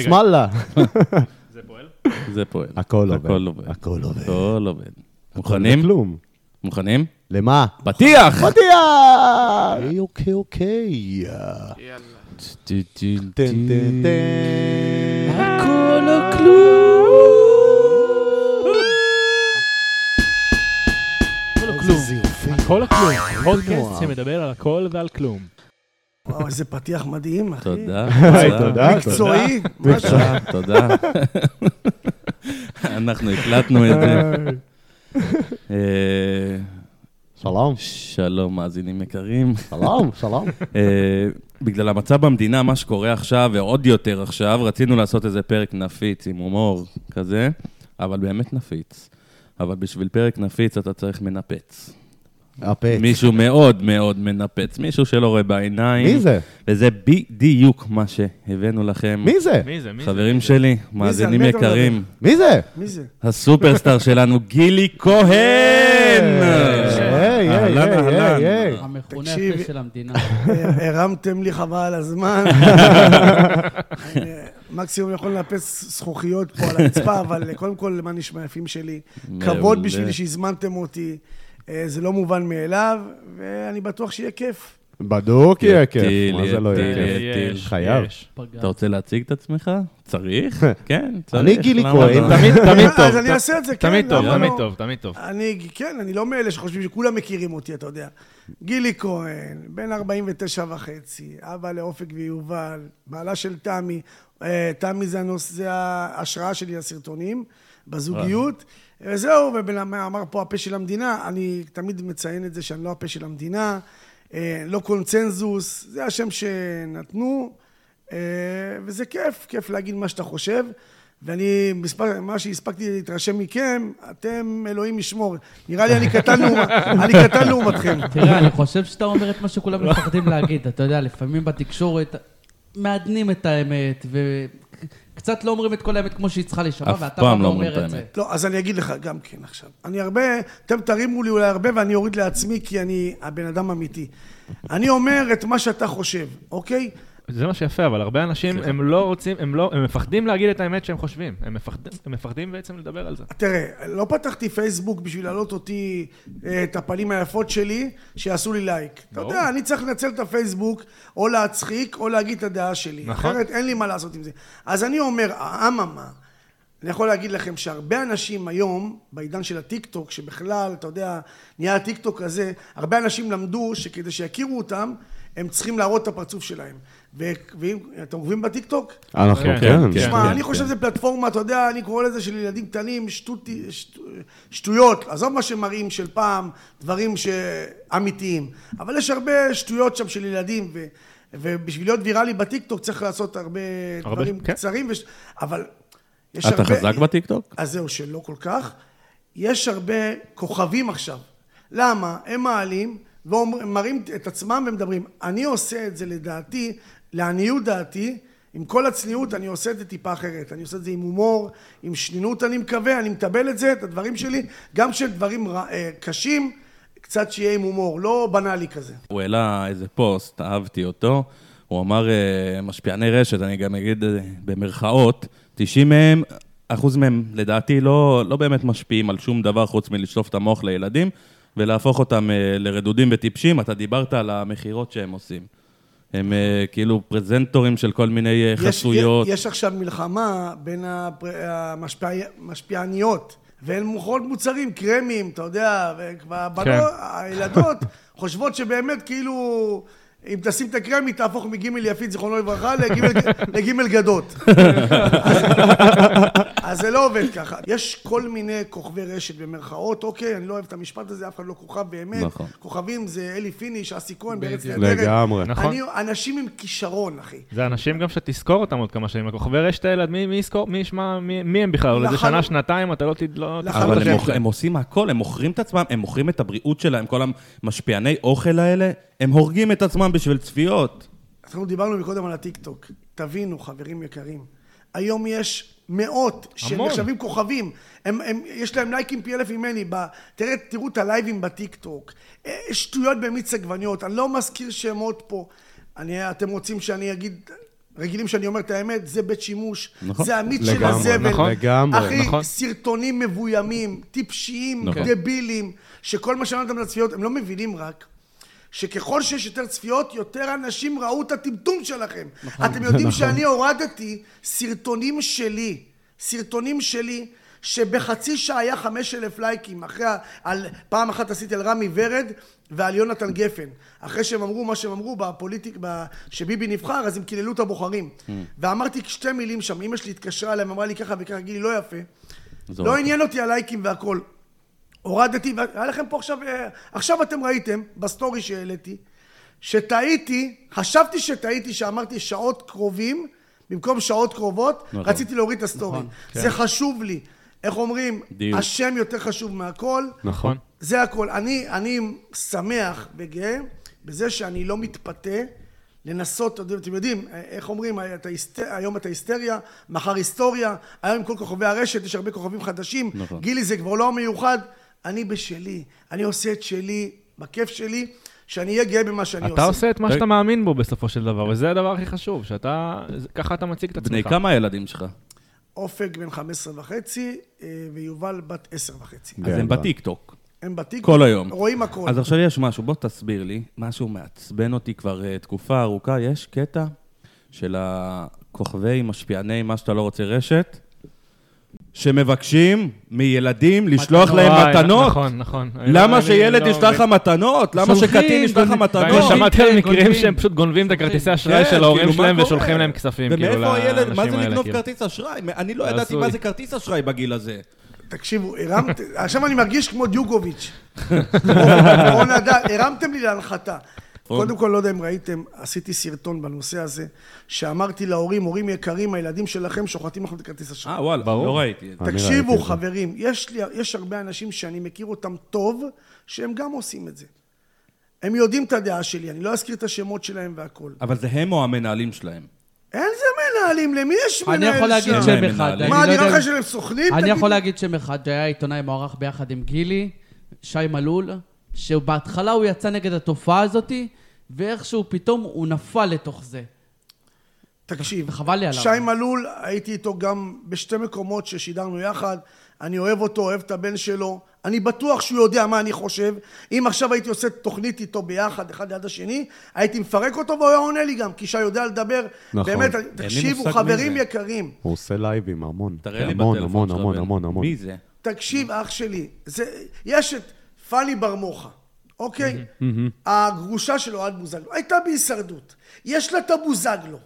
שמאללה. זה פועל? זה פועל. הכל עובד. הכל עובד. הכל עובד. הכל עובד. מוכנים? וכלום. מוכנים? למה? פתיח! פתיח! אוקיי, אוקיי, אוקיי. יאללה. הכל או כלום. הכל או כלום. הכל או כלום. פודקאסט. שמדבר על הכל ועל כלום. וואו, איזה פתיח מדהים, אחי. תודה. תודה. מקצועי. תודה, תודה. אנחנו הקלטנו את זה. אה, שלום. שלום, מאזינים יקרים. שלום, שלום. אה, בגלל המצב במדינה, מה שקורה עכשיו, ועוד יותר עכשיו, רצינו לעשות איזה פרק נפיץ עם הומור כזה, אבל באמת נפיץ. אבל בשביל פרק נפיץ אתה צריך מנפץ. הפץ. מישהו מאוד מאוד מנפץ, מישהו שלא רואה בעיניים. מי זה? וזה בדיוק מה שהבאנו לכם. מי זה? מי זה? מי זה? חברים שלי, מאזינים אתה יקרים, מי זה? מי זה? הסופרסטאר שלנו, גילי כהן! היי, היי, אהלן, היי, אהלן. היי, היי. המכונה. הפה של המדינה. הרמתם לי חבל על הזמן. מקסימום יכול לנפס זכוכיות פה על הרצפה, אבל קודם כל, מה נשמע יפים שלי? כבוד. בשבילי שהזמנתם אותי. אה, זה לא מובן מאליו, ואני בטוח שיהיה כיף. בדוק יהיה כיף. מה זה לא יהיה כיף? חייב. אתה רוצה להציג את עצמך? צריך? כן, צריך. אני גילי כהן, לא? תמיד, תמיד טוב. אז אני אעשה את זה, כן. תמיד טוב, למה תמיד לא? טוב, תמיד טוב. אני, כן, אני לא מאלה שחושבים שכולם מכירים אותי, אתה יודע. גילי כהן, בן 49 וחצי, אבא לאופק ויובל, בעלה של תמי. אה, תמי זה ההשראה שלי לסרטונים, בזוגיות. וזהו, ובן אמר פה הפה של המדינה, אני תמיד מציין את זה שאני לא הפה של המדינה, אה, לא קונצנזוס, זה השם שנתנו, אה, וזה כיף, כיף להגיד מה שאתה חושב. ואני, מספר, מה שהספקתי להתרשם מכם, אתם אלוהים ישמור. נראה לי אני קטן, לעומת, אני קטן לעומתכם. תראה, אני חושב שאתה אומר את מה שכולם מפחדים להגיד. אתה יודע, לפעמים בתקשורת מעדנים את האמת, וקצת לא אומרים את כל האמת כמו שהיא צריכה להישמע, ואתה פעם לא ואומר את את זה. לא, אז אני אגיד לך גם כן עכשיו. אני הרבה, אתם תרימו לי אולי הרבה ואני אוריד לעצמי כי אני הבן אדם אמיתי. אני אומר את מה שאתה חושב, אוקיי? זה מה שיפה, אבל הרבה אנשים, הם לא רוצים, הם לא, הם מפחדים להגיד את האמת שהם חושבים. הם מפחדים- הם מפחדים בעצם לדבר על זה. תראה, לא פתחתי פייסבוק בשביל להעלות אותי, אה, את הפנים היפות שלי, שיעשו לי לייק. אתה ברור. יודע, אני צריך לנצל את הפייסבוק, או להצחיק, או להגיד את הדעה שלי. נכון. אחרת אין לי מה לעשות עם זה. אז אני אומר, אממה, אני יכול להגיד לכם שהרבה אנשים היום, בעידן של הטיק טוק, שבכלל, אתה יודע, נהיה הטיק טוק הזה, הרבה אנשים למדו שכדי שיכירו אותם, הם צריכים להראות את הפרצוף שלהם. ואם, אתם עוקבים בטיק טוק? אנחנו כן, כן. כן. שמע, אני חושב שזו פלטפורמה, אתה יודע, אני קורא לזה של ילדים קטנים, שטויות. עזוב מה שמראים של פעם, דברים שאמיתיים. אבל יש הרבה שטויות שם של ילדים, ו, ובשביל להיות ויראלי בטיקטוק צריך לעשות הרבה, הרבה, דברים כן. קצרים, וש, אבל יש אתה הרבה... חזק בטיקטוק? אז זהו, שלא כל כך. יש הרבה כוכבים עכשיו. למה? הם מעלים ומראים את עצמם ומדברים. אני עושה את זה לדעתי, לעניות דעתי, עם כל הצניעות, אני עושה את זה טיפה אחרת. אני עושה את זה עם הומור, עם שנינות, אני מקווה, אני מקבל את זה, את הדברים שלי, גם של דברים אה, קשים, קצת שיהיה עם הומור, לא בנאלי כזה. הוא העלה איזה פוסט, אהבתי אותו. הוא אמר, אה, משפיעני רשת, אני גם אגיד אה, במרכאות, 90 מהם, אחוז מהם, לדעתי, לא, לא באמת משפיעים על שום דבר חוץ מלשלוף את המוח לילדים ולהפוך אותם לרדודים וטיפשים. אתה דיברת על המכירות שהם עושים. הם אה, כאילו פרזנטורים של כל מיני אה, יש- חסויות. יש עכשיו מלחמה בין הפר- המשפיע- המשפיעניות, והן מוכרות מוצרים, קרמים, אתה יודע, והבנות, כן. הילדות חושבות שבאמת כאילו... אם תשים את הקרם, היא תהפוך מגימל יפית, זיכרונו לברכה, לגימל גדות. אז, זה לא עובד ככה. יש כל מיני כוכבי רשת במרכאות, אוקיי, אני לא אוהב את המשפט הזה, אף אחד לא כוכב באמת. נכון. כוכבים זה אלי פיניש, אסי כהן, בארץ. נהדרת. לגמרי. נכון. אני, אנשים עם כישרון, אחי. זה אנשים גם שתזכור אותם עוד כמה שנים. הכוכבי רשת האלה, מי מי יזכור, מי ישמע, מי מי הם בכלל? עוד איזה. שנה, שנתיים, אתה לא תד- לא... אבל הם, את מוכ... הם עושים הכל, הם מוכרים את עצמם, הם מוכרים את הבריאות שלהם, כל המשפיעני אוכל האלה, הם הורגים את עצמם בשביל צפיות. אנחנו דיברנו מקודם על הטיקטוק. תבינו, חברים יקרים, היום יש מאות. שנחשבים כוכבים. הם, הם, יש להם לייקים פי אלף ממני. ב, תראה, תראו את הלייבים בטיקטוק. אה, שטויות במיץ עגבניות. אני לא מזכיר שמות פה. אני, אתם רוצים שאני אגיד... רגילים שאני אומר את האמת, זה בית שימוש, נכון. זה המיץ של הזבל. נכון. לגמרי. אחי, נכון. סרטונים מבוימים, טיפשיים, נכון. דבילים, שכל מה שאמרתם לצפיות, הם לא מבינים רק. שככל שיש יותר צפיות, יותר אנשים ראו את הטמטום שלכם. נכון. אתם יודעים שאני הורדתי סרטונים שלי, סרטונים שלי, שבחצי שעה היה חמש אלף לייקים, אחרי, על, פעם אחת עשיתי על רמי ורד ועל יונתן גפן. אחרי שהם אמרו מה שהם אמרו בפוליטיק, ב, שביבי נבחר, אז הם קיללו את הבוחרים. ואמרתי שתי מילים שם, אמא שלי התקשרה אליהם, אמרה לי ככה וככה, גילי, לא יפה. לא עניין אותי הלייקים והכל. הורדתי, והיה לכם פה עכשיו, אה, עכשיו אתם ראיתם, בסטורי שהעליתי, שטעיתי, חשבתי שטעיתי שאמרתי שעות קרובים, במקום שעות קרובות, נכון. רציתי להוריד את הסטורי. זה חשוב לי. איך אומרים, דיוק. השם יותר חשוב מהכל. נכון. זה הכל. אני, אני שמח וגאה בזה שאני לא מתפתה לנסות, אתם יודעים, איך אומרים, את ההיסט... היום את ההיסטריה, מחר היסטוריה, היום עם כל כוכבי הרשת, יש הרבה כוכבים חדשים, נכון. גילי זה כבר לא מיוחד, אני בשלי, אני עושה את שלי, בכיף שלי, שאני אהיה גאה במה שאני אתה עושה את מה רגע. שאתה מאמין בו בסופו של דבר, וזה הדבר הכי חשוב, שאתה, ככה אתה מציג את עצמך. בני כמה הילדים שלך? אופק בן 15 וחצי, אה, ויובל בת 10 וחצי. אז הם גדול. בטיקטוק. הם בתיק, כל היום. רואים הכל. אז עכשיו יש משהו, בוא תסביר לי, משהו מעצבן אותי כבר אה, תקופה ארוכה, יש קטע של הכוכבי, משפיעני, מה שאתה לא רוצה רשת, שמבקשים מילדים לשלוח להם מתנות. נכון, נכון. לא- למה אני שילד לא ישלח לך. מתנות? למה שקטין ישלח לך מתנות? שמעתי על כן, מקרים גונבים. שהם פשוט גונבים את הכרטיסי אשראי כן, של ההורים כאילו, מה שלהם? ושולחים להם כספים, כאילו, ומאיפה הילד, מה זה לאנשים האלה, לגנוב כאילו. כרטיס אשראי? אני לא ידעתי. מה זה כרטיס אשראי בגיל הזה. תקשיבו, הרמת, עכשיו אני מרגיש כמו דיוגוביץ'. הרמתם לי להנחתה. קודם כל, לא יודע אם ראיתם, עשיתי סרטון בנושא הזה, שאמרתי להורים, הורים יקרים, הילדים שלכם שוחטים לכם את הכרטיס אשראי. אה, וואלה, ברור. לא ראיתי תקשיבו. חברים, יש לי, יש הרבה אנשים שאני מכיר אותם טוב, שהם גם עושים את זה. הם יודעים את הדעה שלי, אני לא אזכיר את השמות שלהם והכול. אבל זה הם או המנהלים שלהם? אין זה מנהלים, למי יש מנהל אני יכול להגיד שם. שם אחד. מה, לא אני נראה אם- לך שהם סוכנים? אני תגיד יכול? להגיד שם אחד, שהיה עיתונאי מוערך ביחד עם גילי, שי מלול, שבהתחלה הוא יצא נגד התופעה הזאתי, ואיכשהו פתאום הוא נפל לתוך זה. תקשיב, וחבל לי עליו. שי מלול, הייתי איתו גם בשתי מקומות ששידרנו יחד. אני אוהב אותו, אוהב את הבן שלו. אני בטוח שהוא יודע מה אני חושב. אם עכשיו הייתי עושה תוכנית איתו ביחד, אחד ליד השני, הייתי מפרק אותו והוא היה עונה לי גם, כי שי יודע לדבר. נכון. באמת, תקשיבו, חברים. יקרים. הוא עושה לייבים המון. תראה לי המון, בטלפון המון, שלך, המון, בן. המון, המון. מי זה? תקשיב, אח שלי, זה, יש את פאני ברמוחה, אוקיי? הגרושה של אוהד בוזגלו, הייתה בהישרדות. יש לה את הבוזגלו,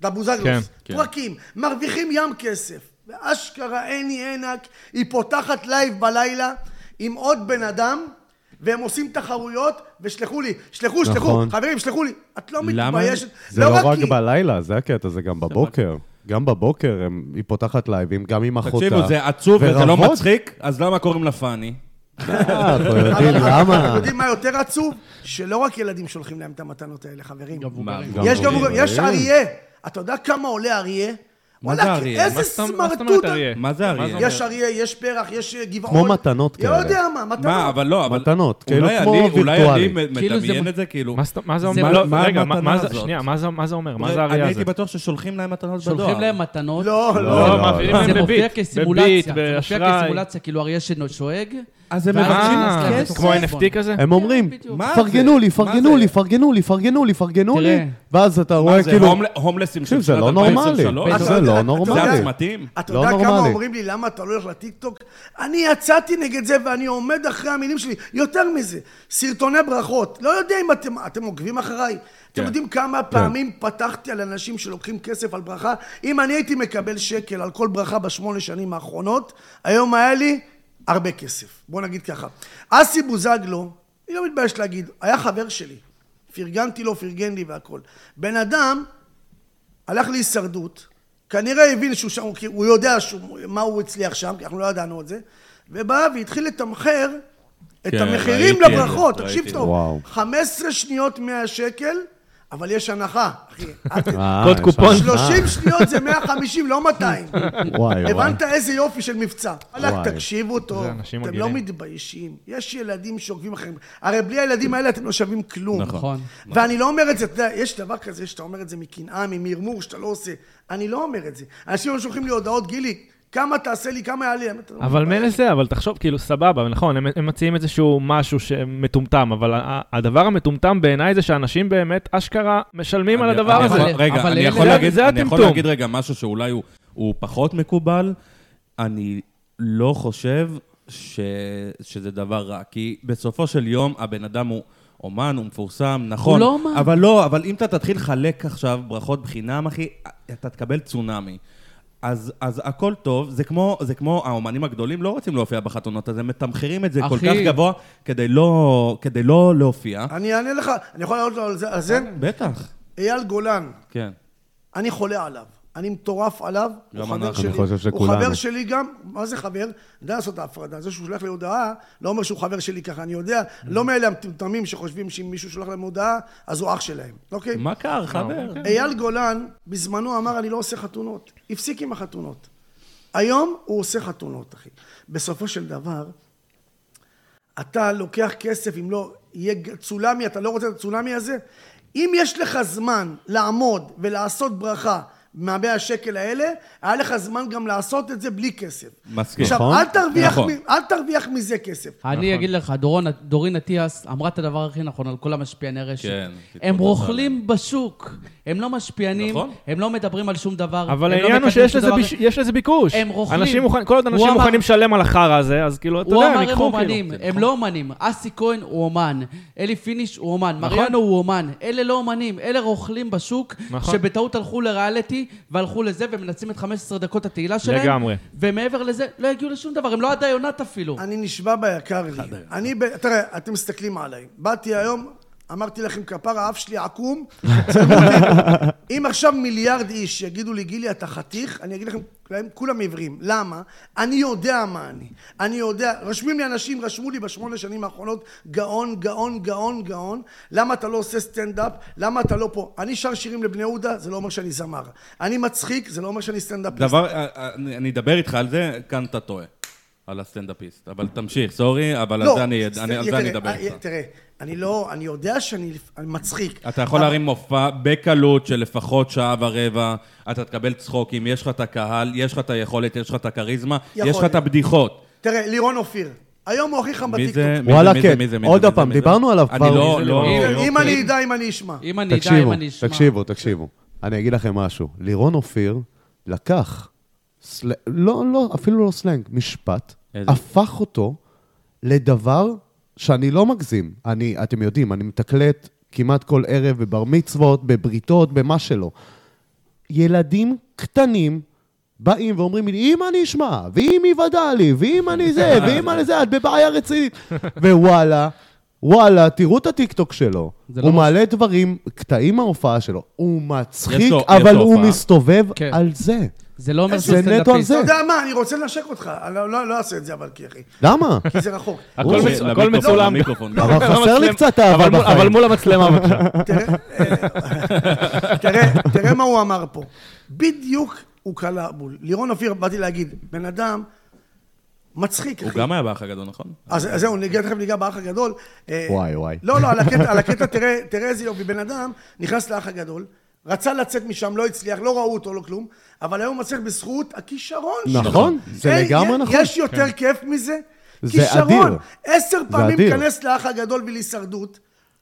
את הבוזגלוס, כן, כן. פרקים, מרוויחים ים כסף. ואשכרה אני עינק, היא פותחת לייב בלילה עם עוד בן אדם, והם עושים תחרויות, ושלחו לי, שלחו, שלחו, נכון. חברים, שלחו לי. את לא למה? מתביישת? זה לא רק היא. בלילה, זה הקטע, זה גם בבוקר. גם בבוקר הם- היא פותחת לייבים, גם עם אחותה. תקשיבו, זה עצוב וזה לא. מצחיק, אז למה קוראים לה פאני? אנחנו יודעים למה. יודעים מה יותר עצוב? שלא רק ילדים שולחים להם את המתנות האלה, חברים. יש גם, הורים. יש אריה. אתה יודע כמה עולה אריה? מה זה אריה? איזה סמרטוט. אריה? מה זה אריה? יש אריה, יש פרח, יש גבעון. כמו מתנות לא כאלה. יודע מה, מתנות. מה, אבל לא, אבל... מתנות, כאילו כמו אני- אולי אני וירטואלי. כאילו זה מדמיין מ- את זה, כאילו... מה זה אומר? לא, רגע? שנייה, מה זה- אומר? מה זה אני האריה הזה? הייתי בטוח ששולחים להם מתנות בדואר. שולחים להם מתנות. לא, לא. לא, לא, לא. זה מופיע בביט, כסימולציה, זה מופיע. כסימולציה, כאילו אריה ששואג. אז הם מבקשים כסף. כמו. NFT כזה? הם אומרים. מה פרגנו? לי, פרגנו? לי, פרגנו לי, פרגנו לי, פרגנו לי. ואז אתה רואה מה זה, כאילו... הומל- הומלסים של זה שנת לא נורמלי. 2023? זה לא נורמלי. זה הצמתים? אתה לא יודע כמה. אומרים לי, למה אתה לא הולך לטיקטוק? אני יצאתי נגד זה ואני עומד אחרי המילים שלי. יותר מזה, סרטוני ברכות. לא יודע אם אתם, אתם עוקבים אחריי. אתם כן. יודעים כמה פעמים פתחתי על אנשים שלוקחים כסף על ברכה? אם אני הייתי מקבל שקל על כל ברכה בשמונה שנים האחרונות, היום היה לי הרבה כסף. בוא נגיד ככה. אסי בוזגלו, אני לא מתבייש להגיד, היה חבר שלי. פרגנתי לו, פרגן לי והכל. בן אדם הלך להישרדות, כנראה הבין שהוא שם, הוא יודע שהוא, מה הוא הצליח שם, כי אנחנו לא ידענו את זה, ובא והתחיל לתמחר את כן, המחירים ראיתי לברכות, תקשיב טוב, וואו. 15 שניות 100 שקל, אבל יש הנחה, אחי. קוד קופון. לך- 30 שניות זה 150, לא 200. וואי, וואי. הבנת איזה יופי של מבצע. וואלכ, וואי. תקשיבו טוב, זה אנשים אתם. לא מתביישים. יש ילדים שעוקבים אחריהם. הרי בלי הילדים האלה אתם לא שווים כלום. נכון. ואני לא אומר את זה, אתה יודע, יש דבר כזה שאתה אומר את זה מקנאה, ממרמור, שאתה לא עושה. אני לא אומר את זה. אנשים שולחים לי הודעות, גילי, כמה תעשה לי, כמה יעלה אומר, אבל מילא זה, אבל תחשוב, כאילו, סבבה, נכון, הם, הם מציעים איזשהו משהו שמטומטם, אבל הדבר המטומטם בעיניי זה שאנשים באמת, אשכרה, משלמים על אני- הדבר אני הזה. יכול- אבל- רגע, אבל אני יכול זה- להגיד- זה אני יכול. להגיד רגע משהו שאולי הוא- הוא פחות מקובל. אני לא חושב ש- שזה דבר רע, כי בסופו של יום הבן אדם הוא... אומן, הוא מפורסם, נכון. לא אומן. אבל לא, אבל אם אתה תתחיל לחלק עכשיו ברכות בחינם, אחי, אתה תקבל צונאמי. אז, אז הכל טוב, זה כמו, זה כמו האומנים הגדולים לא רוצים להופיע בחתונות, אז הם מתמחרים את זה כל אחי. כך גבוה כדי לא, כדי לא להופיע. אני אענה לך, אני יכול לענות לו על זה? על זה? בטח, אייל גולן, כן. אני חולה עליו. אני מטורף עליו, הוא חבר. שלי. אני חושב הוא שכולנו. חבר שלי גם, מה זה חבר? יודע לעשות את ההפרדה. זה שהוא שולח לי הודעה, לא אומר שהוא חבר שלי ככה, אני יודע, לא מאלה המטומטמים שחושבים שאם מישהו שולח להם הודעה, אז הוא אח שלהם, אוקיי? מה קר, חבר? אייל גולן, בזמנו אמר, אני לא עושה חתונות. הפסיק עם החתונות. היום הוא עושה חתונות, אחי. בסופו של דבר, אתה לוקח כסף, אם לא יהיה צונאמי, אתה לא רוצה את הצונאמי הזה? אם יש לך זמן לעמוד ולעשות ברכה מהמאה השקל האלה, היה לך זמן גם לעשות את זה בלי כסף. מסכים. עכשיו, נכון. אל תרוויח, נכון. מ- אל תרוויח מזה כסף. אני אגיד לך, דורון, דורין אטיאס אמרה את הדבר הכי נכון על כל המשפיעני רשת. כן, הם רוכלים בשוק, הם לא משפיענים, נכון. הם לא מדברים על שום דבר. אבל הם לא העניין הוא שיש לזה. יש ביקוש. הם רוכלים. אנשים מוכנים, כל עוד אנשים מוכנים לשלם על החרא הזה, אז כאילו, אתה יודע, הם אמר הם ייקחו אומנים, כאילו. הם לא אומנים. אסי כהן הוא אומן, אלי פיניש הוא אומן, נכון. מריאנו הוא אומן. אלה לא אומנים, אלה רוכלים בשוק, נכון. שבטעות הלכו לריאליטי, והלכו לזה, ומנצלים את 15 דקות התהילה שלהם. לגמרי. ומעבר לזה, לא הגיעו לשום דבר, הם לא עד היונת אפילו. אני נשבע ביקר לי. אני, ב... תראה, אתם מסתכלים עליי. באתי היום, אמרתי לכם, כפר האף שלי עקום. אם עכשיו מיליארד איש יגידו לי, גילי, אתה חתיך, אני אגיד לכם, כולם עיוורים. למה? אני יודע מה אני. אני יודע, רושמים לי אנשים, רשמו לי בשמונה שנים האחרונות, גאון, גאון, גאון, גאון. למה אתה לא עושה סטנדאפ? למה אתה לא פה? אני שר שירים לבני יהודה, זה לא אומר שאני זמר. אני מצחיק, זה לא אומר שאני סטנדאפיסט. דבר, אה, אה, אני אני אדבר איתך על זה, כאן אתה טועה. על הסטנדאפיסט. אבל תמשיך, סורי, אבל על זה אני סט- אני- על זה אני אדבר אה, איתך. תראה, אני לא, אני יודע שאני אני מצחיק. אתה יכול להרים מופע בקלות של לפחות שעה ורבע, אתה תקבל צחוקים, יש לך את הקהל, יש לך את היכולת, יש לך את הכריזמה, יש לך את. הבדיחות. תראה, לירון אופיר, היום הוא הכי חם בטיקטוק. וואלה, זה? מי זה? כן. מי זה? מי עוד? פעם? דיברנו עליו אני כבר. לא, זה לא... לירון? אוקיי. אם אני אדע, אם אני אשמע. אם אני אדע, אם אני אשמע. תקשיבו, תקשיבו. אני אגיד לכם משהו. לירון אופיר לקח. לא, לא, אפילו לא סלנג, משפט? הפך אותו לדבר שאני לא מגזים. אני, אתם יודעים, אני מתקלט כמעט כל ערב בבר מצוות, בבריתות, במה שלא. ילדים קטנים באים ואומרים לי, אם אני אשמע, ואם יוודע לי, ואם אני זה, ואם אני זה, את בבעיה רצינית. ווואלה, וואלה, תראו את הטיקטוק שלו. הוא לא מעלה דברים, קטעים מההופעה שלו. הוא מצחיק, לו- אבל הוא הופעה. מסתובב כן. על זה. זה לא אומר זה שהוא סטנדאפיסט. אתה יודע מה, אני רוצה לנשק אותך. אני לא- לא לא אעשה את זה אבל, כי אחי, למה? כי זה רחוק. הכל הוא- הכל מצולם. אבל חסר לי קצת אבל אהבה מול- אבל בחיים. מול המצלמה בבקשה. תראה, אה, תראה, מה הוא אמר פה. בדיוק הוא קלע בול. לירון אופיר, באתי להגיד, בן אדם מצחיק, הוא אחי. גם היה באח הגדול, נכון? אז זהו, ניגע, תכף ניגע באח הגדול. אה, וואי, וואי. לא, לא, על הקטע, תראה איזה יופי. בן אדם נכנס לאח הגדול, רצה לצאת משם, לא הצליח, לא ראו אותו, לא כלום, אבל היום הוא מצליח בזכות הכישרון שלו. נכון, זה לגמרי יש- נכון. יש יותר כיף מזה? זה כישרון. אדיר. עשר פעמים. כנס לאח הגדול ולהישרדות,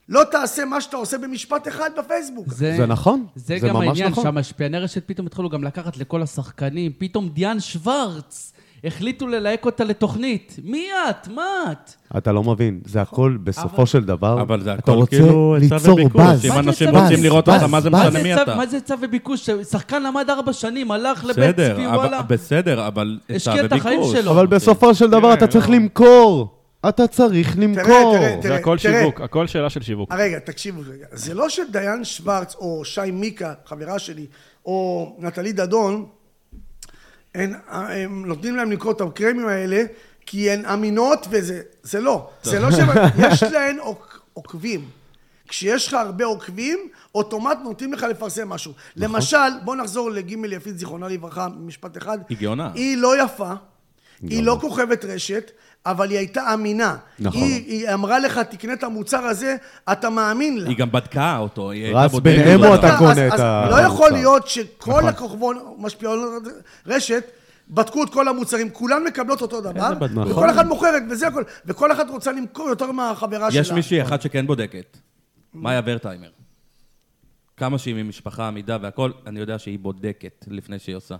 לא תעשה מה שאתה עושה במשפט אחד בפייסבוק. זה נכון. זה זה גם ממש העניין, נכון. שהמשפיעני רשת פתאום התחילו גם לקחת לכל השחקנים, פתאום דיאן שוורץ, החליטו ללהק אותה לתוכנית. מי את? מה את? אתה לא מבין, זה הכל בסופו של דבר, אבל זה אתה הכל רוצה כאילו היצע ליצור וביקוש. באז. אם מה זה אנשים רוצים לראות באז, אותך, מה זה באז. משנה מי אתה? מה זה היצע וביקוש? שחקן למד ארבע שנים, הלך לבית בסדר, צבי, אבל- וואלה. בסדר, אבל היצע השקיע את החיים וביקוש. שלו. אבל בסופו של דבר אתה צריך לא. למכור. אתה צריך למכור. תראה, זה הכל תראה. שיווק, הכל שאלה של שיווק. רגע, תקשיבו רגע. זה לא שדיין שוורץ, או שי מיקה, חברה שלי, או נטלי דדון, הן, הם נותנים להם לקרוא את הקרמים האלה, כי הן אמינות וזה, זה לא. זה לא ש... יש להן עוק, עוקבים. כשיש לך הרבה עוקבים, אוטומט נותנים לך לפרסם משהו. נכון. למשל, בוא נחזור לגימל יפית, זיכרונה לברכה, משפט אחד. היא גאונה. היא לא יפה, היא לא כוכבת רשת, אבל היא הייתה אמינה. נכון. היא, היא אמרה לך, תקנה את המוצר הזה, אתה מאמין לה. היא גם בדקה אותו, רץ. ביניהם או אותו. אתה קונה את אז ה- לא יכול המוצר. להיות שכל נכון. הכוכבון משפיעון רשת, בדקו את כל המוצרים, כולן מקבלות אותו דבר? וכל אחת מוכרת, וזה הכל, וכל אחת רוצה למכור יותר מהחברה שלה. יש מישהי אחת שכן בודקת, מאיה ורטהיימר. כמה שהיא ממשפחה עמידה והכל, אני יודע שהיא בודקת לפני שהיא עושה.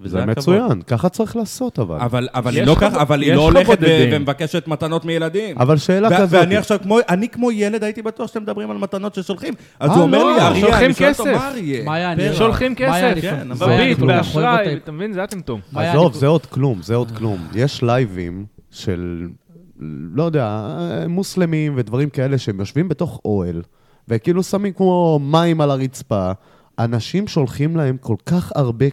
וזה זה. מצוין, ככה צריך לעשות אבל. אבל, אבל יש היא לא לך- ככה, אבל היא לא הולכת. ומבקשת מתנות מילדים. אבל שאלה ו- כזאת. ואני עכשיו כמו, אני כמו ילד הייתי בטוח שאתם מדברים על מתנות ששולחים. אז אה, הוא אומר לא, לי, אריה, שולחים אני שואל אותו, כסף. מה אריה? שולחים כסף, כן, כך אוהב באשראי. אתה מבין? זה הטמטום. עזוב, זה עוד כלום, זה עוד כלום. יש לייבים של, לא יודע, מוסלמים ודברים כאלה שהם יושבים בתוך אוהל, וכאילו שמים כמו מים על הרצפה. אנשים שולחים להם כל כך הרבה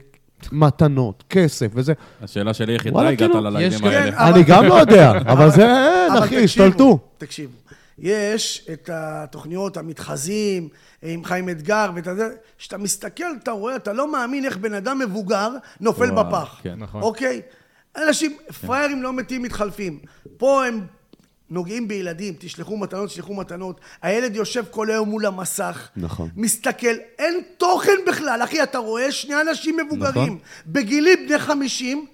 מתנות, כסף וזה. השאלה שלי, איך אתה הגעת כאילו, ללייבים יש האלה? כן, אני גם לא יודע, אבל זה, אחי, השתלטו. תקשיבו, יש את התוכניות, המתחזים, עם חיים אתגר, ואתה יודע, כשאתה מסתכל, אתה רואה, אתה לא מאמין איך בן אדם מבוגר נופל בפח. כן. נכון. אוקיי? אנשים, פראיירים לא מתים, מתחלפים. פה הם נוגעים בילדים, תשלחו מתנות, תשלחו מתנות. הילד יושב כל היום מול המסך. נכון. מסתכל, אין תוכן בכלל. אחי, אתה רואה שני אנשים מבוגרים, נכון. בגילי בני חמישים,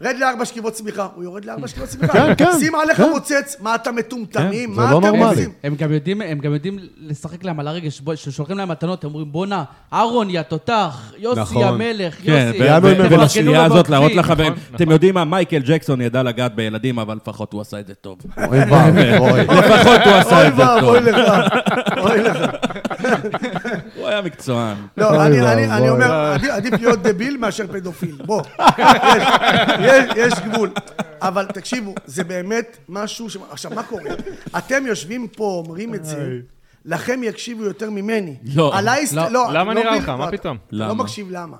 רד לארבע שכיבות צמיחה. הוא יורד לארבע שכיבות צמיחה. כן, כן, שים עליך כן. מוצץ, מה אתם מטומטמים? כן, זה מה לא אתם נורמלי. עושים? הם גם יודעים, הם גם יודעים לשחק להם על הרגש, כששולחים להם מתנות, הם אומרים, בואנה, אהרון, יא תותח, יוסי נכון. המלך, כן, יוסי, ו- יענו ו- עם תפרגנו ובשנייה לו הזאת להראות. לחברים, נכון, אתם נכון. יודעים מה, מייקל ג'קסון ידע לגעת בילדים, אבל לפחות הוא עשה את זה טוב. אוי ואבוי. לפחות הוא עשה אוי את זה טוב. ואבוי לך, אוי לך. הוא היה מקצוען. לא, אוי אני. אומר, עדיף להיות דביל מאשר פדופיל. בוא, יש, יש, גבול. אבל תקשיבו, זה באמת משהו ש... עכשיו, מה קורה? אתם יושבים פה, אומרים את זה, לכם יקשיבו יותר ממני. לא. עליי... לא. לא, למה לא נראה לך? מה פתאום? לא למה? מקשיב למה.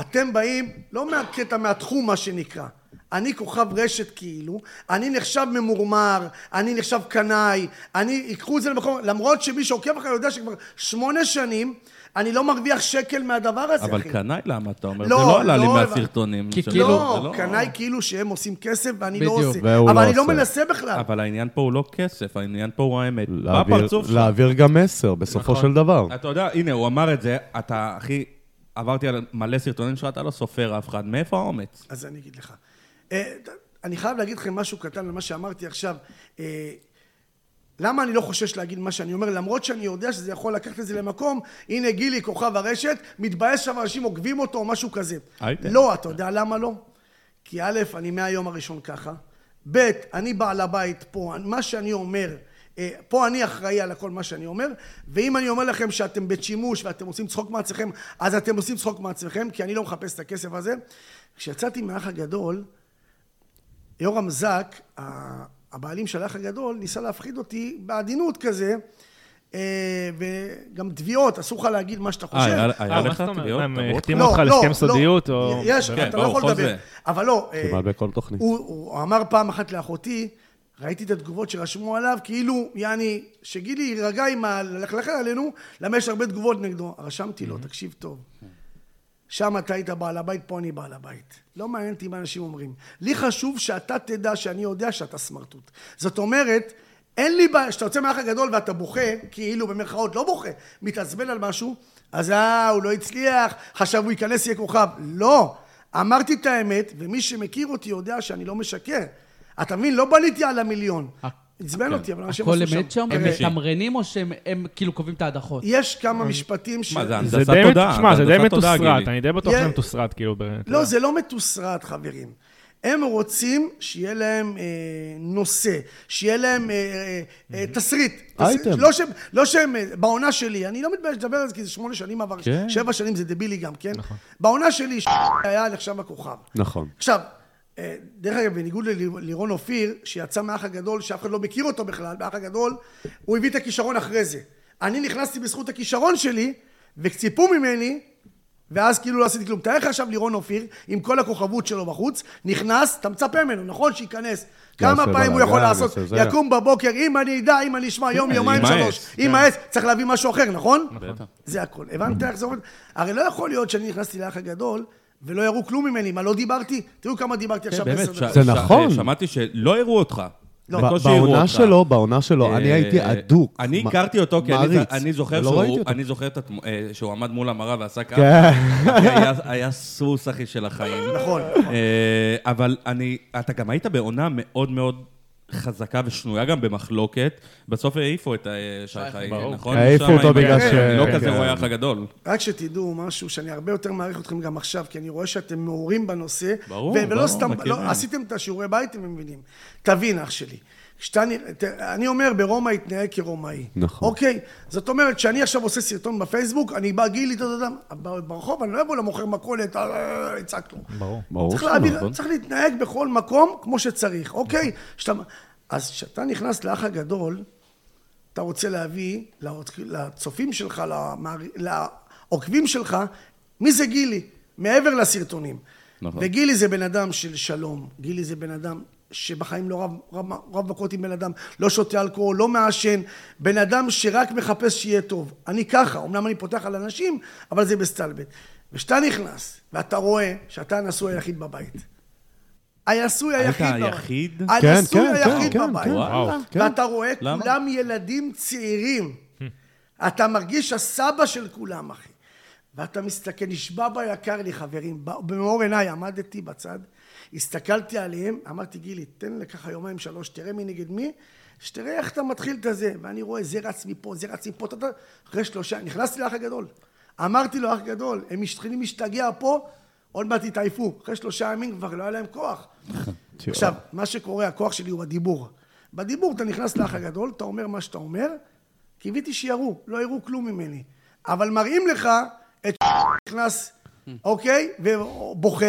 אתם באים, לא מהקטע, מהתחום, מה שנקרא. אני כוכב רשת כאילו, אני נחשב ממורמר, אני נחשב קנאי, אני, ייקחו את זה למקום, למרות שמי שעוקב אחרי יודע שכבר שמונה שנים, אני לא מרוויח שקל מהדבר הזה, אבל אחי. קנאי למה אתה אומר? זה לא, לא עלה לי לא, מהסרטונים. כי כאילו- זה לא, קנאי כאילו שהם עושים כסף ואני לא בדיוק. עושה. והוא אבל לא אני לא עושה. מנסה בכלל. אבל העניין פה הוא לא כסף, העניין פה הוא האמת. להעביר- בפרצוף שלך. להעביר גם מסר, בסופו נכון. של דבר. אתה יודע, הנה, הוא אמר את זה, אתה, אחי, עברתי על מלא סרטונים שלך, אתה לא סופר אף אחד. מאיפה האומץ? אז אני אגיד לך. אה, אני חייב להגיד לכם משהו קטן על מה שאמרתי עכשיו. אה, למה אני לא חושש להגיד מה שאני אומר, למרות שאני יודע שזה יכול לקחת את זה למקום, הנה גילי, כוכב הרשת, מתבאס שם אנשים עוקבים אותו או משהו כזה. הייתם. לא, אתה יודע למה לא? כי א', אני מהיום הראשון ככה, ב', אני בעל הבית פה, מה שאני אומר, אה, פה אני אחראי על הכל מה שאני אומר, ואם אני אומר לכם שאתם בית שימוש ואתם עושים צחוק מעצמכם, אז אתם עושים צחוק מעצמכם, כי אני לא מחפש את הכסף הזה. כשיצאתי מהאח הגדול, יורם זק, הבעלים של האח הגדול, ניסה להפחיד אותי בעדינות כזה, אה, וגם תביעות, אסור לך להגיד מה שאתה אה, חושב. היה היה אה, מה לך? תביעות? הם אותך? החתימו אותך על הסכם סודיות, או... יש, כן, אתה לא יכול לדבר. אבל לא, אה. הוא, אמר פעם אחת לאחותי, ראיתי את התגובות שרשמו עליו, כאילו, יעני, שגילי יירגע עם הלכלכר עלינו, למה יש הרבה תגובות נגדו. רשמתי לו, תקשיב טוב. שם אתה היית בעל הבית, פה אני בעל הבית. לא מעניין אותי מה אנשים אומרים. לי חשוב שאתה תדע שאני יודע שאתה סמרטוט. זאת אומרת, אין לי בעיה, כשאתה יוצא מהאח הגדול ואתה בוכה, כאילו במרכאות לא בוכה, מתעצבן על משהו, אז אה, הוא לא הצליח, חשב הוא ייכנס, יהיה כוכב. לא. אמרתי את האמת, ומי שמכיר אותי יודע שאני לא משקר. אתה מבין? לא בניתי על המיליון. עצבן אותי, אבל אנשים הכל עשו שם. אמת שם? הם. מתמרנים או שהם הם כאילו קובעים את ההדחות? יש כמה משפטים ש... מה, זה הנדסת תודעה. תשמע, זה די מתוסרט. אני די בטוח שזה מתוסרט, כאילו. לא, זה לא מתוסרט, חברים. הם רוצים שיהיה להם אה, נושא, שיהיה להם אה, אה, תסריט. אייטם. לא שהם, לא שהם, בעונה שלי, אני לא מתבייש לדבר על זה, כי זה שמונה שנים עבר, כן. שבע שנים זה דבילי גם, כן? נכון. בעונה שלי, היה נחשב הכוכב. נכון. עכשיו, דרך אגב, בניגוד לליר- לירון אופיר, שיצא מהאח הגדול, שאף אחד לא מכיר אותו בכלל, באח הגדול, הוא הביא את הכישרון אחרי זה. אני נכנסתי בזכות הכישרון שלי, וציפו ממני, ואז כאילו לא עשיתי כלום. תאר לך עכשיו לירון אופיר, עם כל הכוכבות שלו בחוץ, נכנס, אתה מצפה ממנו, נכון? שייכנס. כמה יעשה פעמים הוא יכול לעשות? יקום בבוקר, אם אני אדע, אם אני אשמע, יום, יומיים, שלוש. כן. יימאס, צריך להביא משהו אחר, נכון? בטח. זה הכל. הבנת איך זה עובד? הרי לא יכול להיות שאני נכנסתי לאח הגדול, ולא יראו כלום ממני. מה, לא דיברתי? תראו כמה דיברתי עכשיו באמת, בעשר דקות. זה ש- נכון. שמעתי שלא הראו אותך. לא. בעונה. שלו, בעונה שלו, אני אה, הייתי אדוק. אני הכרתי אותו, כי אני- זוכר שהוא- אה, שהוא עמד מול המראה ועשה ככה. כן. היה- סוס, אחי, של החיים. נכון. אה, אבל אני, אתה גם היית בעונה מאוד מאוד חזקה ושנויה גם במחלוקת. בסוף העיפו את אה, שי חי, ברור. נכון? העיפו אותו בגלל ש- לא כן, כזה כן. רואה אח הגדול. רק שתדעו משהו שאני הרבה יותר מעריך אתכם גם עכשיו, כי אני רואה שאתם מעורים בנושא. ברור, ו- ולא ברור, סתם, מכירים. לא, עשיתם את השיעורי בית, אתם מבינים. תבין, אח שלי. כשאתה, אני אומר, ברומא התנהג כרומאי. נכון. אוקיי? זאת אומרת, שאני עכשיו עושה סרטון בפייסבוק, אני בא, גילי, אתה יודע, ברחוב, אני לא אבוא למוכר מכולת, אה, יצעק לו. ברור. ברור צריך נכון? צריך להתנהג בכל מקום כמו שצריך, אוקיי? שאתה, אז כשאתה נכנס לאח הגדול, אתה רוצה להביא לצ- לצופים שלך, למער- לעוקבים שלך, מי זה גילי? מעבר לסרטונים. נכון. וגילי זה בן אדם של שלום, גילי זה בן אדם שבחיים לא רב, רב, רב מכות עם בן אדם, לא שותה אלכוהול, לא מעשן, בן אדם שרק מחפש שיהיה טוב. אני ככה, אמנם אני פותח על אנשים, אבל זה בסטלבט. וכשאתה נכנס, ואתה רואה שאתה הנשוי היחיד בבית. היית היחיד בבית. היחיד? כן, הנשוי כן, היחיד כן, בבית. כן, וואו. כן. ואתה רואה למה? כולם ילדים צעירים. אתה מרגיש הסבא של כולם, אחי. ואתה מסתכל, נשבע ביקר לי, חברים, במאור עיניי עמדתי בצד, הסתכלתי עליהם, אמרתי, גילי, תן לי ככה יומיים שלוש, תראה מי נגד מי, שתראה איך אתה מתחיל את הזה. ואני רואה, זה רץ מפה, זה רץ מפה, אתה אחרי שלושה, נכנסתי לאח הגדול. אמרתי לו, אח גדול, הם מתחילים להשתגע פה, עוד מעט יתעייפו. אחרי שלושה ימים כבר לא היה להם כוח. עכשיו, מה שקורה, הכוח שלי הוא בדיבור. בדיבור אתה נכנס לאח הגדול, אתה אומר מה שאתה אומר, קיוויתי שיראו, לא יראו כלום ממני. אבל מראים לך את נכנס, אוקיי, ובוכה,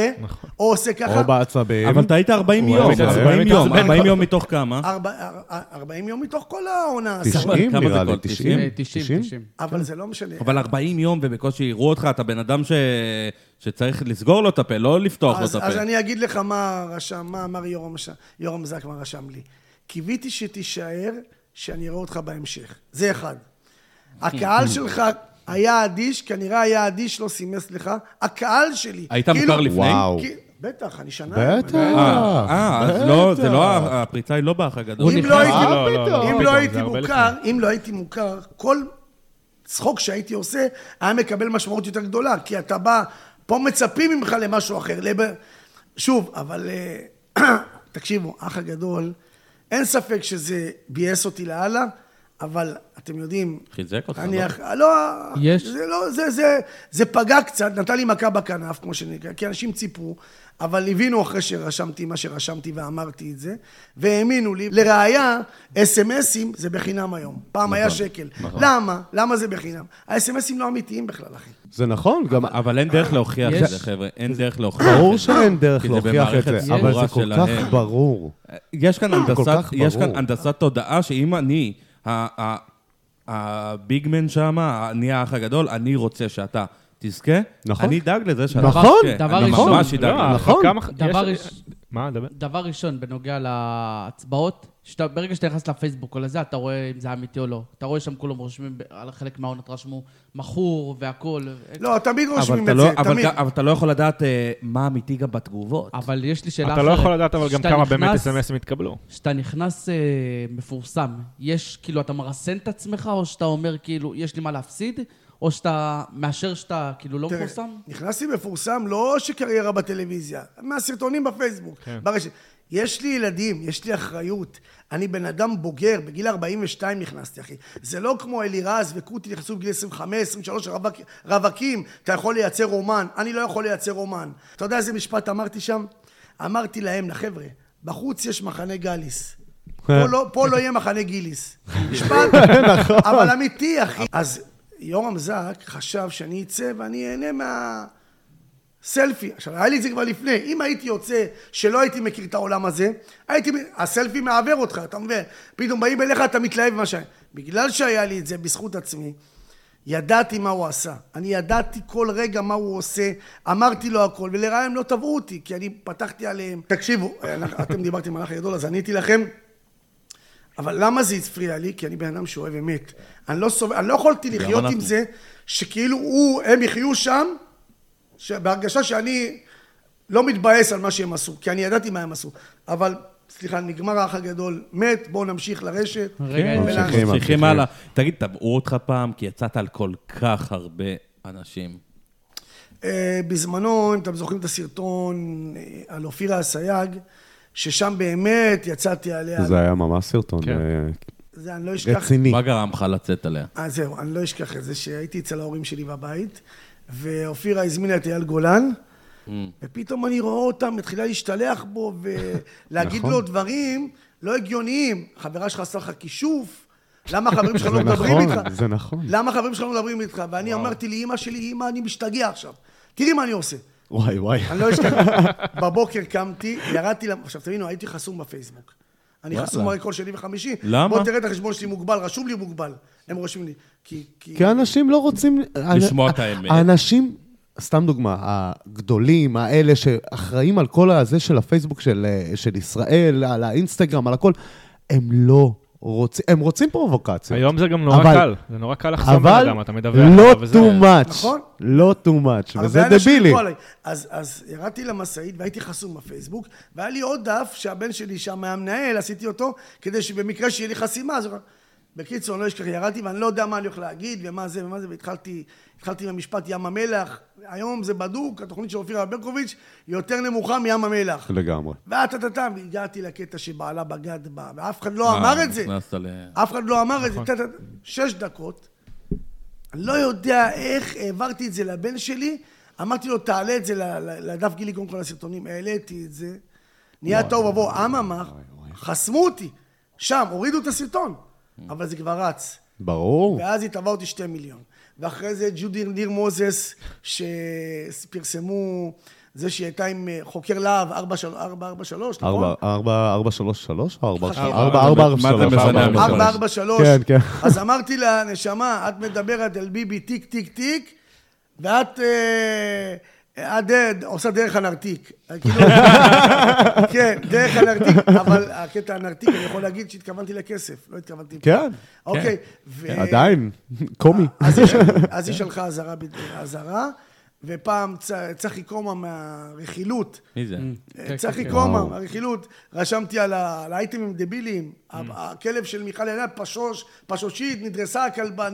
או עושה ככה. או בעצבים. אבל אתה היית 40 הוא יום, היה מתעצבן, 40 יום, מתעצבן. 40 יום מתוך כמה? ארבע- אר- 40 יום מתוך כל העונה הזאת. 90 כמה נראה לי, דקות? 90. אה, 90, 90. אבל זה לא משנה. אבל 40 יום ובקושי יראו אותך, אתה בן אדם ש... שצריך לסגור לו את הפה, לא לפתוח לו אז, את אז הפה. אני אגיד לך מה רשם, מה אמר יורם, יורם זק, מה רשם לי. קיוויתי שתישאר, שאני אראה אותך בהמשך. זה אחד. הקהל שלך היה אדיש, כנראה היה אדיש, לא סימס לך. הקהל שלי. היית מוכר לפני? וואו. כי- בטח, אני שנה... בטח. אה, אה, אז בטח. לא, זה לא, הפריצה היא לא באח הגדול. אם לא הייתי, לא, לא, לא, אם לא הייתי מוכר, אם לא הייתי מוכר, כל צחוק שהייתי עושה היה מקבל משמעות יותר גדולה, כי אתה בא, פה מצפים ממך למשהו אחר. לב... שוב, אבל אה, תקשיבו, אח הגדול, אין ספק שזה ביאס אותי לאללה, אבל אתם יודעים... חיזק אותך, אני, לא? אח- לא, יש. זה לא, זה, זה, זה פגע קצת, נתן לי מכה בכנף, כמו שנקרא, כי אנשים ציפו, אבל הבינו אחרי שרשמתי מה שרשמתי ואמרתי את זה, והאמינו לי. לראיה, אס.אם.אסים זה בחינם היום. פעם היה שקל. למה? למה זה בחינם? האס.אם.אסים לא אמיתיים בכלל, אחי. זה נכון, גם... אבל אין דרך להוכיח את זה, חבר'ה. אין דרך להוכיח את זה. ברור שאין דרך להוכיח את זה, אבל זה כל. כך ברור. יש כאן הנדסת, תודעה שאם אני, הביגמן שם, אני האח הגדול, אני רוצה שאתה תזכה, נכון. אני אדאג לזה שאתה נכון. תזכה. דבר אני ראשון. ממש אדאג לזה. נכון. דבר דבר? דבר ראשון, בנוגע להצבעות, שאתה, ברגע שאתה נכנס לפייסבוק או לזה, אתה רואה אם זה אמיתי או לא. אתה רואה שם כולם רושמים, על חלק מהעונות רשמו מכור והכול. לא, תמיד רושמים אתה את לא- זה, אבל תמיד. אבל אתה לא יכול לדעת אה, מה אמיתי גם בתגובות. אבל יש לי שאלה אתה אחרת. לא יכול לדעת אבל גם כמה באמת אס.אם.אסים התקבלו. כשאתה נכנס אה, מפורסם, יש, כאילו, אתה מרסן את עצמך, או שאתה אומר, כאילו, יש לי מה להפסיד, או שאתה מאשר שאתה, כאילו, לא תראה, מפורסם? נכנסתי מפורסם, לא שקריירה בטלוויזיה, מהסרטונים בפייסבוק, כן. ברשת. יש לי ילדים, יש לי אחריות. אני בן אדם בוגר, בגיל 42 נכנסתי, אחי. זה לא כמו אלירז וקוטי נכנסו בגיל 25, 23, רווק, רווקים, אתה יכול לייצר רומן. אני לא יכול לייצר רומן. אתה יודע איזה משפט אמרתי שם? אמרתי להם, לחבר'ה, בחוץ יש מחנה גליס. פה לא, פה לא יהיה מחנה גיליס. משפט, נכון. אבל אמיתי, אחי. אז יורם זק חשב שאני אצא ואני אהנה מה... סלפי. עכשיו, היה לי את זה כבר לפני. אם הייתי יוצא שלא הייתי מכיר את העולם הזה, הייתי... הסלפי מעוור אותך, אתה מבין? פתאום באים אליך, אתה מתלהב ממה ש... בגלל שהיה לי את זה בזכות עצמי, ידעתי מה הוא עשה. אני ידעתי כל רגע מה הוא עושה, אמרתי לו הכל, ולרעה הם לא תבעו אותי, כי אני פתחתי עליהם. תקשיבו, אתם דיברתם על האח הגדול, אז עניתי לכם. אבל למה זה הפריע לי? כי אני בן אדם שאוהב אמת. אני לא, סוב... אני לא יכולתי לחיות עם. זה, שכאילו הוא, הם יחיו שם. בהרגשה שאני לא מתבאס על מה שהם עשו, כי אני ידעתי מה הם עשו. אבל, סליחה, נגמר האח הגדול, מת, בואו נמשיך לרשת. רגע, ממשיכים. הלאה. תגיד, תבעו אותך פעם, כי יצאת על כל כך הרבה אנשים. אה, בזמנו, אם אתם זוכרים את הסרטון אה, על אופירה אסייג, ששם באמת יצאתי עליה. זה היה ממש סרטון כן. אה, זה אני לא אשכח. רציני. מה גרם לך לצאת עליה? אז זהו, אני לא אשכח את זה, שהייתי אצל ההורים שלי בבית, ואופירה הזמינה את אייל גולן, Mm. ופתאום אני רואה אותה מתחילה להשתלח בו ולהגיד נכון. לו דברים לא הגיוניים. חברה שלך עשה לך כישוף, למה החברים שלך לא זה מדברים נכון, איתך? זה נכון. למה החברים שלך לא מדברים איתך? ואני אמרתי לאימא שלי, אימא, אני משתגע עכשיו. תראי מה אני עושה. וואי, וואי. אני לא אשכח. בבוקר קמתי, ירדתי, עכשיו תבינו, הייתי חסום בפייסבוק. אני. חסום הרי כל שני וחמישי. למה? בוא תראה את החשבון שלי מוגבל, רשום לי מוגבל. הם רושמים לי. כי... כי... כי אנשים לא רוצים... לשמוע את האמת. האנשים, סתם דוגמה, הגדולים, האלה שאחראים על כל הזה של הפייסבוק של, אה, של ישראל, על האינסטגרם, על הכל, הם לא רוצים, הם רוצים פרובוקציות. היום זה גם נורא אבל- קל, זה נורא קל לחסום בן אבל אדם, אתה מדווח לא עליו וזה- too much. נכון. לא too much, וזה דבילי. אז, אז ירדתי למשאית והייתי חסום בפייסבוק, והיה לי עוד דף שהבן שלי שם היה מנהל, עשיתי אותו, כדי שבמקרה שיהיה לי חסימה, אז... בקיצור, אני לא אשכח, ירדתי ואני לא יודע מה אני הולך להגיד ומה זה ומה זה, והתחלתי התחלתי עם המשפט ים המלח. היום זה בדוק, התוכנית של אופירה ברקוביץ' יותר נמוכה מים המלח. לגמרי. וטה-טה-טה, והגעתי לקטע שבעלה בגד בה, ואף אחד לא אמר את זה. אף אחד לא אמר את נכון. זה. טה-טה- שש דקות. אני לא יודע איך העברתי את זה לבן שלי. אמרתי לו, תעלה את זה לדף גילי, קודם כל הסרטונים. העליתי את זה. נהיה תוהו ובוהו. אממה, חסמו אותי. שם, הורידו את הסרטון. אבל זה כבר רץ. ברור. ואז היא תבעה אותי שתי מיליון. ואחרי זה ג'ודי ניר מוזס, שפרסמו, זה שהיא הייתה עם אה, חוקר להב 443, נכון? ארבע, ארבע, ארבע, שלוש, שלוש? או ארבע, חכה. ארבע, ארבע, ארבע, מה זה שלוש, משנה? ארבע, ארבע, שלוש. 443. כן, כן. אז אמרתי לה, נשמה, את מדברת על ביבי טיק טיק טיק, ואת אה, אה, עושה דרך הנרתיק. כאילו, כן, דרך הנרתיק, אבל הקטע הנרתיק, אני יכול להגיד שהתכוונתי לכסף, לא התכוונתי... כן, אוקיי. ו- עדיין, קומי. אז היא של- אז היא שלחה אזהרה, ופעם צחי קומה מהרכילות, מי זה? כן, צחי כן. קומה, וואו. הרכילות, רשמתי על האייטמים דבילים, הכלב של מיכל ינאי, פשוש, פשושית, נדרסה הכלבה,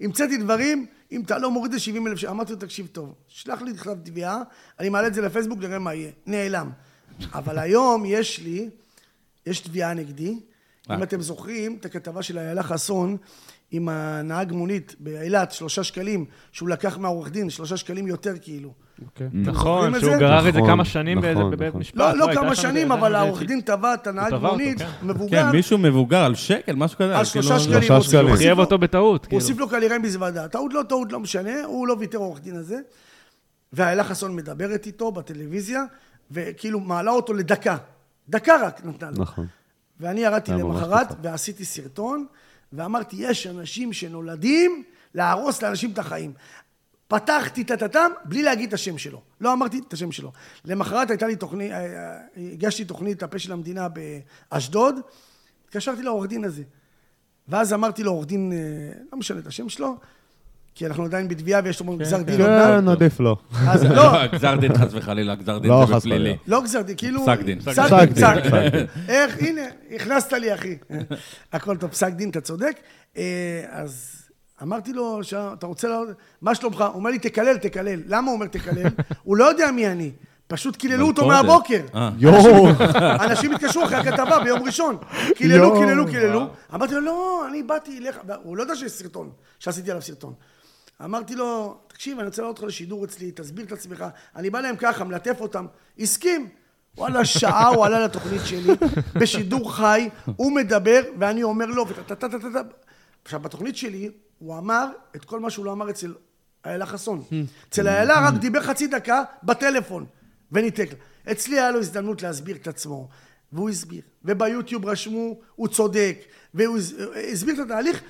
המצאתי דברים, אם אתה לא מוריד ל-70 אלף שקל, אמרתי לו, תקשיב טוב, שלח לי בכתב תביעה, אני מעלה את זה לפייסבוק, נראה מה יהיה. נעלם. אבל היום יש לי, יש תביעה נגדי, אם אה. אתם זוכרים את הכתבה של איילה חסון עם הנהג מונית באילת, שלושה שקלים, שהוא לקח מהעורך דין, שלושה שקלים יותר כאילו. אוקיי. נכון, שהוא? גרר את זה נכון, כמה שנים באיזה- נכון, בבית נכון. משפט. לא, לא הייתה כמה שנים, אבל העורך דין תבע את הנהג מונית, כן. מבוגר, כן, מישהו מבוגר על שקל, משהו כזה. על כאילו, שלושה שקלים. שלושה הוא הוסיף- שקלים. הוא חייב אותו בטעות, הוא כאילו. הוסיף לו כנראה מזוודה. טעות לא טעות, לא משנה, הוא לא ויתר העורך דין הזה. ואיילה חסון מדברת איתו בטלוויזיה, וכאילו מעלה אותו לדקה. דקה רק נתנה לו. נכון. ואני ירדתי למחרת. ועשיתי סרטון, ואמרתי, יש אנשים שנולדים להרוס לאנשים את החיים. פתחתי את הטאטאם בלי להגיד את השם שלו. לא אמרתי את השם שלו. למחרת הייתה לי תוכנית, אה, הגשתי תוכנית הפה של המדינה באשדוד, התקשרתי לעורך דין הזה. ואז אמרתי לו, עורך דין, אה, לא משנה את השם שלו, כי אנחנו עדיין בתביעה ויש לנו גזר דין עוד מעט. כן, עדיף לא. אז לא, לא, גזר דין חס וחלילה, גזר דין לא, זה בפלילי. לא גזר דין, כאילו... פסק דין. פסק דין, דין, פסק דין. דין. איך, הנה, הכנסת לי, אחי. הכל טוב, פסק דין, אתה צודק. אה, אז אמרתי לו, "ש- אתה רוצה לעוד... מה שלומך? הוא אומר לי, תקלל, תקלל. למה הוא אומר תקלל? הוא לא יודע מי אני. פשוט קיללו אותו. מהבוקר. אה. יואו, אנשים התקשרו אחרי הכתבה ביום ראשון. קיללו. קיללו, קיללו. אמרתי לו, לא, אני באתי אליך. הוא לא יודע שיש סרטון, שעשיתי עליו סרטון. אמרתי לו, תקשיב, אני רוצה לעלות אותך לשידור אצלי, תסביר את עצמך. אני בא להם ככה, מלטף אותם. הסכים. וואלה, שעה הוא עלה לתוכנית שלי, בשידור חי, הוא מדבר, ואני אומר לו, וטה-טה-טה-טה. עכשיו, בתוכנית שלי, הוא אמר את כל מה שהוא לא אמר אצל איילה חסון. אצל איילה רק דיבר חצי דקה בטלפון, וניתק. אצלי היה לו הזדמנות להסביר את עצמו, והוא הסביר. וביוטיוב רשמו, הוא צודק. והוא הס- הסביר את התהליך,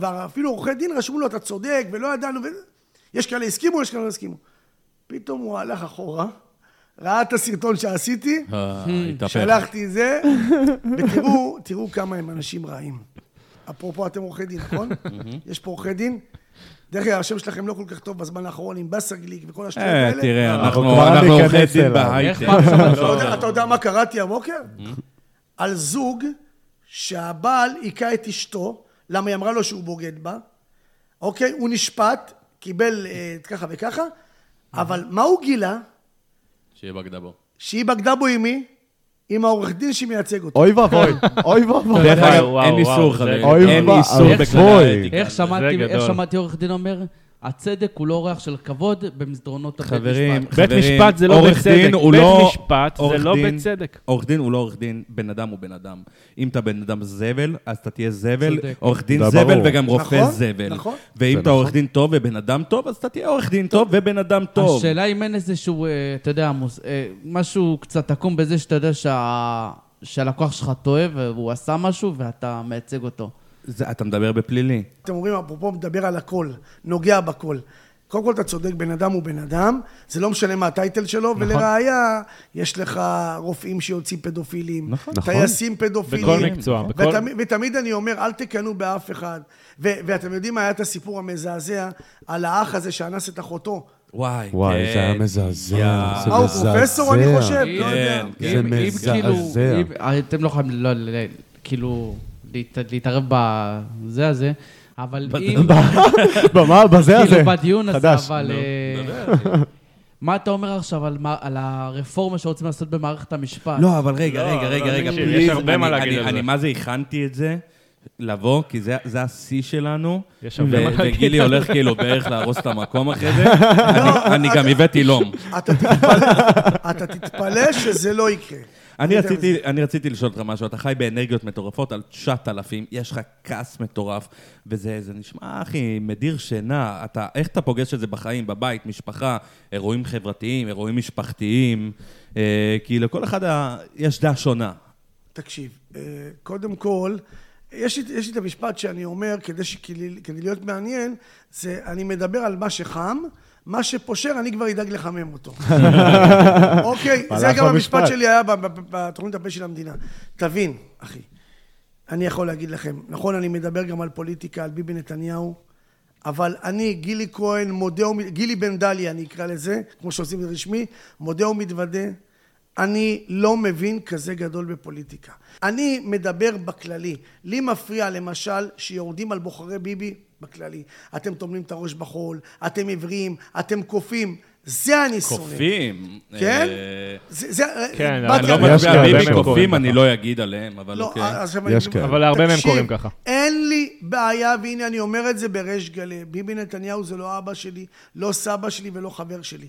ואפילו עורכי דין רשמו לו, אתה צודק, ולא ידענו, ו... יש כאלה הסכימו, יש כאלה לא הסכימו. פתאום הוא הלך אחורה, ראה את הסרטון שעשיתי, אה. שלחתי זה, ותראו, תראו כמה הם אנשים רעים. אפרופו, אתם עורכי דין, נכון? יש פה עורכי דין. דרך אגב, השם שלכם לא כל כך טוב בזמן האחרון עם באסה גליק וכל השטויות אה, האלה. תראה, אנחנו עורכי דין. בהייטק. יודע- אתה יודע מה קראתי הבוקר? על זוג שהבעל היכה את אשתו, למה היא אמרה לו שהוא בוגד בה, אוקיי? הוא נשפט, קיבל אה, ככה וככה, אבל מה הוא גילה? שיהיה בגדה בו. שהיא בגדה בו עם מי? עם העורך דין שמייצג אותו. אוי ואבוי, אוי ואבוי. דרך אגב, אין איסור, חברים. אין. איסור האתיקה. איך. שמעתי עורך דין אומר? הצדק הוא לא אורח של כבוד במסדרונות הבית חברים, משפט. בית חברים, משפט זה לא בצדק. דין הוא בית לא- משפט זה לא בצדק. עורך דין הוא לא עורך דין, בן אדם הוא בן אדם. אם אתה בן אדם זבל, אז אתה תהיה זבל. עורך דין זבל ברור. וגם רופא נכון, זבל. נכון. ואם אתה עורך נכון. דין טוב ובן אדם טוב, אז אתה תהיה עורך דין טוב ובן אדם טוב. השאלה אם אין איזשהו, אה, אתה יודע, מוס- אה, משהו קצת עקום בזה שאתה יודע שה- שהלקוח שלך טועה והוא עשה משהו ואתה מייצג אותו. זה- אתה מדבר בפלילי. אתם אומרים, אפרופו, מדבר על הכל, נוגע בכל. קודם כל, אתה צודק, בן אדם הוא בן אדם, זה לא משנה מה הטייטל שלו, נכון. ולראיה, יש לך רופאים שיוצאים פדופילים, נכון. טייסים פדופילים. בכל מקצוע, בכל- ותמיד, ותמיד אני אומר, אל תקנאו באף אחד. ו- ואתם יודעים מה היה את הסיפור המזעזע על האח הזה שאנס את אחותו. וואי, וואי, כן. זה היה מזעזע. זה מה, הוא מזעזע. פרופסור, אני חושב? לא יודע. כן, זה אם- אם מזעזע. כאילו, אם- אתם לא יכולים, לא, לא, כאילו, להת- להתערב בזה הזה, אבל אם, במה? בזה הזה. כאילו בדיון הזה, חדש. אבל... אה, מה אתה אומר עכשיו על מה- על הרפורמה שרוצים לעשות במערכת המשפט? לא, אבל רגע, לא, רגע, לא, רגע, רגע, פליז. יש הרבה מה אני- להגיד אני- על זה. אני מה זה הכנתי את זה, לבוא, כי זה זה השיא שלנו. יש הרבה מה להגיד וגילי על הולך כאילו בערך להרוס את המקום אחרי זה. אני- אני גם הבאתי לום. אתה תתפלא שזה לא יקרה. אני רציתי. אני רציתי לשאול אותך משהו, אתה חי באנרגיות מטורפות על 9,000, יש לך כעס מטורף, וזה זה נשמע, אחי, מדיר שינה. אתה, איך אתה פוגש את זה בחיים, בבית, משפחה, אירועים חברתיים, אירועים משפחתיים, אה, כי לכל אחד ה- יש דעה שונה. תקשיב, אה, קודם כל, יש לי, יש לי את המשפט שאני אומר, כדי, ש, כדי, כדי להיות מעניין, זה אני מדבר על מה שחם, מה שפושר, אני כבר אדאג לחמם אותו. אוקיי, זה גם המשפט. שלי היה בתוכנית הפה של המדינה. תבין, אחי, אני יכול להגיד לכם, נכון, אני מדבר גם על פוליטיקה, על ביבי נתניהו, אבל אני, גילי כהן, מודה ומ... גילי בן דליה, אני אקרא לזה, כמו שעושים רשמי, מודה ומתוודה. אני לא מבין כזה גדול בפוליטיקה. אני מדבר בכללי. לי מפריע, למשל, שיורדים על בוחרי ביבי בכללי. אתם טומנים את הראש בחול, אתם עיוורים, אתם קופים. זה אני שונא. קופים. כן? אה, זה, כן, אני לא מצביע ביבי קופים, אני. לא אגיד עליהם, אבל לא, אוקיי. יש כאלה. אבל להרבה מהם קוראים ככה. אין לי בעיה, והנה אני אומר את זה בריש גלי. ביבי נתניהו זה לא אבא שלי, לא סבא שלי ולא חבר שלי.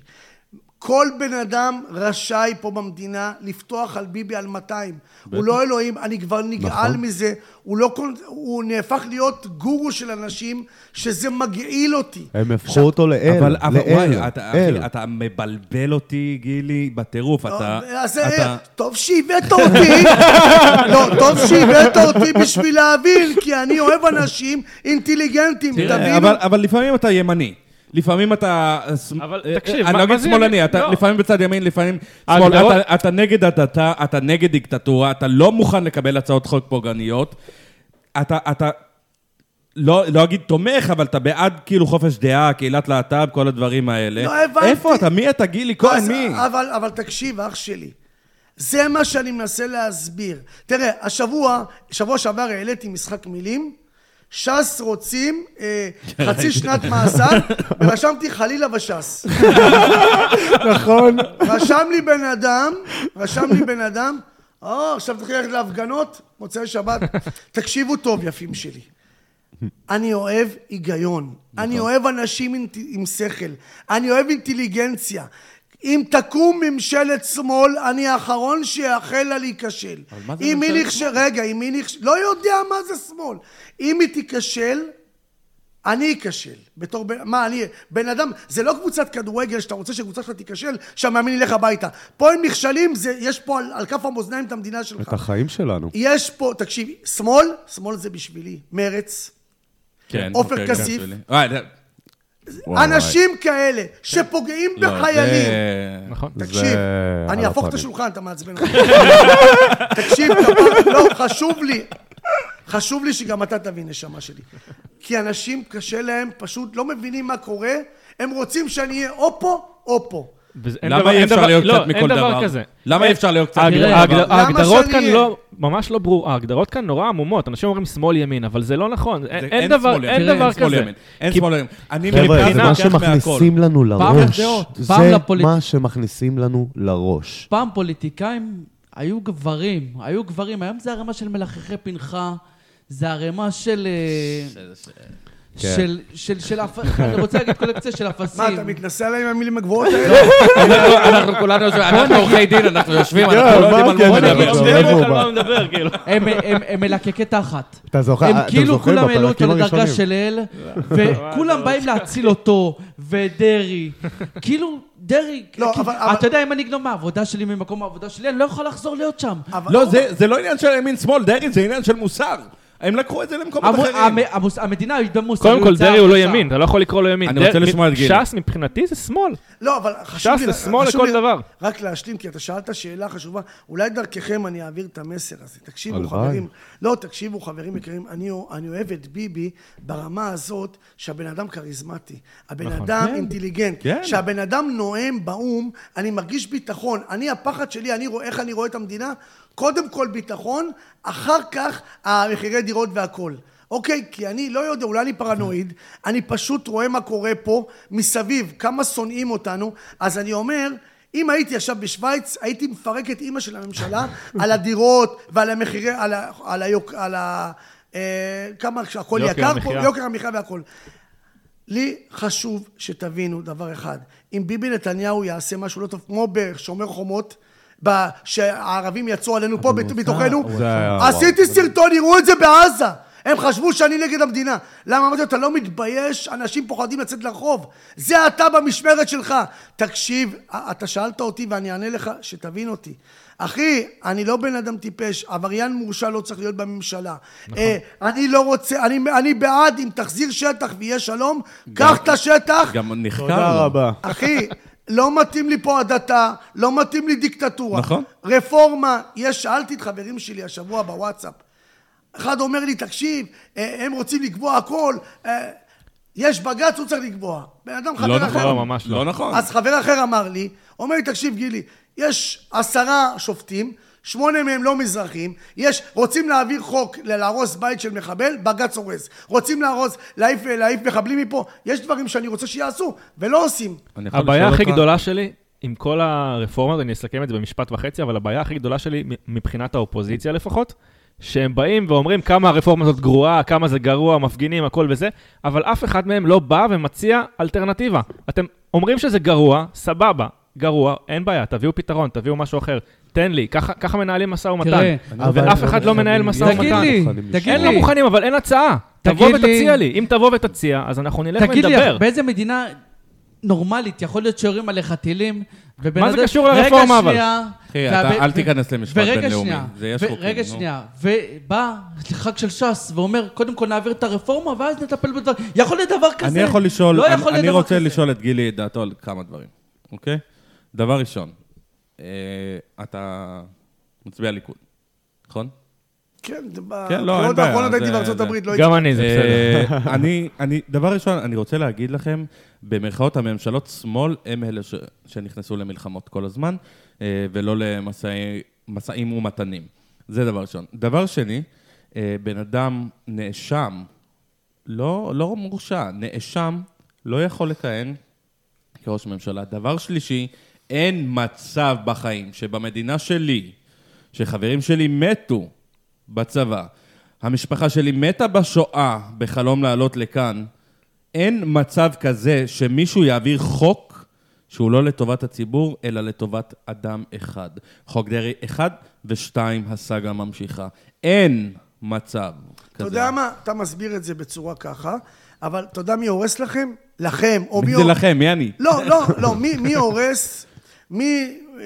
כל בן אדם רשאי פה במדינה לפתוח על ביבי על 200. הוא לא אלוהים, אני כבר נגעל נכון. מזה. הוא, לא, הוא נהפך להיות גורו של אנשים, שזה מגעיל אותי. הם הפכו אותו לאל. אבל, אבל וואי, לאל. אתה, אל. אחי, אתה מבלבל אותי, גילי, בטירוף. אתה... אז אתה... אה, טוב שהבאת אותי, לא, טוב שהבאת אותי בשביל להבין, כי אני אוהב אנשים אינטליגנטים, תראה, תבינו. אבל, אבל לפעמים אתה ימני. לפעמים אתה... אבל אה, תקשיב, אני מה- לא אגיד מה זה שמאלני? אתה לא. לפעמים בצד ימין, לפעמים שמאל. ההגדרות- אתה, אתה נגד הדתה, אתה נגד דיקטטורה, אתה לא מוכן לקבל הצעות חוק פוגעניות. אתה, אתה לא, לא אגיד תומך, אבל אתה בעד כאילו חופש דעה, קהילת להט"ב, כל הדברים האלה. לא הבנתי. איפה אתה? מי אתה, גילי כהן? מי? אבל, אבל תקשיב, אח שלי. זה מה שאני מנסה להסביר. תראה, השבוע, שבוע שעבר העליתי משחק מילים, ש"ס רוצים אה, חצי שנת מאסר, ורשמתי חלילה וש"ס. נכון. רשם לי בן אדם, רשם לי בן אדם, או, עכשיו תתחיל ללכת להפגנות, מוצאי שבת. תקשיבו טוב, יפים שלי. אני אוהב היגיון. אני אוהב אנשים עם, עם שכל. אני אוהב אינטליגנציה. אם תקום ממשלת שמאל, אני האחרון שיאחל לה להיכשל. מה זה אם ממשלת נכשל... רגע, אם היא נכשל... לא יודע מה זה שמאל. אם היא תיכשל, אני אכשל. בתור בן... מה, אני... בן אדם... זה לא קבוצת כדורגל שאתה רוצה שקבוצה שלך תיכשל, שהמאמין ילך הביתה. פה הם נכשלים, זה... יש פה על, על כף המאזניים את המדינה שלך. את החיים שלנו. יש פה, תקשיב, שמאל, שמאל זה בשבילי. מרץ. כן. עופר אוקיי, כסיף. גם שלי. וואי, זה- וואי, אנשים כאלה שפוגעים. לא, בחיילים. נכון. תקשיב, אני אהפוך את. השולחן, אתה מעצבן אותי. תקשיב, לא, חשוב לי, חשוב לי שגם אתה תבין, נשמה שלי. כי אנשים קשה להם, פשוט לא מבינים מה קורה, הם רוצים שאני אהיה או פה או פה. אין למה אי אפשר להיות לא, קצת מכל דבר? למה אי אפשר להיות קצת מכל דבר? ההגדרות כאן? לא, ממש לא ברור, ההגדרות כאן נורא עמומות, אנשים אומרים שמאל ימין, אבל זה לא נכון, אין- דבר כזה. אין כי- שמאל ימין. אני חבר'ה, זה מה. שמכניסים לנו לראש. זה מה שמכניסים לנו לראש. פעם פוליטיקאים היו גברים, היו גברים, היום זה ערימה של מלחכי פנחה, זה ערימה של... אה, כן. של, של, של, אני רוצה להגיד קולקציה של אפסים. מה, אתה מתנשא עליי עם המילים הגבוהות האלה? אנחנו- אנחנו כולנו יושבים, אנחנו עורכי דין, אנחנו יושבים, אנחנו לא יודעים על מה מדבר. לא כאילו. הם, מלקקי תחת. אתה זוכר, הם כאילו כולם העלו אותו לדרגה? של אל, וכולם באים להציל אותו, ודרעי. כאילו, דרעי, לא, כי- אבל- אבל- אתה יודע, אם אני אגנוב מהעבודה שלי, ממקום העבודה שלי, אני לא יכול לחזור להיות שם. אבל- לא, זה- זה לא עניין של ימין שמאל, דרעי זה עניין של מוסר. הם לקחו את זה למקומות אחרים. המ- המוס- המדינה היא במוסריות. קודם כל, דרעי הוא לא. ימין, אתה לא יכול לקרוא לו ימין. אני רוצה לשמוע את גילי. ש"ס מבחינתי זה שמאל. לא, אבל חשוב ש"ס לי... זה שמאל לכל לי דבר. רק להשלים, כי אתה שאלת שאלה חשובה, אולי דרככם אני אעביר את המסר הזה. תקשיבו. חברים. לא, תקשיבו, חברים יקרים, אני, אני אוהב את ביבי ברמה הזאת שהבן אדם כריזמטי. הבן נכון. אדם כן. אינטליגנט. כן. שהבן אדם נואם באו"ם, אני מרגיש ביטחון. אני, הפחד שלי, אני רואה איך אני רואה את המדינה, קודם כל ביטחון, אחר כך המחירי דירות והכול. אוקיי, כי אני לא יודע, אולי אני פרנואיד, אני פשוט רואה מה קורה פה מסביב, כמה שונאים אותנו, אז אני אומר, אם הייתי עכשיו בשוויץ, הייתי מפרק את אימא של הממשלה על הדירות ועל המחירי, על ה... על היוק... על ה... אה, כמה שהכל יקר פה. יוקר המחיה והכל. לי חשוב שתבינו דבר אחד, אם ביבי נתניהו יעשה משהו לא טוב, כמו בשומר חומות, שהערבים יצאו עלינו פה בת- בתוכנו, עשיתי סרטון, יראו את זה בעזה. הם חשבו שאני נגד המדינה. למה אמרתי לו, אתה לא מתבייש? אנשים פוחדים לצאת לרחוב. זה אתה במשמרת שלך. תקשיב, אתה שאלת אותי ואני אענה לך, שתבין אותי. אחי, אני לא בן אדם טיפש, עבריין מורשע לא צריך להיות בממשלה. אה, אני לא רוצה, אני, אני בעד אם תחזיר שטח ויהיה שלום, קח את השטח, גם נחקר. תודה. רבה. אחי, לא מתאים לי פה הדתה, לא מתאים לי דיקטטורה. נכון. רפורמה, יש, שאלתי את חברים שלי השבוע בוואטסאפ. אחד אומר לי, תקשיב, אה, הם רוצים לקבוע הכל, אה, יש בג"ץ, הוא צריך לקבוע. בן אדם חבר לא אחר. נכון. לא, ממש לא. לא נכון. אז חבר אחר אמר לי, אומר לי, תקשיב גילי, יש עשרה שופטים, שמונה מהם לא מזרחים, יש, רוצים להעביר חוק להרוס בית של מחבל, בג"ץ הורס. רוצים להרוס, להעיף, להעיף מחבלים מפה, יש דברים שאני רוצה שיעשו, ולא עושים. הבעיה הכי אותך? גדולה שלי עם כל הרפורמות, אני אסכם את זה במשפט וחצי, אבל הבעיה הכי גדולה שלי מבחינת האופוזיציה לפחות, שהם באים ואומרים כמה הרפורמה הזאת גרועה, כמה זה גרוע, מפגינים, הכל וזה, אבל אף אחד מהם לא בא ומציע אלטרנטיבה. אתם אומרים שזה גרוע, סבבה, גרוע, אין בעיה, תביאו פתרון, תביאו משהו אחר. תן לי, ככה, ככה מנהלים משא ומתן. תראה, אבל- ואף אחד לא מנהל משא ומתן. תגיד לי, תגיד אין לי, לא מוכנים, אבל אין הצעה. תבוא תגיד ותציע לי. אם תבוא ותציע, אז אנחנו נלך תגיד ונדבר. לי, באיזה מדינה נורמלית יכול להיות שיורים עליך טילים? ובן מה זה קשור לרפורמה, אבל? רגע שנייה. אחי, אל תיכנס למשפט בינלאומי. שנייה, זה יש חוקים, רגע. שנייה, ובא לחג של ש"ס ואומר, קודם כל נעביר את הרפורמה ואז נטפל בדברים. יכול להיות דבר כזה? אני יכול לשאול, לא אני- יכול להיות אני רוצה. לשאול את גילי דעתו על כמה דברים, אוקיי? דבר ראשון, אה, אתה מצביע ליכוד, נכון? כן, זה כן, לא, אין בבחירות בעיה, האחרונות הייתי זה- בארצות זה- הברית, לא גם אני, זה בסדר. אה, אני, אני, דבר ראשון, אני רוצה להגיד לכם, במרכאות הממשלות שמאל הם אלה ש, שנכנסו למלחמות כל הזמן, אה, ולא למשאים ומתנים. זה דבר ראשון. דבר שני, בן אדם נאשם, לא, לא מורשע, נאשם לא יכול לכהן כראש ממשלה. דבר שלישי, אין מצב בחיים שבמדינה שלי, שחברים שלי מתו בצבא, המשפחה שלי מתה בשואה בחלום לעלות לכאן, אין מצב כזה שמישהו יעביר חוק שהוא לא לטובת הציבור, אלא לטובת אדם אחד. חוק דרעי אחד ושתיים, הסאגה ממשיכה. אין מצב כזה. אתה יודע מה? אתה מסביר את זה בצורה ככה. אבל אתה יודע מי הורס לכם? לכם, או מי... מי זה לכם? מי אני? לא, לא, לא, מי, מי הורס, מי אה,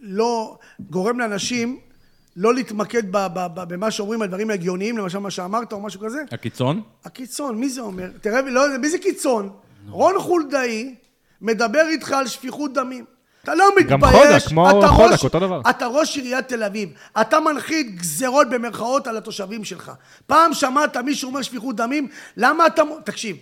לא גורם לאנשים לא להתמקד ב, ב, ב, במה שאומרים, הדברים ההגיוניים, למשל מה שאמרת או משהו כזה? הקיצון? הקיצון, מי זה אומר? תראה, לא, מי זה קיצון? רון חולדאי מדבר איתך על שפיכות דמים. אתה לא מתבייש, גם חודק, כמו חודק, ראש- אותו דבר. אתה ראש עיריית תל אביב, אתה מנחית גזרות במרכאות על התושבים שלך. פעם שמעת מישהו אומר שפיכות דמים? למה אתה... תקשיב,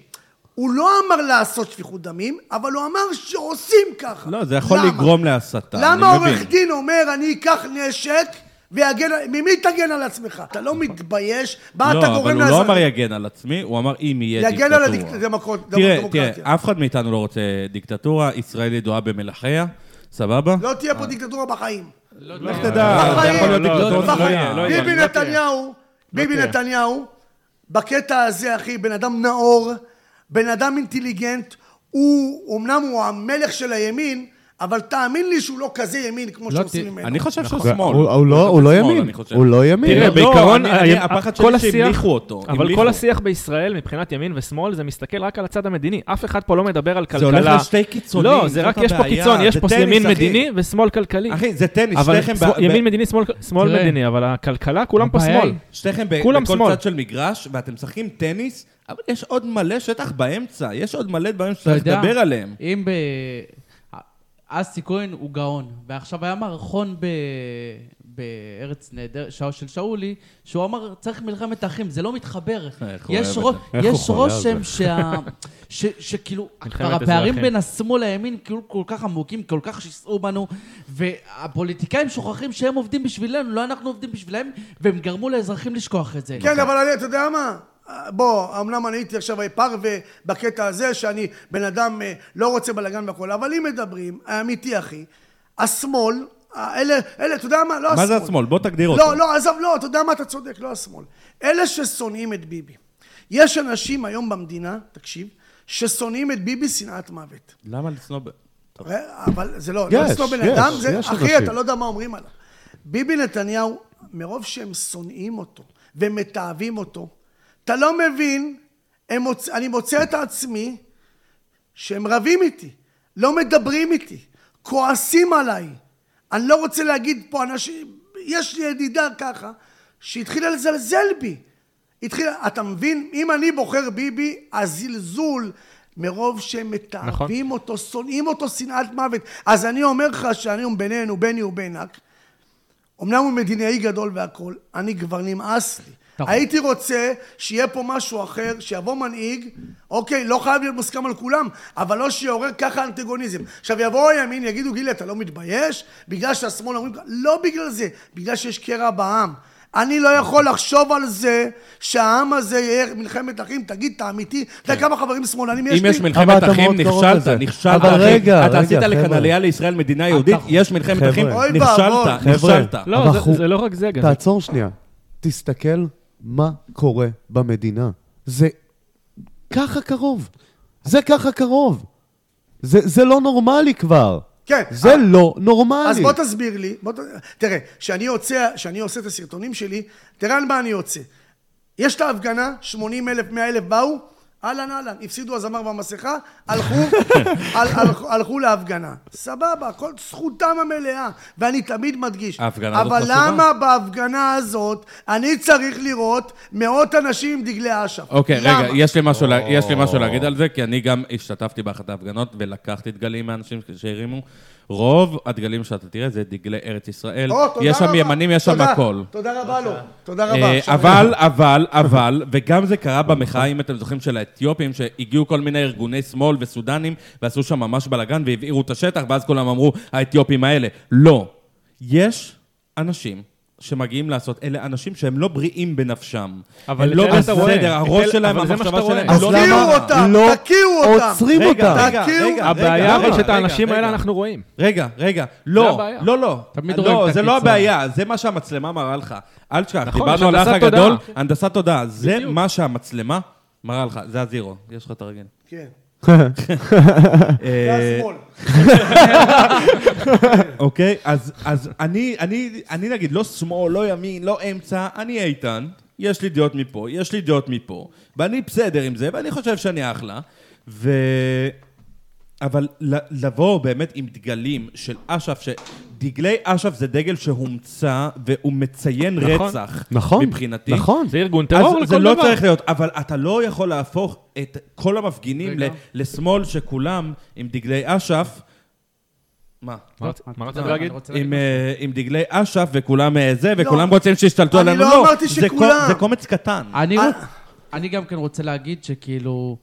הוא לא אמר לעשות שפיכות דמים, אבל הוא אמר שעושים ככה. לא, זה יכול למה? לגרום להסתה, למה אני מבין. עורך דין אומר, אני אקח נשק ויגן... ממי תגן על עצמך? אתה לא מתבייש? מה אתה לא, אבל גורם הוא לא לאזרחים? אמר יגן על עצמי, הוא אמר אם יהיה יגן על דיקטטורה. הדמוקרטיה. תראה, תראה, אף אחד מאיתנו לא רוצה דיקטטורה, ישראל ידועה במלחיה, סבבה? לא תהיה פה דיקטטורה בחיים. לך תדע, זה בחיים. יכול להיות לא, לא, דיקטטורה. לא, לא יהיה. ביבי לא נתניהו, ביבי. נתניהו, בקטע הזה, אחי, בן אדם נאור, בן אדם אינטליגנט, הוא, אמנם הוא המלך של הימין, אבל תאמין לי שהוא לא כזה ימין כמו לא שעושים ממנו. אני חושב שהוא הוא- שמאל. הוא לא- הוא לא ימין. הוא לא ימין. תראה, לא, בעיקרון, אני- ה- הפחד שלי שהמליכו אותו, אבל. כל השיח בישראל, מבחינת ימין ושמאל, זה מסתכל רק על הצד המדיני. אף אחד פה לא מדבר על כלכלה. זה הולך לשתי קיצונים, לא, זה רק, יש פה. קיצון, יש פה ימין. מדיני ושמאל כלכלי. אחי, זה טניס, שתיכם... ימין מדיני, שמאל-. מדיני, אבל הכלכלה, כולם פה שמאל. שתיכם בכל. צד של מגרש, ואתם משחקים טניס, אבל יש עוד מלא שטח באמצע, יש עוד מלא דברים שצריך לדבר עליהם. אם ב... אסי כהן הוא גאון, ועכשיו היה מערכון ב... בארץ נהדר, של שאולי, שהוא אמר, צריך מלחמת אחים, זה לא מתחבר. איך הוא יש, אוהב רו... יש רושם. שה... ש... שכאילו, הפערים. בין השמאל לימין כאילו כל כך עמוקים, כל כך שיסעו בנו, והפוליטיקאים שוכחים שהם עובדים בשבילנו, לא אנחנו עובדים בשבילם, והם גרמו לאזרחים לשכוח את זה. כן, אבל אני, אתה יודע מה? בוא, אמנם אני הייתי עכשיו פרווה בקטע הזה, שאני בן אדם אה, לא רוצה בלאגן והכול, אבל אם מדברים, האמיתי, אחי, השמאל, אלה, אלה, אתה יודע מה? לא השמאל. מה זה השמאל? בוא תגדיר אותו. לא, לא, עזוב, לא, אתה יודע מה, אתה צודק, לא השמאל. אלה ששונאים את ביבי. יש אנשים היום במדינה, תקשיב, ששונאים את ביבי שנאת מוות. למה לשנוא... ב- אבל זה לא, יש, לא לשנוא בן אדם, זה, יש אחי, אנשים. אתה לא יודע מה אומרים עליו. ביבי נתניהו, מרוב שהם שונאים אותו ומתעבים אותו, אתה לא מבין, מוצ... אני מוצא את עצמי שהם רבים איתי, לא מדברים איתי, כועסים עליי. אני לא רוצה להגיד פה אנשים, יש לי ידידה ככה, שהתחילה לזלזל בי. התחילה, אתה מבין? אם אני בוחר ביבי, הזלזול, מרוב שהם מתעבים אותו, שונאים אותו שנאת מוות. אז אני אומר לך שהיום בינינו, ביני ובינק, אמנם הוא מדינאי גדול והכול, אני כבר נמאס לי. נכון. הייתי רוצה שיהיה פה משהו אחר, שיבוא מנהיג, אוקיי, לא חייב להיות מוסכם על כולם, אבל לא שיעורר ככה אנטגוניזם. עכשיו יבואו הימין, יגידו, גילי, אתה לא מתבייש? בגלל שהשמאל אומרים, לא בגלל זה, בגלל שיש קרע בעם. אני לא יכול לחשוב על זה שהעם הזה יהיה מלחמת אחים, תגיד, אתה אמיתי? אתה יודע כמה חברים שמאלנים יש כן. אם לי? יש מלחמת אחים, נכשלת. נכשלת, אבל אחי. רגע, אתה רגע, עשית לכאן. עלייה לישראל מדינה יהודית, יש מלחמת. אחים, נכשלת. נכשלת. לא, זה לא רק זה, גם. תעצור שנייה. תסתכל מה קורה במדינה. זה ככה קרוב. זה ככה קרוב. זה, זה לא נורמלי כבר. כן. זה לא נורמלי. אז בוא תסביר לי, בוא ת... תראה, כשאני יוצא, כשאני עושה את הסרטונים שלי, תראה על מה אני יוצא. יש את ההפגנה, 80 אלף, 100 אלף באו, אהלן אהלן, הפסידו הזמר והמסכה, הלכו, הל, הלכו, הלכו להפגנה. סבבה, הכל זכותם המלאה, ואני תמיד מדגיש. ההפגנה הזאת אבל חשובה. למה בהפגנה הזאת אני צריך לראות מאות אנשים עם דגלי אש"ף? אוקיי, למה? רגע, יש לי משהו לה- יש לי משהו להגיד על זה, כי אני גם השתתפתי באחת ההפגנות ולקחתי דגלים מאנשים שהרימו. רוב הדגלים שאתה תראה זה דגלי ארץ ישראל. או, תודה יש שם רבה. ימנים, יש שם תודה, הכל. תודה רבה לו, תודה אה, רבה. עכשיו- אבל, אבל, אבל, וגם זה קרה במחאה, אם אתם זוכרים, של האתיופים, שהגיעו כל מיני ארגוני שמאל וסודנים, ועשו שם ממש בלאגן, והבעירו את השטח, ואז כולם אמרו, האתיופים האלה. לא. יש אנשים שמגיעים לעשות, אלה אנשים שהם לא בריאים בנפשם. אבל הם לא. בסדר, הראש שלהם, המחשבה שלהם. אז לא תקיעו אותם, לא תקיעו אותם. עוצרים רגע, אותם? רגע, תקיעו. רגע, הבעיה רגע, אבל שאת האנשים. האלה אנחנו רואים. רגע, רגע, לא. לא, לא. תמיד רואים לא, את זה לא. הבעיה, זה מה שהמצלמה מראה לך. אל תשכח, נכון, דיברנו על האח הגדול. הנדסת תודעה. זה. מה שהמצלמה מראה לך, זה הזירו, יש לך את הרגל. כן. אוקיי, אז אני, נגיד, לא שמאל, לא ימין, לא אמצע, אני איתן, יש לי דעות מפה, יש לי דעות מפה, ואני בסדר עם זה, ואני חושב שאני אחלה, ו... אבל לבוא באמת עם דגלים של אש"ף, שדגלי אש"ף זה דגל שהומצא והוא מציין נכון. רצח, נכון, מבחינתי. נכון. זה ארגון טרור לכל אז דבר. זה לא צריך להיות, אבל אתה לא יכול להפוך את כל המפגינים. ל- לשמאל שכולם עם דגלי אש"ף. מה? מה רצ- מה רצית לא, להגיד? עם, אה, עם דגלי אש"ף וכולם אה, זה, לא. וכולם רוצים שישתלטו אני עלינו. לא אמרתי שכולם. זה קומץ קטן. אני, אה. אני גם כן רוצה להגיד שכאילו,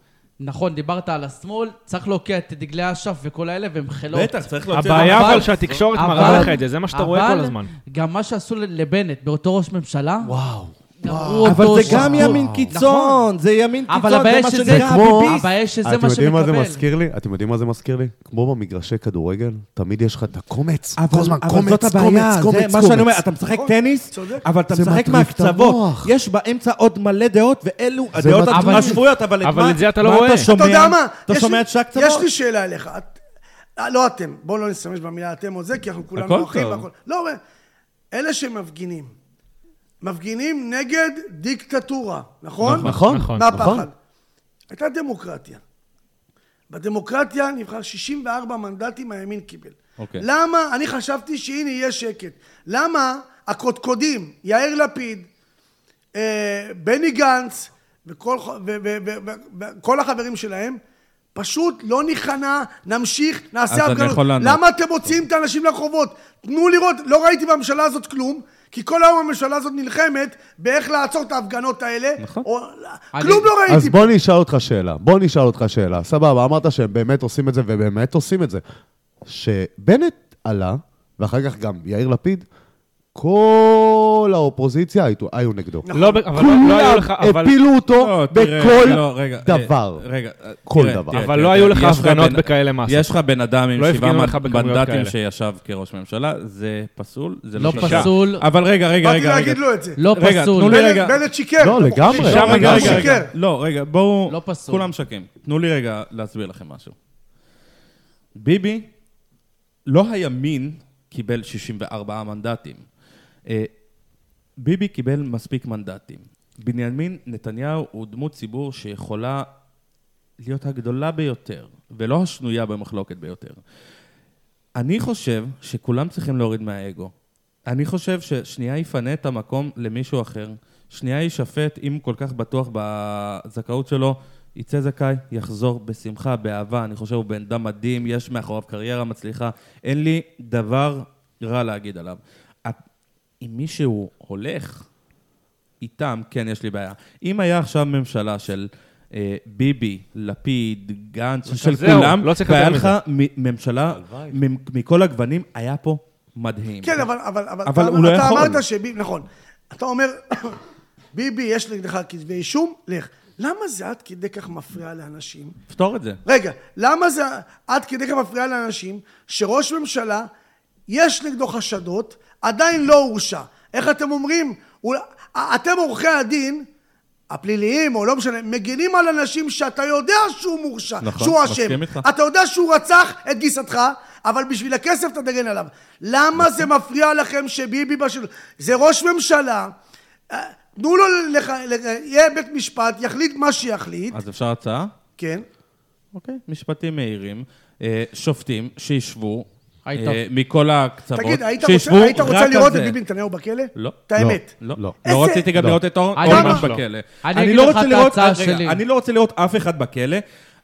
נכון, דיברת על השמאל, צריך להוקיע את דגלי אש"ף וכל האלה, והם חילות. בטח, צריך להוציא... הבעיה אבל- אבל שהתקשורת אבל- מראה לך את זה, זה מה שאתה רואה כל הזמן. גם מה שעשו לבנט באותו ראש ממשלה, וואו. גמרו אבל אותו זה. גם ימין נכון. קיצון, זה ימין אבל קיצון, הבעיה זה מה שזה שנקרא כמו- ביביסט. הבעיה שזה אתם מה יודעים מה זה שמקבל. מזכיר לי? אתם יודעים מה זה מזכיר לי? כמו במגרשי כדורגל, תמיד יש לך את הקומץ. אבל- כל הזמן אבל קומץ, זאת הבעיה, קומץ, קומץ, זה מה קומץ. שאני אומר, אתה משחק נכון, טניס, צודק. אבל אתה זה משחק מטריף את מהקצוות. המוח. יש באמצע עוד מלא דעות, ואלו זה הדעות מטריף. השפויות, אבל את אבל מה את זה אתה לא מה רואה. אתה שומע? אתה יודע מה? אתה יש שומע לי- את שק יש? לי שאלה אליך. את- אה, לא אתם, בואו לא נשתמש במילה אתם או זה, כי אנחנו כולנו הכל אחים טוב. והכל. לא, אבל אלה שמפגינים, מפגינים נגד דיקטטורה, נכון? נכון, נכון. מה נכון. הפחד? הייתה דמוקרטיה. בדמוקרטיה נבחר 64 מנדטים הימין קיבל. אוקיי. למה? אני חשבתי שהנה יהיה שקט. למה הקודקודים, יאיר לפיד, אה, בני גנץ וכל, ו- ו- ו- ו- וכל החברים שלהם, פשוט לא ניכנע, נמשיך, נעשה הפגנות. למה אתם מוציאים את האנשים לרחובות? תנו לראות, לא ראיתי בממשלה הזאת כלום, כי כל היום הממשלה הזאת נלחמת באיך לעצור את ההפגנות האלה. נכון. או, אני- כלום לא ראיתי. אז בוא נשאל אותך שאלה. בוא נשאל אותך שאלה. סבבה, אמרת שהם באמת עושים את זה, ובאמת עושים את זה. שבנט עלה, ואחר כך גם יאיר לפיד, כל האופוזיציה היו, היו נגדו. לא, ב- אבל לא- לא היו לך, כולם אבל... הפילו אותו לא, תראה, בכל לא, רגע, אה, דבר. רגע, אה, כל תראה, דבר. תראה, אבל תראה, לא היו לך הפגנות בן- בכאלה מסות. יש לך בן אדם עם לא שבעה מנדטים כאלה. שישב כראש ממשלה, זה פסול? זה לא שישה. פסול. אבל רגע, רגע, באתי רגע, רגע. להגיד לו את זה. לא רגע, פסול. תנו לי בנט- רגע. בנט שיקר. לא, לגמרי. לא, רגע. לא, בואו... לא פסול. כולם משקים. תנו לי רגע להסביר לכם משהו. ביבי, לא הימין קיבל 64 מנדטים. אה, ביבי קיבל מספיק מנדטים. בנימין נתניהו הוא דמות ציבור שיכולה להיות הגדולה ביותר, ולא השנויה במחלוקת ביותר. אני חושב שכולם צריכים להוריד מהאגו. אני חושב ששנייה יפנה את המקום למישהו אחר, שנייה יישפט, אם כל כך בטוח בזכאות שלו, יצא זכאי, יחזור בשמחה, באהבה. אני חושב הוא בן אדם מדהים, יש מאחוריו קריירה מצליחה. אין לי דבר רע להגיד עליו. אם מישהו הולך איתם, כן, יש לי בעיה. אם היה עכשיו ממשלה של אה, ביבי, לפיד, גנץ, של זהו, כולם, לא צריך והיה יותר לך מ- ממשלה מ- מכל הגוונים, היה פה מדהים. כן, אבל, אבל, אבל, אבל אתה, הוא לא אתה יכול. אמרת שביבי, נכון. אתה אומר, ביבי, יש נגדך כתבי אישום, לך. למה זה עד כדי כך מפריע לאנשים? פתור את זה. רגע, למה זה עד כדי כך מפריע לאנשים שראש ממשלה, יש נגדו חשדות, עדיין לא הורשע? איך אתם אומרים? אתם עורכי הדין, הפליליים, או לא משנה, מגינים על אנשים שאתה יודע שהוא מורשע, נכון, שהוא מסכים אשם. איתך. אתה יודע שהוא רצח את גיסתך, אבל בשביל הכסף אתה תגן עליו. למה זה מפריע לכם שביבי בשל... זה ראש ממשלה, אה, תנו לו, לח... לח... יהיה בית משפט, יחליט מה שיחליט, אז אפשר הצעה? כן. אוקיי, משפטים מהירים. אה, שופטים שישבו היית- אה, מכל הקצוות, תגיד, היית שישבו רוצה, היית רוצה על לראות את זה. ביבי נתניהו בכלא? לא. את האמת. לא, לא. לא איזה- רציתי גם לא. לראות את אור- אני לא. בכלא. אני אגיד לא לך רוצה את לראות- ההצעה רגע, שלי. אני לא רוצה לראות אף אחד בכלא,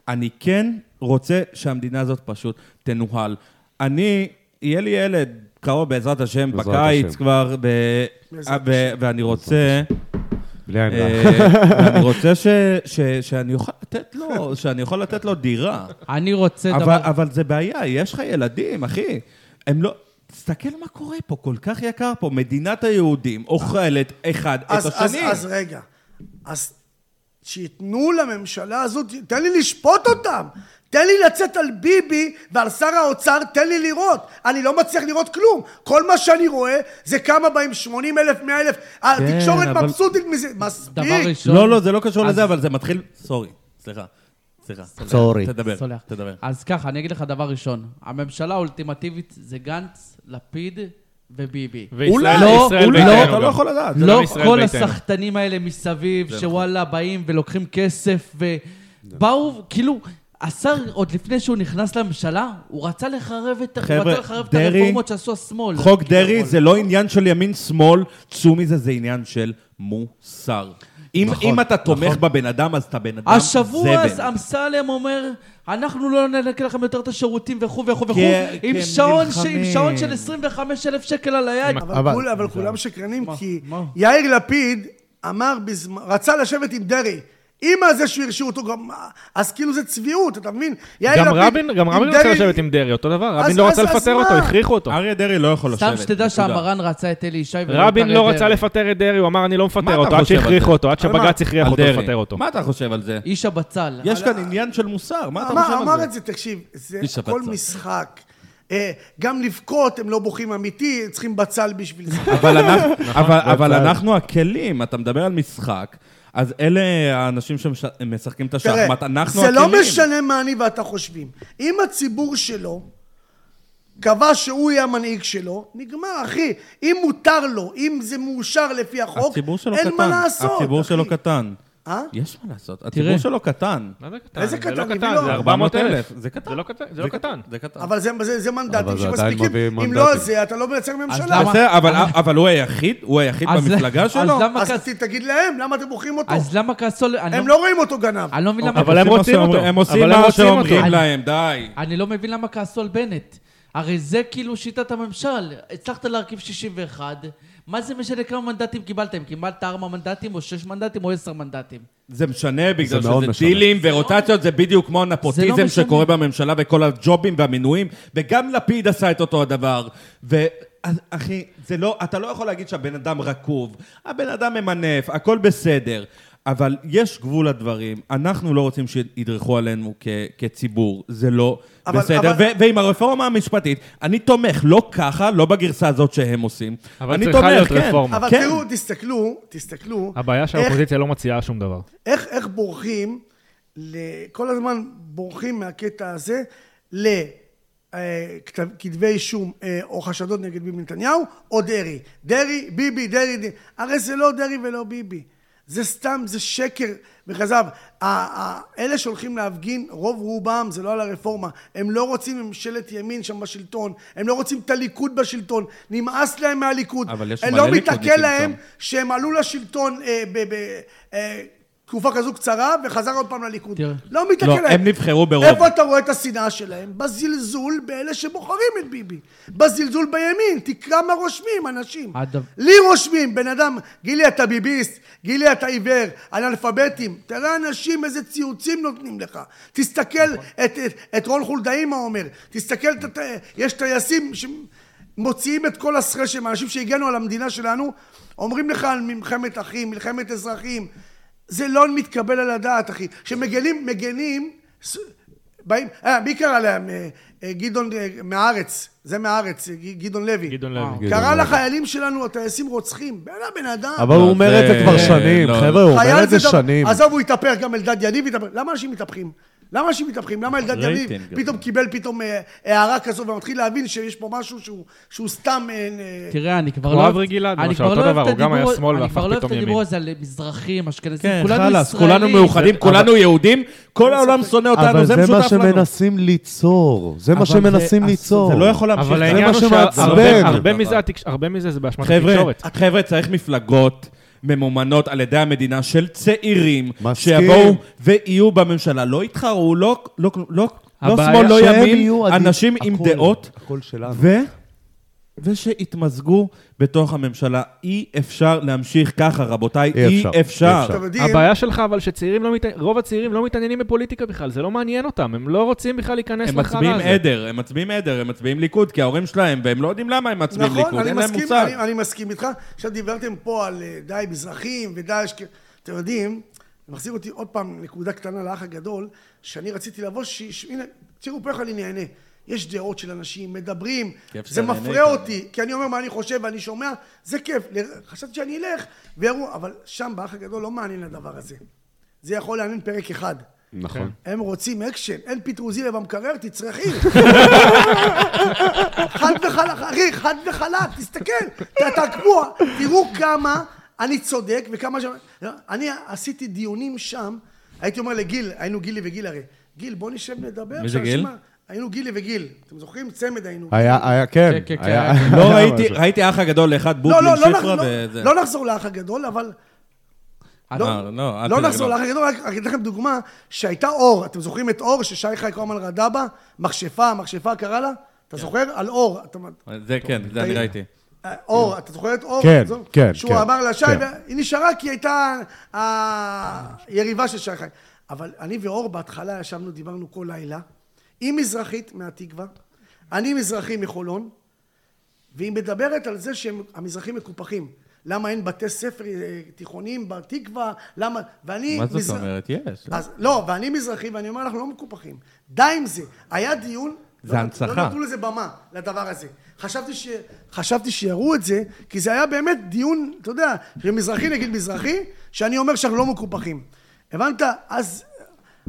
אני כן רוצה שהמדינה הזאת פשוט תנוהל. אני, יהיה לי ילד קרוב בעזרת השם בעזרת בקיץ השם. כבר, ב- בעזרת ו- ואני רוצה... בלי עין רע. אה, ואני רוצה ש- ש- שאני אוכל לתת לו, שאני יכול לתת לו דירה. אני רוצה אבל, דבר... אבל זה בעיה, יש לך ילדים, אחי. הם לא... תסתכל מה קורה פה, כל כך יקר פה. מדינת היהודים אוכלת אחד אז, את אז, השני. אז רגע, אז שייתנו לממשלה הזאת, תן לי לשפוט אותם. תן לי לצאת על ביבי ועל שר האוצר, תן לי לראות. אני לא מצליח לראות כלום. כל מה שאני רואה זה כמה באים 80 אלף, 100 אלף. התקשורת אבל- מבסוטית מזה. מספיק. דבר ראשון... לא, לא, זה לא קשור אז- לזה, אבל זה מתחיל... סורי, סליחה. סליחה. סורי. תדבר, סולח. תדבר. אז ככה, אני אגיד לך דבר ראשון. הממשלה האולטימטיבית זה גנץ, לפיד וביבי. וישראל אולי. לא, ישראל אולי. ביתנו אתה לא גם. יכול לדעת. זה לא גם ישראל כל ביתנו. הסחטנים האלה מסביב, זה שוואלה, באים ולוקחים כסף, ובאו, כאילו, השר, עוד לפני שהוא נכנס לממשלה, הוא רצה לחרב את הוא חבר'ה, רצה לחרב את דרעי- הרפורמות שעשו השמאל. חוק דרעי. זה לא עניין של ימין-שמאל, צאו מזה, זה עניין של מוסר. אם, נכון, אם אתה תומך נכון. בבן אדם, אז אתה בן אדם השבוע זבל. אמסלם אומר, אנחנו לא ננקה לכם יותר את השירותים וכו' וכו' וכו', כי- עם ש- עם. שעון של 25,000 שקל על היד. אבל, אבל- כול, אבל כולם שקרנים, מה? כי מה? יאיר לפיד אמר, בזמן, רצה לשבת עם דרעי. עם הזה שהוא הרשיעו אותו, גם, אז כאילו זה צביעות, אתה מבין? יאיר גם לפיד רבין, גם רבין רוצה לשבת עם דרעי, אותו דבר. אז- רבין לא אז- רצה אז לפטר מה? אותו, הכריחו אותו. אריה דרעי לא יכול לשבת. סתם שתדע. שהמרן רצה את אלי ישי ולא את רבין לא. רצה לפטר את דרעי, הוא אמר, אני לא מה מפטר אתה אותו, עד שהכריחו? אותו, עד? שבג"ץ הכריח אותו. לפטר אותו. מה אתה חושב על זה? איש הבצל. יש כאן עניין של מוסר, מה אתה אמר, חושב אמר על זה? את זה, תקשיב, זה הכל. משחק. אה, גם לבכות הם לא בוכים אמיתי, צריכים בצל בשביל זה. אבל אנחנו-. אנחנו הכלים, אתה מדבר על משחק, אז אלה האנשים שמשחקים את תראה, השחמט, אנחנו זה הכלים. לא משנה מה אני ואתה חושבים. אם הציבור שלו קבע שהוא יהיה המנהיג שלו, נגמר, אחי. אם מותר לו, אם זה מאושר לפי החוק, אין קטן. מה לעשות. הציבור. שלו קטן. אה? יש מה לעשות, תראה. הציבור שלו קטן. מה זה קטן? איזה זה קטן? לא הביא קטן, לו זה 400 אלף. זה קטן. זה לא קטן, זה לא קטן. זה קטן. אבל זה, זה, זה מנדטים זה שמספיקים. אם מנדטים. לא זה, אתה לא מייצר ממשלה. אבל- אבל הוא היחיד? הוא היחיד במפלגה אז שלו? למה אז תגיד להם, למה אתם בוחרים אותו? אז למה כעסו... ל- אני הם לא- לא רואים אותו גנב. אני לא מבין למה... אבל הם רוצים אותו. הם עושים מה. שאומרים להם, די. אני לא מבין למה כעסו על בנט. הרי זה כאילו שיטת הממשל. הצלחת להרכיב 61, מה זה משנה כמה מנדטים קיבלתם? קיבלת 4 מנדטים או 6 מנדטים או 10 מנדטים? זה משנה בגלל זה מאוד שזה משנה. דילים ורוטציות, זה בדיוק כמו לא הנפוטיזם משנה. שקורה בממשלה וכל הג'ובים והמינויים, וגם לפיד עשה את אותו הדבר. ו... אחי, זה לא, אתה לא יכול להגיד שהבן אדם רקוב, הבן אדם ממנף, הכל בסדר. אבל יש גבול לדברים, אנחנו לא רוצים שידרכו עלינו כ- כציבור, זה לא אבל- בסדר. אבל- ו- ועם הרפורמה המשפטית, אני תומך, לא ככה, לא בגרסה הזאת שהם עושים. אבל אני צריכה תומך, להיות כן. רפורמה. אבל כן. תראו, תסתכלו, תסתכלו. הבעיה שהאופוזיציה לא מציעה שום דבר. איך, איך בורחים, ל- כל הזמן בורחים מהקטע הזה לכתבי אישום אה, או חשדות נגד ביבי נתניהו או דרעי. דרעי, ביבי, דרעי, דרעי. הרי זה לא דרעי ולא ביבי. זה סתם, זה שקר וכזב. אלה שהולכים להפגין, רוב רובם זה לא על הרפורמה. הם לא רוצים ממשלת ימין שם בשלטון. הם לא רוצים את הליכוד בשלטון. נמאס להם מהליכוד. אבל יש מלא לא מתעכל ליכודניקים להם שם. שהם עלו לשלטון אה, ב... ב אה, תקופה כזו קצרה, וחזר עוד פעם לליכוד. תראה. לא מתעכל לא, להם. הם נבחרו ברוב. איפה אתה רואה את השנאה שלהם? בזלזול באלה שבוחרים את ביבי. בזלזול בימין. תקרא מה רושמים אנשים. אגב- לי רושמים, בן אדם, גילי אתה ביביסט, גילי אתה עיוור, אנאלפביתים. תראה אנשים איזה ציוצים נותנים לך. תסתכל את, את, את רון חולדאי מה אומר. תסתכל, את, יש טייסים שמוציאים את כל הסרשם, האנשים שהגנו על המדינה שלנו, אומרים לך על מלחמת אחים, מלחמת אזרחים. זה לא מתקבל על הדעת, אחי. שמגנים, מגנים, באים, אה, מי קרא להם? אה, אה, גדעון אה, מהארץ, זה מהארץ, גדעון לוי. גדעון. לוי. קרא לחיילים שלנו, הטייסים רוצחים. בן הבן אדם. אבל הוא לא, אומר את זה כבר שנים, לא. חבר'ה, הוא אומר את זה שנים. עזוב, הוא התהפך, גם אלדד יניב התהפך. למה אנשים מתהפכים? למה אנשים מתהפכים? למה אלדד יניב. פתאום קיבל פתאום אה, הערה כזו ומתחיל להבין שיש פה משהו שהוא- שהוא סתם... אה, אה, תראה, אני כבר כמו לא... אברי גלעד, אני למשל, כבר אותו לא אוהב דבר, את הוא גם היה הדיבור- שמאל אני והפך כבר לא אוהב פתאום את הדיבור ימין. הזה על מזרחים, אשכנזים, כן, כולנו ישראלים. כולנו מאוחדים, כולנו יהודים, כל העולם שונא אותנו, אבל זה זה מה משותף לנו. שמנסים ליצור. זה מה אבל שמנסים זה- ליצור. זה לא יכול להמשיך. אבל זה מה שמעצבן. הרבה. מזה זה באשמת התקשורת. חבר'ה, צריך מפלגות ממומנות על ידי המדינה של צעירים, מסכים. שיבואו ויהיו בממשלה. לא יתחרו, לא, לא, לא, לא שמאל, לא ימין. אנשים עם הכל, דעות, הכל שלנו. ו... ושיתמזגו בתוך הממשלה. אי אפשר להמשיך ככה, רבותיי, אי אי אפשר, אי אפשר. אפשר. הבעיה שלך, אבל שצעירים לא מתעניינים, רוב הצעירים לא מתעניינים בפוליטיקה בכלל, זה לא מעניין אותם, הם לא רוצים בכלל להיכנס הם לחרא מצביעים הזה. עדר, הם מצביעים עדר, הם מצביעים ליכוד, כי ההורים שלהם, והם לא יודעים למה הם מצביעים נכון, ליכוד, אין להם מסכים, מושג. אני, אני מסכים איתך. עכשיו דיברתם פה על אה, די מזרחים ודאעש, כ- אתם יודעים, זה מחזיר אותי עוד פעם נקודה קטנה לאח הגדול, שאני רציתי לבוא, ש... ש... הנה, תראו פה איך אני נהנה. יש דעות של אנשים, מדברים, זה מפריע. אותי, כי אני אומר מה אני חושב ואני שומע, זה כיף. חשבתי שאני אלך, ויראו, אבל שם באח הגדול לא מעניין הדבר הזה. זה יכול לעניין פרק אחד. נכון. הם רוצים אקשן, אין פטרוזיליה במקרר, תצרכי. חד וחלק, אחי, חד וחלק, תסתכל, ת- תעקבו, תראו כמה אני צודק וכמה ש... אני עשיתי דיונים שם, הייתי אומר לגיל, היינו גילי וגיל הרי, גיל, בוא נשב נדבר. מי זה גיל? היינו גילי וגיל, אתם זוכרים? צמד היינו. היה, היה, כן. כן, כן, כן, היה-. לא ראיתי. ראיתי האח הגדול לאחד לא, בוטלין לא, לא, שפרה לא, וזה. לא נחזור לאח הגדול, אבל... לא, אה, לא, לא נחזור לא. לאח הגדול, רק אתן לכם דוגמה, שהייתה אור, אתם זוכרים את אור, ששי חי הזמן רדה בה? מכשפה, מכשפה קרא לה? אתה כן. זוכר? על אור. אתה- זה כן, זה אני ראיתי. אה, אור, אתה זוכר את אור? כן, כן, שהוא כן, אמר לה, שי, כן. והיא נשארה כי היא הייתה היריבה של שי חי. אבל אני ואור בהתחלה ישבנו, דיברנו כל לילה. היא מזרחית מהתקווה, אני מזרחי מחולון, והיא מדברת על זה שהמזרחים מקופחים. למה אין בתי ספר אה, תיכוניים בתקווה? למה... ואני... מה זאת מזר- אומרת? יש. אז לא, ואני מזרחי, ואני אומר, אנחנו לא מקופחים. די עם זה. היה דיון... זה לא- הנצחה. לא נתנו לזה במה, לדבר הזה. חשבתי, ש... חשבתי שיראו את זה, כי זה היה באמת דיון, אתה יודע, שמזרחי נגד מזרחי, שאני אומר שאנחנו לא מקופחים. הבנת? אז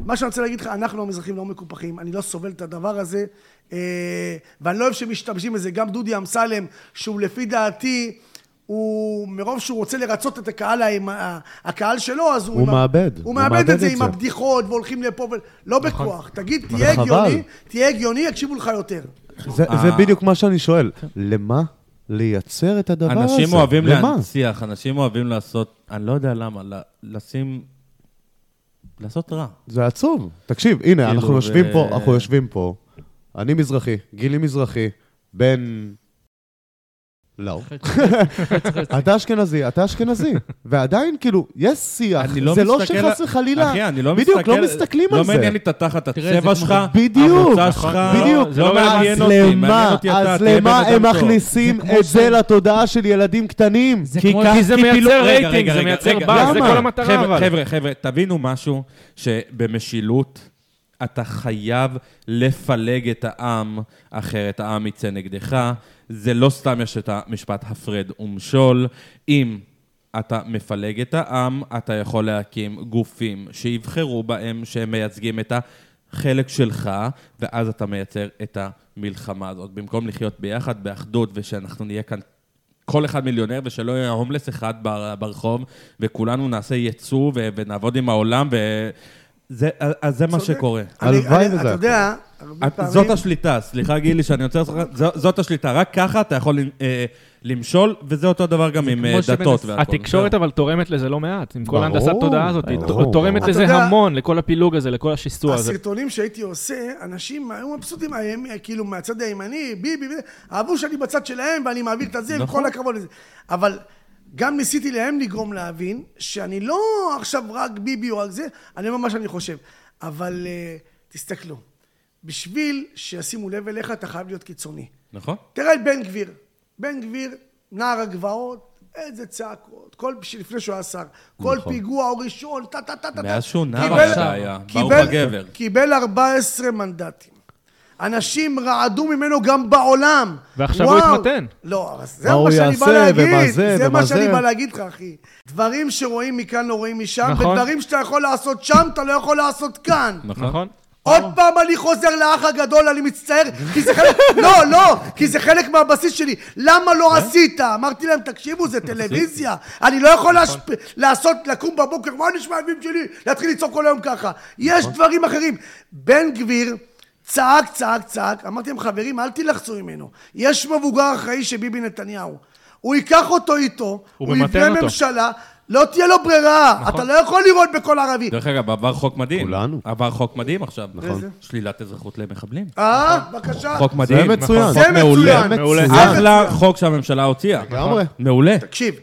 מה שאני רוצה להגיד לך, אנחנו המזרחים לא מקופחים, אני לא סובל את הדבר הזה, אה, ואני לא אוהב שמשתמשים בזה. גם דודי אמסלם, שהוא לפי דעתי... הוא, מרוב שהוא רוצה לרצות את הקהל, הקהל שלו, אז הוא... הוא מאבד, הוא מאבד מאבד את זה את עם זה. הבדיחות, והולכים לפה ו... לא בכוח. תגיד, תהיה. הגיוני, תהיה הגיוני, יקשיבו לך יותר. זה, אה. זה בדיוק מה שאני שואל. למה לייצר את הדבר הזה? אנשים אוהבים למה? להנציח, אנשים אוהבים לעשות, אני לא יודע למה, לשים... לעשות רע. זה עצוב. תקשיב, הנה, כאילו, אנחנו יושבים פה, אנחנו יושבים פה. אני מזרחי, גילי מזרחי, בן... לא. אתה אשכנזי, אתה אשכנזי. ועדיין, כאילו, יש שיח. אני לא זה לא שחס על- וחלילה... אחי, אני לא בדיוק, מסתכל... לא מסתכלים על לא זה. מעניין לי את התחת תראה, הצבע שלך, בדיוק, המוצא. שלך. בדיוק. זה לא מעניין אז אותי, מעניין למה, אותי אתה, אז למה הם. מכניסים את זה לתודעה של ילדים קטנים? כי זה מייצר רייטינג, זה מייצר באז, זה? כל המטרה. חבר'ה, חבר'ה, תבינו משהו, שבמשילות אתה חייב לפלג את העם, אחרת העם יצא נגדך. זה לא סתם יש את המשפט הפרד ומשול. אם אתה מפלג את העם, אתה יכול להקים גופים שיבחרו בהם, שהם מייצגים את החלק שלך, ואז אתה מייצר את המלחמה הזאת. במקום לחיות ביחד, באחדות, ושאנחנו נהיה כאן כל אחד מיליונר, ושלא יהיה הומלס אחד בר- ברחוב, וכולנו נעשה ייצוא ו- ונעבוד עם העולם, וזה אז זה מה. שקורה. הלוואי וזה אתה היה יודע, הרבה פעמים... זאת השליטה, סליחה גילי שאני עוצר אותך, זאת השליטה, רק ככה אתה יכול אה, למשול, וזה אותו דבר גם עם אה, דתות והכל. התקשורת אבל תורמת לזה לא מעט, עם כל ברור, ההנדסת תודעה הזאת, היא תורמת. לזה אתה המון, לכל הפילוג הזה, לכל השיסוע הזה. הסרטונים שהייתי עושה, אנשים היו מבסוטים, הימי- כאילו מהצד הימני, ביבי, אהבו שאני בצד שלהם ואני מעביר את הזה, נכון. וכל הכבוד לזה. אבל גם ניסיתי להם לגרום להבין שאני לא עכשיו רק ביבי או רק זה, אני אומר מה שאני חושב. אבל אה, תסתכלו, בשביל שישימו לב אליך אתה חייב להיות קיצוני. נכון? תראה את בן גביר. בן גביר, נער הגבעות, איזה צעקות. כל, לפני שהוא היה שר. כל נכון. פיגוע או ראשון, טה טה טה טה. מאז שהוא נער זה היה, ברוך הגבר. קיבל 14 מנדטים. אנשים רעדו ממנו גם בעולם. ועכשיו הוא וואו. התמתן. לא, אז מה הוא שאני יעשה, בא להגיד. ומה זה, זה ומה מה שאני זה. בא להגיד לך, אחי. דברים שרואים מכאן לא רואים משם, נכון. ודברים שאתה יכול לעשות שם, אתה לא יכול לעשות כאן. נכון? עוד פעם אני חוזר לאח הגדול, אני מצטער, כי זה חלק, לא, לא, כי זה חלק מהבסיס שלי. למה לא עשית? אמרתי להם, תקשיבו, זה טלוויזיה. אני לא יכול להשפ- לעשות, לקום בבוקר, מה נשמע האבים שלי? להתחיל לצעוק כל היום ככה. יש דברים אחרים. בן גביר צעק, צעק, צעק, אמרתי להם, חברים, אל תילחצו ממנו. יש מבוגר אחראי שביבי נתניהו. הוא ייקח אותו איתו, הוא הוא יבנה אותו. ממשלה, לא תהיה לו ברירה. אתה לא יכול לראות בכל ערבי. דרך אגב, עבר חוק מדהים. כולנו. עבר חוק מדהים עכשיו. נכון. איזה? שלילת אזרחות למחבלים. אה, בבקשה. חוק מדהים. מצוין. זה מעולה. מצוין. מעולה. זה אחלה מצוין. חוק שהממשלה הוציאה. לגמרי. מעולה. תקשיב,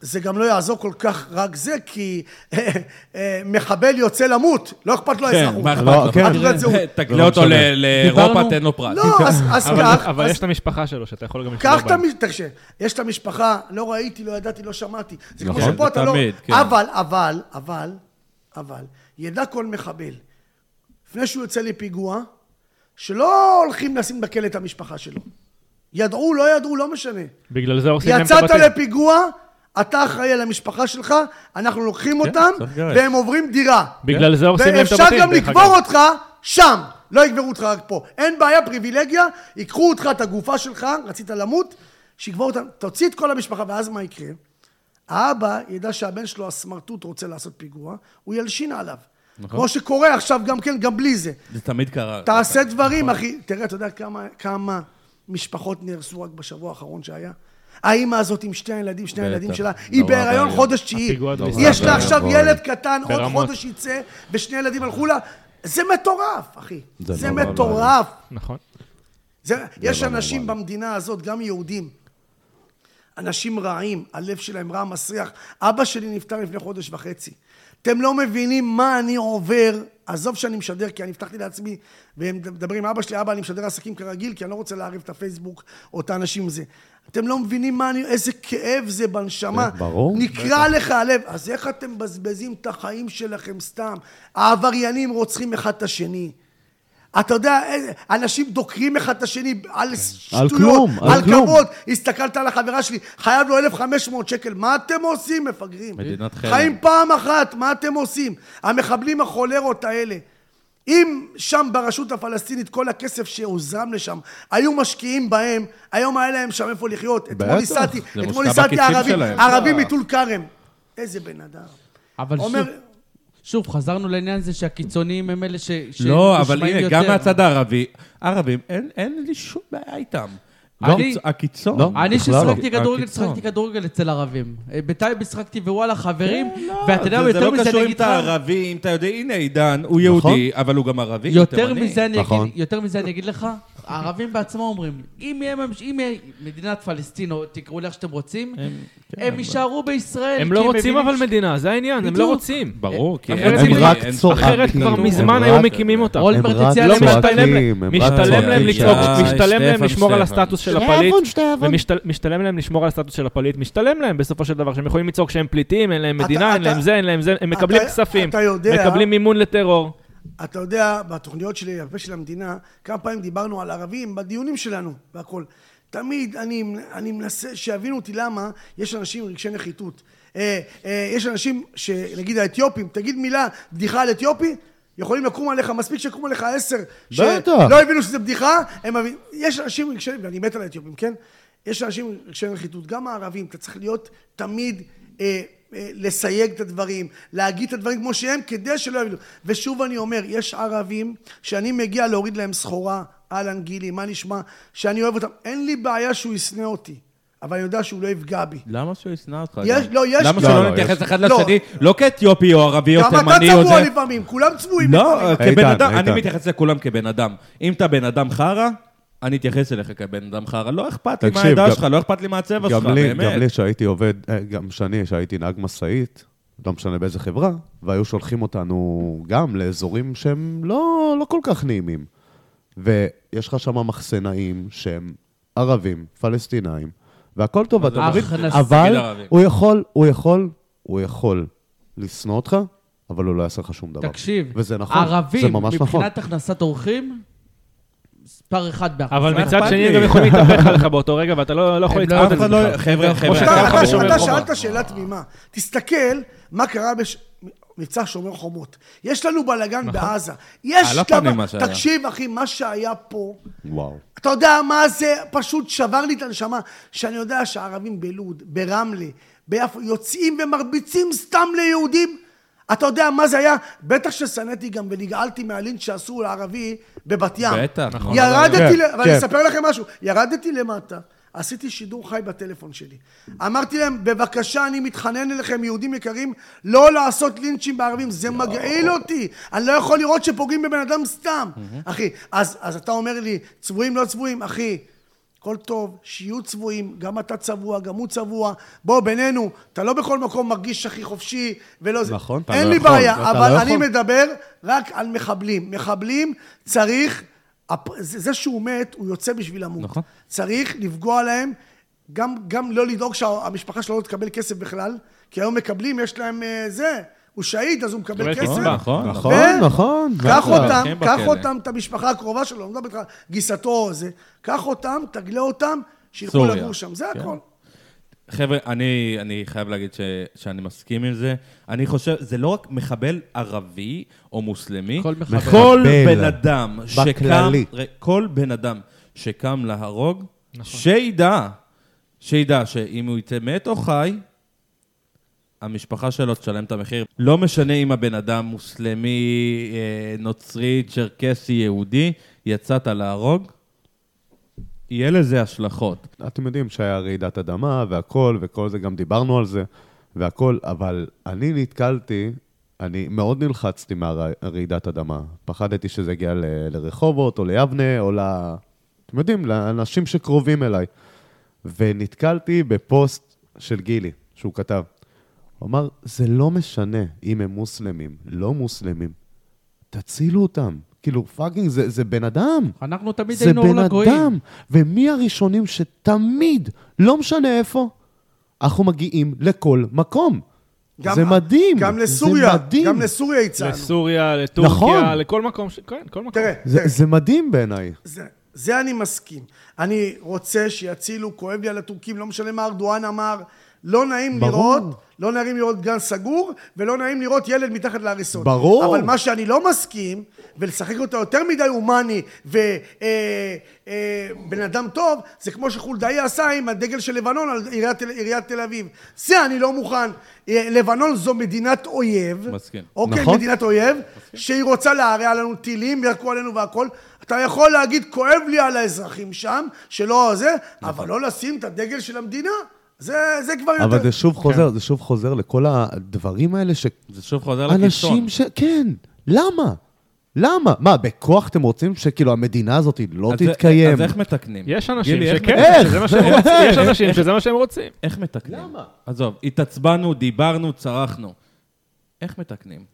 זה גם לא יעזור כל כך רק זה, כי אה, אה, מחבל יוצא למות, לא אכפת לו כן, האזרחות. מה אכפת לא, לו? כן. תגלה אותו משנה. ל- לאירופה, תן לו פרס. לא, אז אז אבל- כך, אבל יש את המשפחה שלו, שאתה יכול גם את בהם. תקשיב, יש את המשפחה, לא ראיתי, לא ידעתי, לא שמעתי. זה כמו נכון, שפה אתה לא... כן. אבל, אבל, אבל, אבל, ידע כל מחבל, לפני שהוא יוצא לפיגוע, שלא הולכים לשים בכלא את המשפחה שלו. ידעו, לא ידעו, לא משנה. בגלל זה הורסים להם את יצאת הבתים. לפיגוע, אתה אחראי על המשפחה שלך, אנחנו לוקחים אותם, צריך לגרש. והם עוברים דירה. בגלל זה הורסים להם את ואפשר הבתים, גם דרך לקבור. אותך שם. לא יגברו אותך רק פה. אין בעיה, פריבילגיה, ייקחו אותך, את הגופה שלך, רצית למות, שיקברו אותה, תוציא את כל המשפחה, ואז מה יקרה? האבא ידע שהבן שלו, הסמרטוט, רוצה לעשות פיגוע, הוא ילשין עליו. נכון. כמו שקורה עכשיו גם כן, גם בלי זה. זה תמיד קרה. תעשה דברים, אחי. תראה, אתה יודע כמה, כמה משפחות נהרסו רק בשבוע האחרון שהיה? האימא הזאת עם שתי הילדים, שני. הילדים שלה, היא בהיריון. חודש תשיעי. יש לה עכשיו. ילד קטן, עוד. חודש יצא, ושני ילדים הלכו לה. זה מטורף, אחי. זה מטורף. נכון. יש אנשים. במדינה הזאת, גם יהודים, אנשים רעים, הלב שלהם רע מסריח. אבא שלי נפטר לפני חודש וחצי. אתם לא מבינים מה אני עובר, עזוב שאני משדר, כי אני הבטחתי לעצמי, והם מדברים עם אבא שלי, אבא, אני משדר עסקים כרגיל, כי אני לא רוצה לערב את הפייסבוק או את האנשים עם זה. אתם לא מבינים מה אני, איזה כאב זה בנשמה. ברור. נקרע לך הלב. אז איך אתם מבזבזים את החיים שלכם סתם? העבריינים רוצחים אחד את השני. אתה יודע, אנשים דוקרים אחד את השני על שטויות, כלום, על על כלום. כבוד. הסתכלת על החברה שלי, חייב לו 1,500 שקל, מה אתם עושים, מפגרים? מדינת חלם. חיים פעם אחת, מה אתם עושים? המחבלים החולרות האלה. אם שם ברשות הפלסטינית כל הכסף שהוזרם לשם היו משקיעים בהם, היום היה להם שם איפה לחיות. אתמול ניסעתי, זה אתמול ניסעתי בכיסים ערבי, שלהם. ערבי מטול כרם. איזה בן אדם. אבל אומר, שוב, שוב, חזרנו לעניין הזה שהקיצוניים הם אלה ש... לא, אבל הנה, גם. מהצד הערבי, ערבים, אין- אין לי שום בעיה איתם. לא. הקיצ- הקיצון. לא. אני בכלל לא. כדורגל. שיחקתי כדורגל אצל ערבים. אה, בטייבה שיחקתי ווואלה חברים, לא, ואתה יודע, זה- יותר זה מזה לא אני קשור אם אגיד אתה לך... ערבי, אם אתה יודע, הנה עידן, הוא יהודי, אבל הוא גם ערבי, יותר. מזה, אני נכון. אגיד, יותר מזה אני אגיד לך, הערבים בעצמם אומרים, אם יהיה, מדינת פלסטין, או תקראו לי איך שאתם רוצים, הם- כן, יישארו בישראל. הם לא רוצים אבל מדינה, זה העניין, הם לא. רוצים. ברור, כי הם רק צוחקים. אחרת כבר מזמן היו מקימים אותה. הם רק לא. צועקים, משתלם הם רק משתלם להם צועקים. לצעוק, שי, משתלם להם שטפן, לשמור על. הסטטוס של הפליט. ומשתלם להם לשמור על הסטטוס של הפליט, משתלם להם בסופו של דבר, שהם יכולים לצעוק שהם פליטים, אין להם מדינה, אין להם זה, אין להם זה, הם מקבלים כספים, מקבלים מימון לטרור. אתה יודע, בתוכניות שלי, הפה של המדינה, כמה פעמים דיברנו על ערבים בדיונים שלנו והכל. תמיד אני, אני מנסה שיבינו אותי למה יש אנשים עם רגשי נחיתות. אה, אה, יש אנשים, שנגיד האתיופים, תגיד מילה, בדיחה על אתיופי, יכולים לקום עליך, מספיק שיקום עליך עשר. שלא הבינו שזה בדיחה, הם מבינים, יש אנשים רגשי, ואני מת על האתיופים, כן? יש אנשים רגשי נחיתות, גם הערבים, אתה צריך להיות תמיד... אה, אה, לסייג את הדברים, להגיד את הדברים כמו שהם, כדי שלא יבינו. ושוב אני אומר, יש ערבים שאני מגיע להוריד להם סחורה, אהלן גילי, מה נשמע, שאני אוהב אותם. אין לי בעיה שהוא ישנא אותי, אבל אני יודע שהוא לא יפגע בי. למה שהוא ישנא אותך? יש- גם? לא, יש- למה לא, שלא לא, נתייחס אחד לא. לשני, לא כאתיופי או ערבי או גם אתה תימני או צבוע זה? לפעמים, כולם צבועים לא, לפעמים. כבן איתן, אדם, אני איתן. מתייחס לכולם כבן אדם. אם אתה בן אדם חרא, אני אתייחס אליך כבן אדם חרא. לא אכפת לי מהעדה גם- שלך, לא אכפת לי מהצבע שלך, גם לי, גם באמת. לי שהייתי עובד, אה, גם שאני, שהייתי נהג משאית, לא משנה באיזה חברה, והיו שולחים אותנו גם לאזורים שהם לא כל כך נעימים. ויש לך שם מחסנאים שהם ערבים, פלסטינאים, והכל טוב, אתה מבין? אבל ערבים. הוא יכול, הוא יכול, הוא יכול לשנוא אותך, אבל הוא לא יעשה לך שום דבר. תקשיב, וזה נכון, זה ערבים, ממש נכון. מבחינת הכנסת אורחים, מספר אחד בהכנסה. אבל מצד שני? הם גם יכולים להתהפך עליך באותו רגע, ואתה לא לא יכול לא- לצפות אף את זה לא... חבר'ה, חבר'ה, אתה. שאלת שאלה תמימה. תסתכל מה קרה במבצע שומר חומות. יש לנו בלאגן בעזה. יש על הפנים דבר- מה שהיה. תקשיב, אחי, מה שהיה פה... וואו. אתה יודע מה זה? פשוט שבר לי את הנשמה. שאני יודע שהערבים בלוד, ברמלה, ביפו, יוצאים ומרביצים סתם ליהודים. אתה יודע מה זה היה? בטח ששנאתי גם ונגעלתי מהלינץ' שעשו לערבי בבת ים. בטח, נכון. ירדתי, כן, ל... אבל כן. אני אספר לכם משהו. ירדתי למטה, עשיתי שידור חי בטלפון שלי. אמרתי להם, בבקשה, אני מתחנן אליכם, יהודים יקרים, לא לעשות לינצ'ים בערבים, זה מגעיל אותי. אני לא יכול לראות שפוגעים בבן אדם סתם. אחי, אז, אז אתה אומר לי, צבועים לא צבועים? אחי, הכל טוב, שיהיו צבועים, גם אתה צבוע, גם הוא צבוע. בוא, בינינו, אתה לא בכל מקום מרגיש הכי חופשי ולא זה. נכון, אתה אין לא לי יכול, בעיה, אתה אבל לא אני יכול. מדבר רק על מחבלים. מחבלים צריך, זה שהוא מת, הוא יוצא בשביל למות. נכון. צריך לפגוע להם, גם, גם לא לדאוג שהמשפחה שלו לא תקבל כסף בכלל, כי היום מקבלים, יש להם אה, זה, הוא שהיד, אז הוא מקבל כסף. קצבה. נכון, נכון, ו- נכון. קח בטח. אותם, כן, קח. אותם, את המשפחה הקרובה שלו, לא מדבר איתך גיסתו או זה, קח אותם, תגלה אותם, שילכו. לגור שם, זה כן. הכל. חבר'ה, אני, אני חייב להגיד ש, שאני מסכים עם זה. אני חושב, זה לא רק מחבל ערבי או מוסלמי, כל מחבל. כל. בן אדם שקם, כל בן אדם שקם להרוג, שידע, שידע שאם הוא יצא מת או חי, המשפחה שלו תשלם את המחיר. לא משנה אם הבן אדם מוסלמי, אה, נוצרי, צ'רקסי, יהודי, יצאת להרוג, יהיה לזה השלכות. אתם יודעים שהיה רעידת אדמה והכל, וכל זה, גם דיברנו על זה והכל, אבל אני נתקלתי, אני מאוד נלחצתי מהרעידת אדמה. פחדתי שזה יגיע ל- לרחובות או ליבנה או ל... אתם יודעים, לאנשים שקרובים אליי. ונתקלתי בפוסט של גילי, שהוא כתב. הוא אמר, זה לא משנה אם הם מוסלמים, לא מוסלמים, תצילו אותם. כאילו, fucking, זה, זה בן אדם. אנחנו תמיד זה היינו אור בן לגויים. אדם. ומי הראשונים שתמיד, לא משנה איפה, אנחנו מגיעים לכל מקום. גם- זה מדהים. גם לסוריה, זה מדהים. גם לסוריה הצענו. לסוריה, לטורקיה, נכון. לכל מקום, ש- כן, כל מקום. תראה, זה, תראה, זה מדהים בעיניי. זה, זה אני מסכים. אני רוצה שיצילו, כואב לי על הטורקים, לא משנה מה ארדואן אמר, לא נעים ברור. לראות, לא נעים לראות גן סגור, ולא נעים לראות ילד מתחת להריסות. ברור. אבל מה שאני לא מסכים, ולשחק אותה יותר מדי הומני ובן אדם טוב, זה כמו שחולדאי עשה עם הדגל של לבנון על עיריית, עיריית תל אביב. זה אני לא מוכן. אה, לבנון זו מדינת אויב. מסכים. אוקיי, נכון. מדינת אויב, שהיא רוצה להרע לנו טילים, ירקו עלינו והכל. אתה יכול להגיד, כואב לי על האזרחים שם, שלא זה, אבל לא לשים את הדגל של המדינה. זה, זה כבר יותר... אבל זה שוב חוזר, זה שוב חוזר לכל הדברים האלה זה שוב חוזר לקיצון. שאנשים ש... כן, למה? למה? מה, בכוח אתם רוצים שכאילו המדינה הזאת לא אז תתקיים? אז איך מתקנים? יש אנשים גילי, שכן, איך? שזה מה שהם רוצים, יש אנשים שזה מה שהם רוצים. איך מתקנים? למה? עזוב, התעצבנו, דיברנו, צרחנו. איך מתקנים?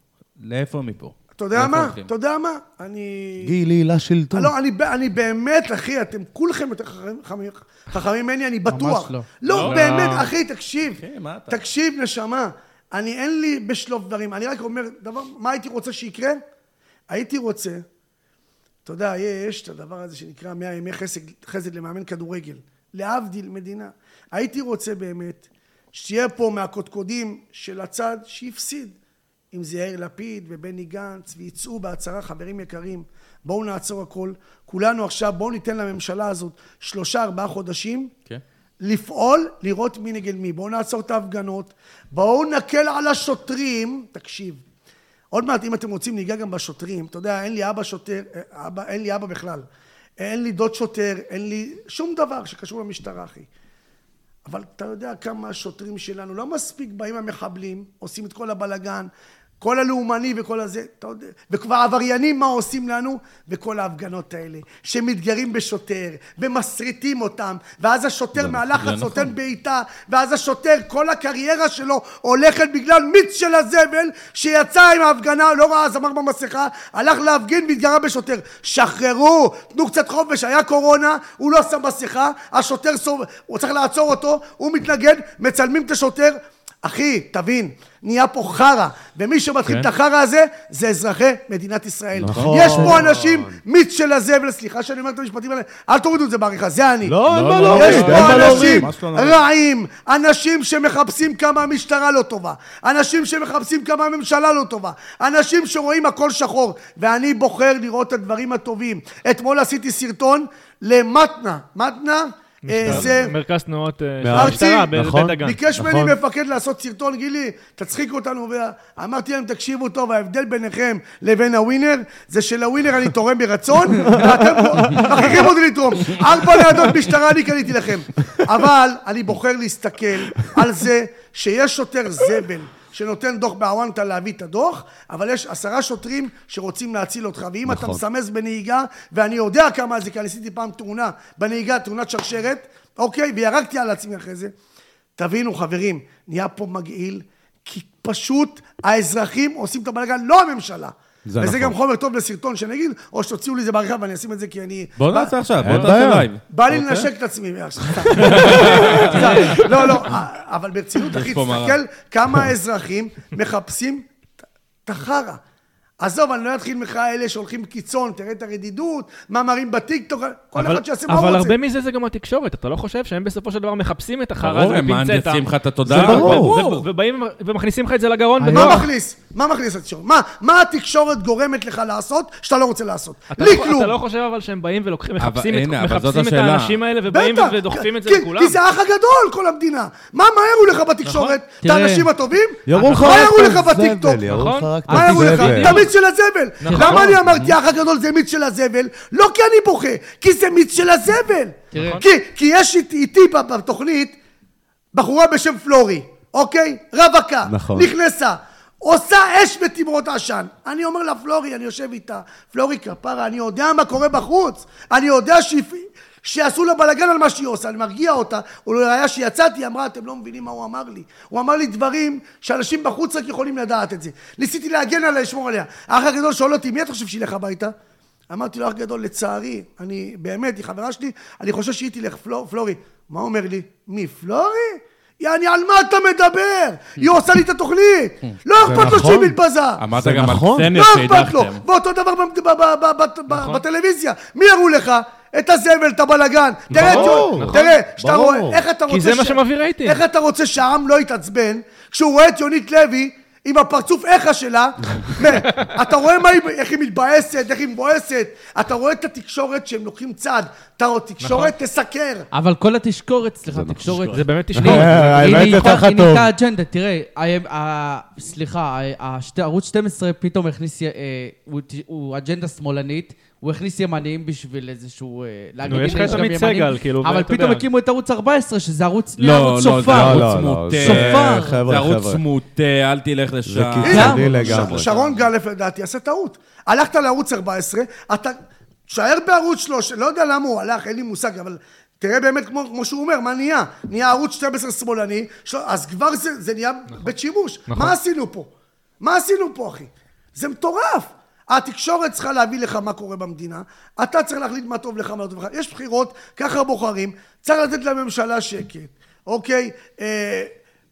לאיפה מפה? אתה יודע מה? אתה יודע מה? אני... גילי לשלטון. לא, אני, אני באמת, אחי, אתם כולכם יותר חכמים- ממני, אני בטוח. לא. לא, לא. באמת, אחי, תקשיב. אתה? תקשיב, נשמה. אני, אין לי בשלוף דברים. אני רק אומר, דבר, מה הייתי רוצה שיקרה? הייתי רוצה, אתה יודע, יש את הדבר הזה שנקרא 100 ימי חסד, חסד למאמן כדורגל. להבדיל מדינה. הייתי רוצה באמת שתהיה פה מהקודקודים של הצד שהפסיד. אם זה יאיר לפיד ובני גנץ, ויצאו בהצהרה, חברים יקרים, בואו נעצור הכל. כולנו עכשיו, בואו ניתן לממשלה הזאת שלושה, ארבעה חודשים כן. לפעול, לראות מי נגד מי. בואו נעצור את ההפגנות, בואו נקל על השוטרים. תקשיב, עוד מעט, אם אתם רוצים, ניגע גם בשוטרים. אתה יודע, אין לי אבא שוטר, אה, אבא, אין לי אבא בכלל. אין לי דוד שוטר, אין לי שום דבר שקשור למשטרה, אחי. אבל אתה יודע כמה השוטרים שלנו לא מספיק באים המחבלים, עושים את כל הבלגן, כל הלאומני וכל הזה, אתה יודע, וכבר עבריינים מה עושים לנו, וכל ההפגנות האלה, שמתגרים בשוטר, ומסריטים אותם, ואז השוטר מהלחץ נכון. נותן בעיטה, ואז השוטר, כל הקריירה שלו הולכת בגלל מיץ של הזבל, שיצא עם ההפגנה, לא ראה זמר במסכה, הלך להפגין והתגרה בשוטר. שחררו, תנו קצת חופש, היה קורונה, הוא לא שם מסכה, השוטר, סוב... הוא צריך לעצור אותו, הוא מתנגד, מצלמים את השוטר. אחי, תבין, נהיה פה חרא, ומי שמתחיל כן. את החרא הזה, זה אזרחי מדינת ישראל. נכון. יש פה אנשים, מיץ של הזבל, סליחה שאני אומר את המשפטים האלה, אל תורידו את זה בעריכה, זה אני. לא, אין לא, מה לא, להוריד, יש פה מה. אנשים. רעים, אנשים שמחפשים כמה המשטרה לא טובה, אנשים שמחפשים כמה הממשלה לא טובה, אנשים שרואים הכל שחור, ואני בוחר לראות את הדברים הטובים. אתמול עשיתי סרטון למתנה, מתנה זה... מרכז תנועות אה, המשטרה נכון. דגן. ביקש ממני נכון. מפקד לעשות סרטון, גילי, תצחיק אותנו, ואמרתי להם, תקשיבו טוב, ההבדל ביניכם לבין הווינר, זה שלווינר אני תורם ברצון, ואתם מכריחים אותי לתרום. ארבע ניידות משטרה אני קניתי לכם. אבל אני בוחר להסתכל על זה שיש שוטר זבל. שנותן דוח בעוונטה להביא את הדוח, אבל יש עשרה שוטרים שרוצים להציל אותך. ואם אתה נכון. מסמס בנהיגה, ואני יודע כמה זה, כי אני עשיתי פעם תאונה בנהיגה, תאונת שרשרת, אוקיי? וירקתי על עצמי אחרי זה. תבינו, חברים, נהיה פה מגעיל, כי פשוט האזרחים עושים את הבלגן, לא הממשלה. זה וזה נכון. גם חומר טוב לסרטון שנגיד, או שתוציאו לי את זה בעריכה ואני אשים את זה כי אני... בוא נעשה עכשיו, בוא בעיה. לייב. בא לי רוצה? לנשק את עצמי. לא, לא, אבל ברצינות, אחי. תסתכל כמה האזרחים מחפשים את החרא. עזוב, אני לא אתחיל ממך אלה שהולכים קיצון, תראה את הרדידות, מה מראים בטיקטוק, כל אבל, אחד שיעשה מה הוא אבל רוצה. הרבה מזה זה גם התקשורת, אתה לא חושב שהם בסופו של דבר מחפשים את החרא הזה ברור, הם בפינצטה? מהנדסים לך את התודעה. זה ברור. ובאים ומכניסים לך את זה לגרון אני- מה בכוח. מכניס? מה מכניס התקשורת? מה, מה התקשורת גורמת לך לעשות שאתה לא רוצה לעשות? לי לא- כלום. אתה לא חושב אבל שהם באים ולוקחים, אבל מחפשים את- אבל את. האנשים האלה ובאים ודוחפים את זה כי- לכולם? כי זה האח הגדול, כל המדינה. מה, מה יראו לך בתקשורת? את תראה. האנשים הטובים? מה יראו את לך בטיקטוק? נכון? את מה יראו לך? המיץ של הזבל. נכון. למה אני אמרתי האח הגדול זה מיץ של הזבל? לא כי אני בוכה, כי זה מיץ של הזבל. כי, כי יש אית- איתי בתוכנית בחורה בשם פלורי, אוקיי? רווקה. נכון. נכנסה. עושה אש בתמרות עשן. אני אומר לה, פלורי, אני יושב איתה, פלורי כפרה, אני יודע מה קורה בחוץ. אני יודע שהיא... שיעשו לה בלאגן על מה שהיא עושה, אני מרגיע אותה, ולראיה שיצאתי, היא אמרה, אתם לא מבינים מה הוא אמר לי. הוא אמר לי דברים שאנשים בחוץ רק יכולים לדעת את זה. ניסיתי להגן עליה, לשמור עליה. האח הגדול שואל אותי, מי אתה חושב שילך הביתה? אמרתי לו, אח גדול, לצערי, אני, באמת, היא חברה שלי, אני חושב שהיא תלך, פלור, פלורי. מה הוא אומר לי? מי, פלורי? יעני, על מה אתה מדבר? היא עושה לי את התוכנית. לא אכפת לו נכון. שהיא מתבזה. אמרת זה גם על נכון. סצנר לא אכפת לו. שהדחתם. ואותו דבר ב- בטלוויזיה. מי יראו לך? את הזבל, את הבלאגן. תראה, ברור, נכון. תראה, שאתה ברור. רואה, איך אתה רוצה... כי זה מה שמביא רייטינג. איך אתה רוצה שהעם לא יתעצבן כשהוא רואה את יונית לוי עם הפרצוף איכה שלה, מה, אתה רואה מה היא, איך היא מתבאסת, איך היא מבואסת, אתה רואה את התקשורת שהם לוקחים צד, אתה רואה, תקשורת תסקר. אבל כל התשקורת, סליחה, תקשורת... זה באמת תשקורת. היא נהייתה- אג'נדה, תראה, סליחה, ערוץ 12 פתאום הכניס, אה, הוא אג'נדה שמאלנית, הוא הכניס ימניים בשביל איזשהו... אה, להגיד, יש לך את עמית ימנים, סגל, כאילו, אבל פתאום. הקימו את ערוץ 14, שזה ערוץ, נהיה לא, לא, זה שופר. ערוץ לא, לא, מוטה. זה- זה ערוץ. מוטה, אל תלך זה לשם. קיצוני גם. לגמרי. שרון גל, לפי דעתי, עשה טעות. הלכת לערוץ 14, אתה... תשאר בערוץ 3, לא יודע למה הוא הלך, אין לי מושג, אבל תראה באמת כמו, כמו שהוא אומר, מה נהיה? נהיה ערוץ 12 שמאלני, של... אז כבר זה, זה נהיה בית שימוש. מה עשינו פה? מה עשינו פה, אחי? זה מטורף. התקשורת צריכה להביא לך מה קורה במדינה, אתה צריך להחליט מה טוב לך, מה לא טוב לך. יש בחירות, ככה בוחרים, צריך לתת לממשלה שקט, אוקיי? אה,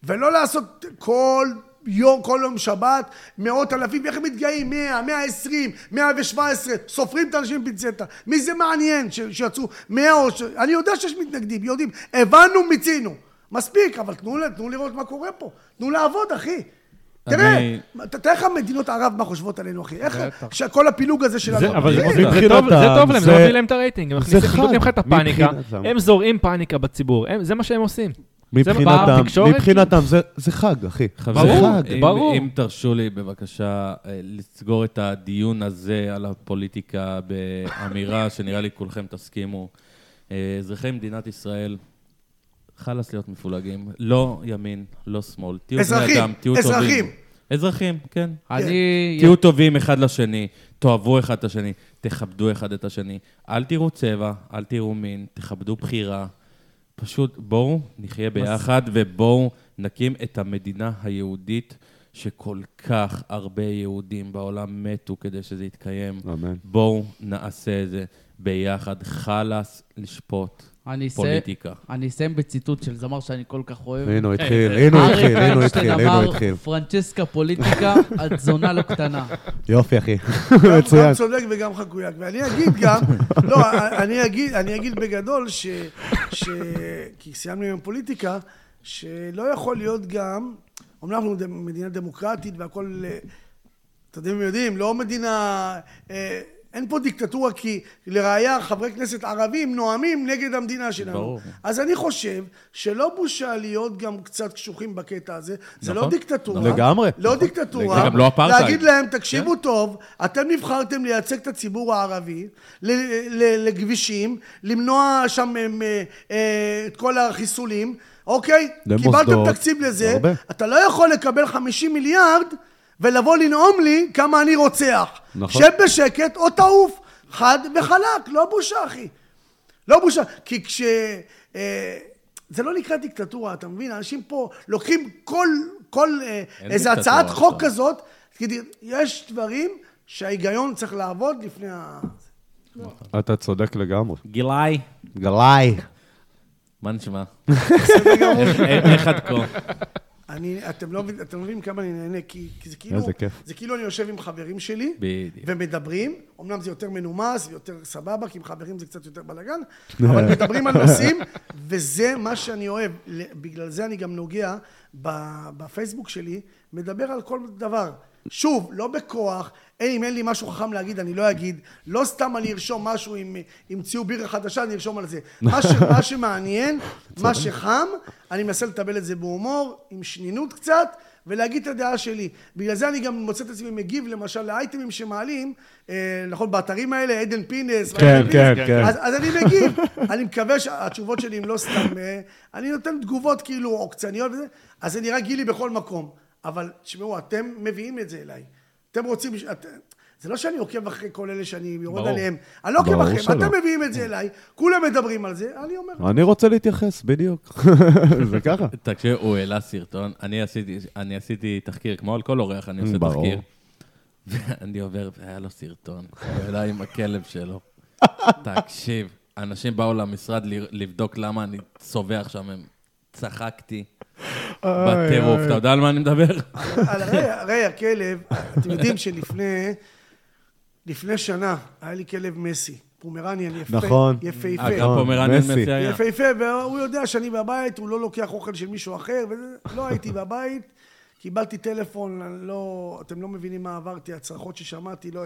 ולא לעשות כל יום, כל יום שבת, מאות אלפים, איך הם מתגאים? 100, 120, 117, סופרים את האנשים בפינצטה. מי זה מעניין ש- שיצאו 100 או... ש... אני יודע שיש מתנגדים, יודעים, הבנו, מיצינו. מספיק, אבל תנו, תנו לראות מה קורה פה. תנו לעבוד, אחי. תראה, אני- ת- תראה איך מדינות ערב מה חושבות עלינו, אחי. איך שכל הפילוג הזה שלנו. זה- אבל זה- טוב- מבחינתם, זה טוב להם, זה מביא להם את הרייטינג. הם מכניסים- לך את הפאניקה. הם זורעים פאניקה בציבור, זה מה שהם עושים. מבחינתם, בתקשורת? מבחינתם זה- זה חג, אחי. זה חברים, חג. אם- ברור. אם תרשו לי בבקשה אה, לסגור את הדיון הזה על הפוליטיקה באמירה שנראה לי כולכם תסכימו. אה, אזרחי מדינת ישראל, חלאס להיות מפולגים. לא ימין, לא שמאל. תהיו בני אדם, תהיו טובים. אזרחים. אזרחים, כן. אני... תהיו טובים אחד לשני, תאהבו אחד את השני, תכבדו אחד את השני. אל תראו צבע, אל תראו מין, תכבדו בחירה. פשוט בואו נחיה ביחד ובואו נקים את המדינה היהודית שכל כך הרבה יהודים בעולם מתו כדי שזה יתקיים. אמן. בואו נעשה את זה ביחד. חלאס לשפוט אני אסיים- פוליטיקה. אני אסיים בציטוט של זמר שאני כל כך אוהב. הנה הוא התחיל, הנה הוא התחיל, הנה הוא התחיל, אריק הנה הוא איינשטיין התחיל. אמר, פרנצ'סקה פוליטיקה, את זונה לא קטנה. יופי, אחי. מצוין. גם צודק וגם חקויק. ואני אגיד גם, לא, אני אגיד, אני אגיד בגדול ש... ש... כי סיימנו עם פוליטיקה, שלא יכול להיות גם, אומנם אנחנו מדינה דמוקרטית והכל, אה, אתם יודעים, יודעים, לא מדינה... אה, אין פה דיקטטורה כי לראיה חברי כנסת ערבים נואמים נגד המדינה שלנו. ברור. אז אני חושב שלא בושה להיות גם קצת קשוחים בקטע הזה. זה לא נכון. דיקטטורה. לגמרי. לא דיקטטורה. זה גם לא אפרטהייד. להגיד להם, תקשיבו טוב, אתם נבחרתם לייצג את הציבור הערבי, לכבישים, למנוע שם אה, אה, את כל החיסולים, אוקיי? למוסדות. קיבלתם תקציב לזה, הרבה. אתה לא יכול לקבל 50 מיליארד ולבוא לנאום לי כמה אני רוצח. נכון. שב בשקט או תעוף, חד וחלק, לא בושה, אחי. לא בושה, כי כש... אה, זה לא נקרא דיקטטורה, אתה מבין? אנשים פה לוקחים כל, כל אה, איזה הצעת חוק עכשיו. כזאת, כדי, יש דברים שההיגיון צריך לעבוד לפני ה... אתה צודק לגמרי. גילאי, גלאי. מה נשמע? איך- איך עד כה? אני, אתם לא, מבין- אתם לא מבינים כמה אני נהנה, כי, כי זה כאילו, איזה כיף. זה כאילו אני יושב עם חברים שלי, בדיוק. ומדברים, אמנם זה יותר מנומס ויותר סבבה, כי עם חברים זה קצת יותר בלאגן, אבל מדברים על נושאים, וזה מה שאני אוהב. בגלל זה אני גם נוגע בפייסבוק שלי, מדבר על כל דבר. שוב, לא בכוח, אין, אם אין לי משהו חכם להגיד, אני לא אגיד. לא סתם אני ארשום משהו, אם ימצאו בירה חדשה, אני ארשום על זה. מה, ש, מה שמעניין, מה שחם, אני מנסה לטבל את זה בהומור, עם שנינות קצת, ולהגיד את הדעה שלי. בגלל זה אני גם מוצא את עצמי מגיב, למשל, לאייטמים שמעלים, אה, נכון, באתרים האלה, עדן פינס, כן, כן, פינס. כן. אז, אז אני מגיב. אני מקווה שהתשובות שלי הן לא סתם... אה, אני נותן תגובות כאילו עוקצניות וזה, אז זה נראה גילי בכל מקום. אבל תשמעו, אתם מביאים את זה אליי. אתם רוצים... את, זה לא שאני עוקב אחרי כל אלה שאני יורד ברור. עליהם. אני לא עוקב אחריהם. אתם מביאים את זה אליי, כולם מדברים על זה, אני אומר... אני רוצה להתייחס, בדיוק. זה ככה. תקשיב, הוא העלה סרטון, אני עשיתי, אני עשיתי תחקיר, כמו על כל אורח, אני עושה ברור. תחקיר. ואני עובר, והיה לו סרטון, הוא העלה עם הכלב שלו. תקשיב, אנשים באו למשרד ל- לבדוק למה אני צווח שם, הם... צחקתי בטירוף. אתה יודע על מה אני מדבר? על הרי, הכלב, אתם יודעים שלפני לפני שנה היה לי כלב מסי, פומרניאן יפה, נכון. יפהפה. אה, גם נכון, פומרניאן מסי. היה. יפהפה, והוא יודע שאני בבית, הוא לא לוקח אוכל של מישהו אחר, וזה, לא הייתי בבית, קיבלתי טלפון, לא, אתם לא מבינים מה עברתי, הצרחות ששמעתי, לא?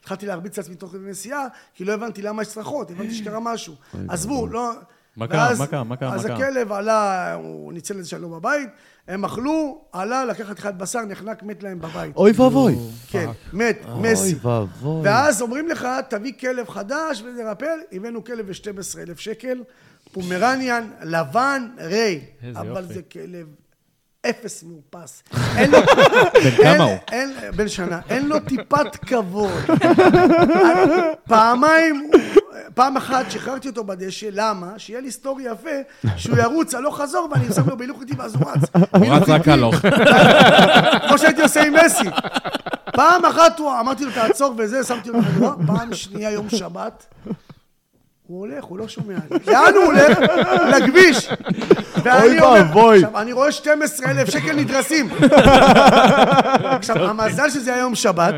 התחלתי להרביץ לעצמי תוך כדי נסיעה, כי לא הבנתי למה יש צרחות, הבנתי שקרה משהו. עזבו, לא... מה קרה? מה קרה? מה קרה? אז? הכלב עלה, הוא ניצל את לא בבית, הם אכלו, עלה, לקח חתיכת בשר, נחנק, מת להם בבית. אוי ואבוי. כן, מת, מסי. אוי ואבוי. ואז אומרים לך, תביא כלב חדש וזה רפל, הבאנו כלב ב-12,000 שקל, פומרניאן, לבן, ריי. איזה אבל. זה כלב אפס מאופס. אין לו... בן כמה הוא? בן שנה. אין לו טיפת כבוד. פעמיים, פעם אחת שחררתי אותו בדשא, למה? שיהיה לי סטורי יפה, שהוא ירוץ הלוך חזור ואני שם לו בהילוך איטי ואז הוא רץ. הוא רץ רק הלוך. כמו שהייתי עושה עם מסי. פעם אחת הוא, אמרתי לו תעצור וזה, שמתי לו פעם שנייה יום שבת, הוא הולך, הוא לא שומע. לאן הוא הולך? לכביש. ואני אומר-. עכשיו, אני רואה 12,000 שקל נדרסים. עכשיו, המזל שזה היה יום שבת.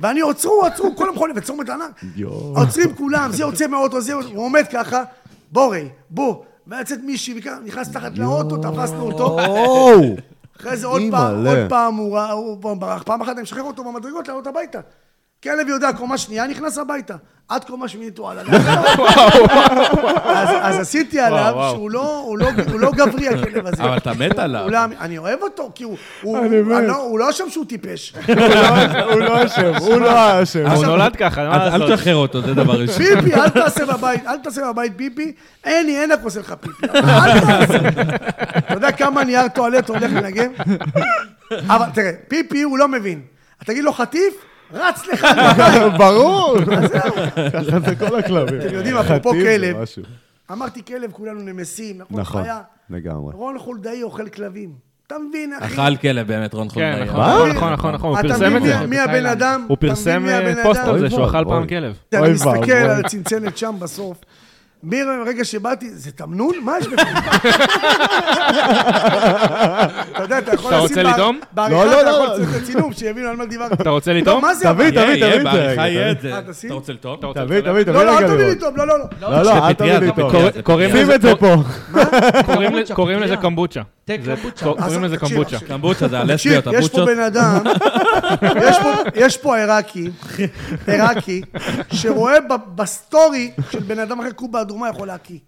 ואני עוצרו, עצרו, כל המכונית, בצומת ענק. עוצרים כולם, זה יוצא מהאוטו, זה יוצא, הוא עומד ככה, בוא רי, בוא. ויוצאת מישהי, וככה, נכנס תחת לאוטו, תפסנו אותו. אחרי זה עוד פעם. עוד פעם הוא ברח. פעם אחת אני משחרר אותו במדרגות לעלות הביתה. כלב יודע, קומה שנייה נכנס הביתה. עד קומה שמינית הוא עלה. אז, עשיתי עליו. שהוא לא, לא, לא גברי הכלב הזה. אבל אתה מת עליו. אני אוהב אותו, כי הוא, לא, הוא לא אשם שהוא טיפש. הוא לא אשם, הוא לא האשם. הוא נולד ככה, מה אל אל לעשות? תשחרר אותו, זה דבר ראשון. פיפי, אל תעשה בבית, אל תעשה בבית פיפי. אין לי, אין לך עושה לך פיפי. אבל אל תעשה. אתה יודע כמה נייר טואלט הולך לנגב? אבל תראה, פיפי הוא לא מבין. אתה תגיד לו חטיף, רץ לך. ברור. ככה זה כל הכלבים. אתם יודעים, אפרופו כלב. אמרתי כלב, כולנו נמסים, נכון? נכון. לגמרי. רון חולדאי אוכל כלבים. אתה מבין, אחי? אכל כלב באמת, רון כן, חולדאי. נכון, מה? נכון, נכון, נכון, הוא אתה פרסם מבין את זה. מי- מי הבן אדם? הוא אתה פרסם מבין אה, פוסט? על זה שהוא אכל. פעם כלב. אני מסתכל. על הצנצנת שם בסוף. מרגע שבאתי, זה תמנון? מה יש בפנים? אתה יודע, אתה יכול אתה לשים... רוצה בה- לטעום? בעריכה לא, לא, אתה לא, יכול לא. לצאת לצילום, שיבינו על מה דיברתי. אתה רוצה לא, לטעום? מה זה? תביא? תביא, תביא את בעריכה יהיה את. זה. אה? אתה רוצה לטעום? אתה רוצה תביא? תביא, תביא לא, לא, אל תביא לי. טוב, לא, לא, לא. לא, לא, אל תביא לי טוב. שים לזה- את זה פה. קוראים לזה- קומבוצ'ה, קוראים לזה. תקשיב. קמבוצ'ה זה הלסביות, יש פה הבוצ'ות. בן אדם, יש פה- יש פה עיראקי, עיראקי, שרואה ב- בסטורי של בן אדם אחר קובה אדומה יכול להקיא.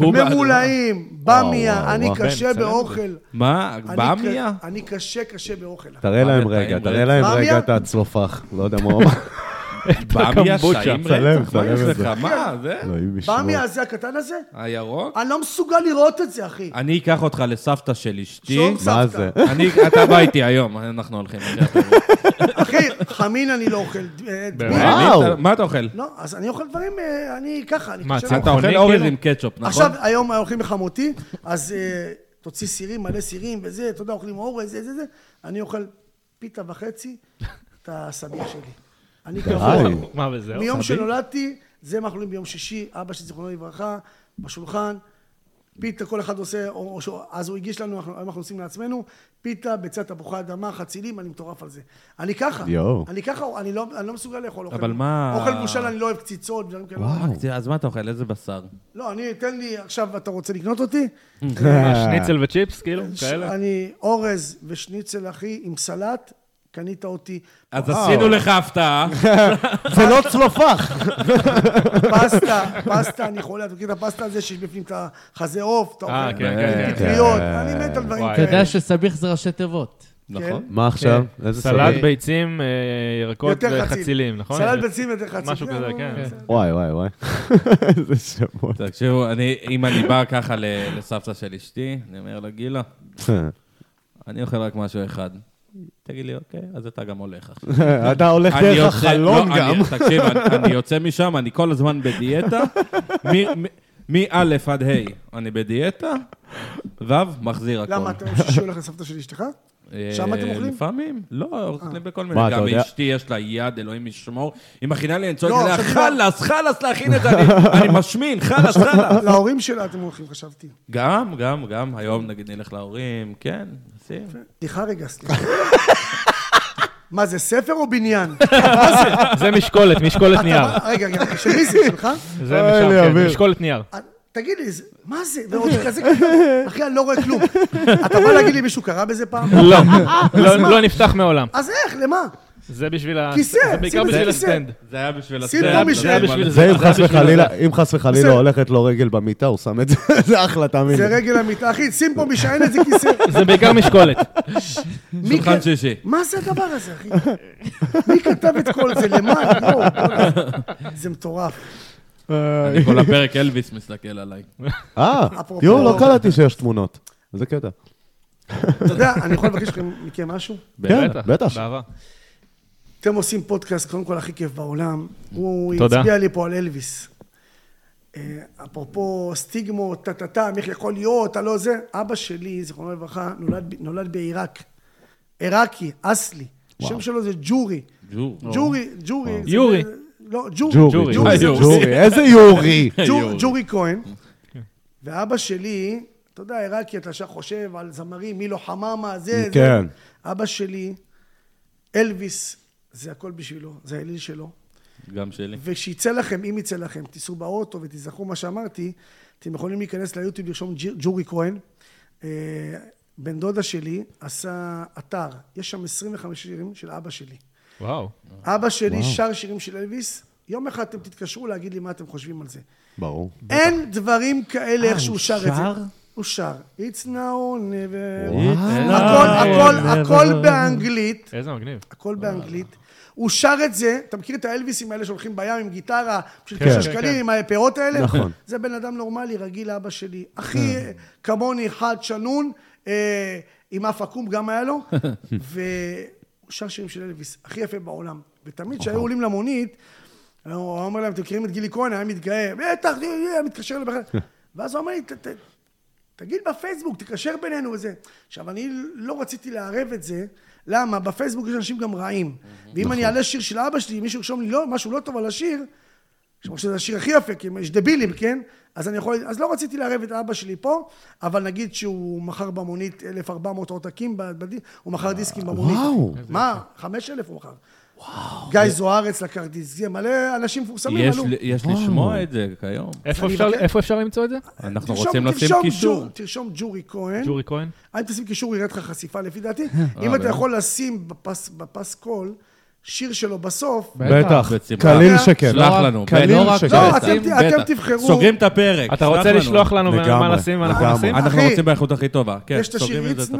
ממולאים, במיה, אני. קשה באוכל. מה? במיה? אני קשה קשה באוכל. תראה להם רגע, תראה? להם רגע? את הצלופח. לא יודע מה הוא אמר. במיה. שעים צלם, רצח? מה צלם יש את לך? זה. מה? זה? ישמור. במיה הזה הקטן הזה? הירוק? אני לא מסוגל לראות את זה, אחי. אני אקח אותך לסבתא של אשתי. שום מה סבתא. זה? אני, אתה בא איתי היום, אנחנו הולכים. אחי, חמין אני לא אוכל. אה, וואו. מה אתה אוכל? לא, אז אני אוכל דברים, אה, אני ככה, אני מה? אתה אוכל? אורז עם קטשופ, נכון? עכשיו, היום הולכים לחמותי, אז אה, תוציא סירים, מלא סירים וזה, אתה יודע, אוכלים אורז, זה, זה, זה. אני אוכל פיתה וחצי, את הסביח שלי. אני קבוע. מה וזהו? מיום? שנולדתי, זה מה אנחנו אוכלים ביום שישי, אבא שלי, זיכרונו לברכה, בשולחן, פיתה כל אחד עושה, או, או, ש- אז הוא הגיש לנו, אנחנו- היום אנחנו עושים לעצמנו, פיתה, ביצת תפוחי אדמה, חצילים, אני מטורף על זה. אני ככה. אני ככה, אני לא, אני לא מסוגל לאכול אוכל. אבל מה- אוכל מבושל אני לא אוהב קציצות, דברים כאלה. וואו. אז מה אתה אוכל? איזה בשר? לא, אני, תן לי, עכשיו אתה רוצה לקנות אותי? שניצל וצ'יפס, כאילו, כאלה? אני אורז ושניצל, אחי, עם סלט, קנית אותי. אז וואו. עשינו לך הפתעה. זה לא צלופח. פסטה, פסטה, אני חולה, אתה מכיר את הפסטה הזה שיש בפנים את החזה עוף, אתה אה, אוכל, כן, כן, כן. פטריות, אני מת על דברים וואי. אתה כאלה. יודע שסביח זה ראשי תיבות. נכון. מה עכשיו? איזה סלט, סלט? ביצים, אה, ירקות. וחצילים, נכון? סלט ביצים יותר חציל. משהו כזה, כן. וואי, וואי, וואי. איזה שמות. תקשיבו, אני- אם אני בא ככה ל- לסבתא של אשתי, אני אומר לה, גילה, אני אוכל רק משהו אחד. תגיד לי, אוקיי, אז אתה גם הולך עכשיו. אתה הולך אני דרך החלון לא, גם. תקשיב, אני- יוצא משם, אני כל הזמן בדיאטה. מא' עד ה' אני בדיאטה, ו' מחזיר הכול. למה, אתה יום שישי הולך לסבתא של אשתך? אה, שם אתם אוכלים? לפעמים, לא, אוכלים בכל מיני. גם אשתי יש לה יד, אלוהים ישמור. היא מכינה לי, אני צועק לא, עליה, עכשיו חלאס, חלאס להכין את זה, אני- אני משמין, חלאס, חלאס. להורים שלה אתם הולכים, חשבתי. גם, גם, גם, היום נגיד נלך להורים, כן, נשים. סליחה רגע, סליחה. מה זה, ספר או בניין? זה משקולת, משקולת נייר. רגע, רגע, של מי זה, שלך? זה אוי, משם, כן. משקולת נייר. אה, תגיד לי, זה- מה זה? ועוד כזה קטן. אחי, אני לא רואה כלום. אתה בא להגיד לי מישהו קרא בזה פעם? לא, לא- לא נפתח מעולם. אז איך, למה? זה בשביל ה... כיסא, זה בעיקר זה בשביל. הסטנד. זה היה בשביל שים הסטנד, פה זה. היה בשביל זה אם זה חס וחלילה. הולכת לו רגל במיטה, הוא שם את זה, זה אחלה, תאמין זה. רגל המיטה. אחי, שים פה משענת, זה כיסא. זה בעיקר משקולת. שולחן שישי. מה זה הדבר הזה, אחי? מי כתב את כל זה? למה? יואו, בוא'נה. זה מטורף. אני כל הפרק אלוויס מסתכל עליי. אה, יואו, לא קלטתי שיש תמונות. איזה קטע. אתה יודע, אני יכול לבקש מכם- משהו? כן, בטח, בטח. באהבה. אתם עושים פודקאסט, קודם כל הכי כיף בעולם. הוא תודה. הצביע לי פה על אלוויס. אה, אפרופו סטיגמות, טה-טה-טה, איך יכול להיות, אתה לא זה. אבא שלי, זיכרונו לברכה, נולד, נולד בעיראק. עיראקי, אסלי. השם שלו זה ג'ורי. ג'ור. ג'ורי, ג'ורי. יורי. לא, ג'ורי. ג'ורי, ג'ורי. ג'ורי, ג'ורי, איזה יורי. ג'ור- יורי. ג'ורי כהן. ואבא שלי, אתה יודע, עיראקי, אתה ישר חושב על זמרים, מילו חממה, זה, זה. כן. אבא שלי, אלוויס, זה הכל בשבילו, זה האליל שלו. גם שלי. ושיצא לכם, אם יצא לכם, תיסעו באוטו ותזכרו מה שאמרתי, אתם יכולים להיכנס ליוטיוב, לרשום ג'ורי כהן. אה, בן דודה שלי עשה אתר, יש שם 25 שירים של אבא שלי. וואו. אבא שלי שר שירים של אלוויס, יום אחד אתם תתקשרו להגיד לי מה אתם חושבים על זה. ברור. אין דברים כאלה איך שהוא הוא שר את שר? זה. הוא שר. It's now or never. וואו. הכל, הכל, הכל באנגלית. איזה מגניב. הכל באנגלית. הוא שר את זה, אתה מכיר את האלוויסים האלה שהולכים בים עם גיטרה, בשביל כן. תשע כן, שקלים, כן. עם הפירות האלה? נכון. זה בן אדם נורמלי, רגיל לאבא שלי. הכי כמוני, חד, שנון, אה, עם אף עקום גם היה לו, והוא שר שירים של אלוויס, הכי יפה בעולם. ותמיד כשהיו עולים למונית, הוא אומר להם, אתם מכירים את גילי כהן? היה מתגאה, בטח, היה מתקשר אליי בכלל. ואז הוא אמר לי, "ת- ת- תגיד בפייסבוק, תקשר בינינו וזה. עכשיו, אני לא רציתי לערב את זה, למה? בפייסבוק יש אנשים גם רעים. ואם אני אעלה שיר של אבא שלי, מישהו ירשום לי לא, משהו לא טוב על השיר, כמו שזה השיר הכי יפה, כי יש דבילים, כן? אז אני יכול... אז לא רציתי לערב את אבא שלי פה, אבל נגיד שהוא מכר במונית 1,400 עותקים, הוא מכר דיסקים במונית. וואו. מה? 5,000 הוא מכר. גיא זוארץ זה מלא אנשים מפורסמים יש עלו. ל- יש לשמוע את זה כיום. איפה אני אפשר- מבקש- איפה אפשר למצוא את זה? אנחנו תרשום- רוצים לשים תרשום קישור. ג'ור- תרשום ג'ורי כהן. ג'ורי כהן? אל תשים קישור, ירד לך חשיפה לפי דעתי. אם באמת? אתה יכול לשים בפס- בפס קול שיר שלו בסוף, בטח. קליל שכן. שלח לא לנו, בטח. לא רק- שכן. לא. אתם- תבחרו. סוגרים את הפרק. אתה רוצה לשלוח לנו מה לשים לגמרי. נשים? אנחנו. רוצים באיכות הכי טובה. כן, יש את השיר It's. Now,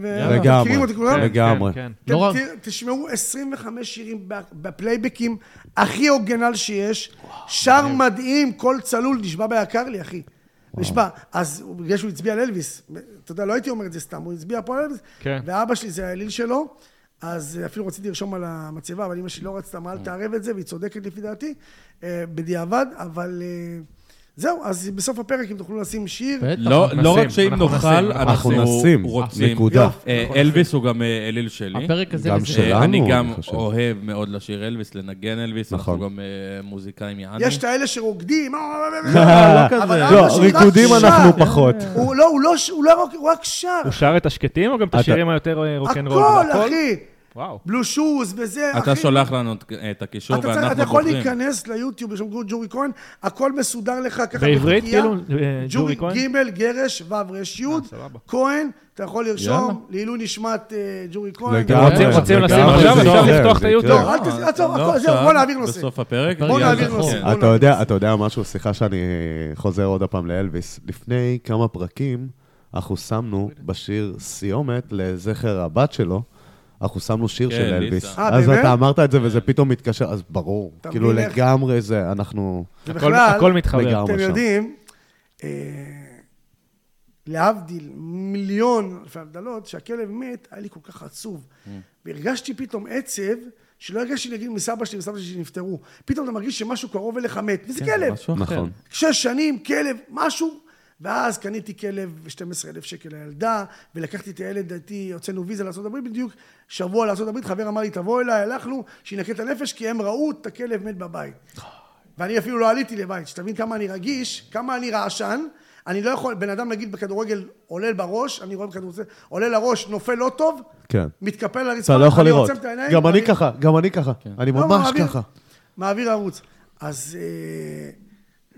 ו- לגמרי. מכירים אותי כולם? כן, לגמרי. כן, אתם לא תשמעו 25 שירים ב- בפלייבקים הכי original שיש, שר מדהים, קול צלול, נשבע ביקר לי, אחי. נשבע. אז בגלל שהוא הצביע על אלוויס, אתה יודע, לא הייתי אומר את זה סתם, הוא הצביע פה על אלוויס, כן. ואבא שלי זה האליל שלו, אז אפילו רציתי לרשום על המצבה, אבל אמא שלי לא רצתה, מה אל תערב את זה, והיא צודקת לפי דעתי, אה, בדיעבד, אבל אה, זהו, אז בסוף הפרק, אם תוכלו לשים שיר. לא, לא רק שאם אנחנו נוכל, אנחנו רוצים. נקודה. אה, אלוויס הוא גם אה, אליל שלי. הפרק הזה... גם שלנו. אני אני גם חושב. אוהב מאוד לשיר אלוויס, לנגן אלוויס, אנחנו נכון. גם אה, מוזיקאים יעני. יש את האלה שרוקדים, לא אבל כזה. לא, ריקודים. אנחנו פחות. הוא לא, הוא לא, לא רק, שר. הוא שר את השקטים או גם את השירים היותר רוקנרול? הכל, אחי. וואו. בלו שוז וזה, אחי. אתה שולח לנו את- הקישור ואנחנו אתה יכול בוחרים. להיכנס ליוטיוב, יש שם גורי כהן, הכל מסודר לך ככה בעברית. כאילו? אה, ג'ורי כהן? ג' גרש ו' רש י', אה. כהן, אתה יכול לרשום, לעילוי נשמת אה, ג'ורי כהן. לגמרי, רוצים- רוצים לשים לגמרי, עכשיו? אפשר לפתוח את היוטיוב. לא, אל תעשה, עצור, זהו, בוא נעביר נושא. בסוף הפרק. בוא נעביר נושא. בוא אתה יודע, אתה יודע משהו, סליחה שאני חוזר עוד פעם לאלוויס. לפני כמה פרקים, אנחנו שמנו בשיר סיומת לזכר הבת שלו, אנחנו שמנו שיר כן, של. אלוויס. אה, אז? אתה אמרת את זה וזה פתאום מתקשר, אז ברור. כאילו לגמרי זה, אנחנו... זה הכל- בכלל, הכל מתחבר. אתם. יודעים, אה, להבדיל מיליון אלפי הבדלות, שהכלב מת, היה לי כל כך עצוב. והרגשתי פתאום עצב, שלא הרגשתי נגיד מסבא שלי וסבתא שלי שנפטרו. פתאום אתה מרגיש שמשהו קרוב אליך מת, וזה כן, כלב. משהו אחר. נכון. שש שנים, כלב, משהו. ואז קניתי כלב ב-12,000 שקל לילדה, ולקחתי את הילד איתי, הוצאנו ויזה לארה"ב בדיוק, שבוע לארה"ב, חבר אמר לי, תבוא אליי, הלכנו, שינקה את הנפש, כי הם ראו את הכלב מת בבית. ואני אפילו לא עליתי לבית, שתבין כמה אני רגיש, כמה אני רעשן, אני לא יכול, בן אדם נגיד בכדורגל עולה בראש, אני רואה בכדורגל, עולה לראש, נופל לא טוב, כן. מתקפל על הרצפה, אתה לא יכול אני לראות. עוצם את העיניים, גם אני ככה, גם אני ככה. אני לא, ממש מעביר- ככה. מעביר ערוץ. אז אה,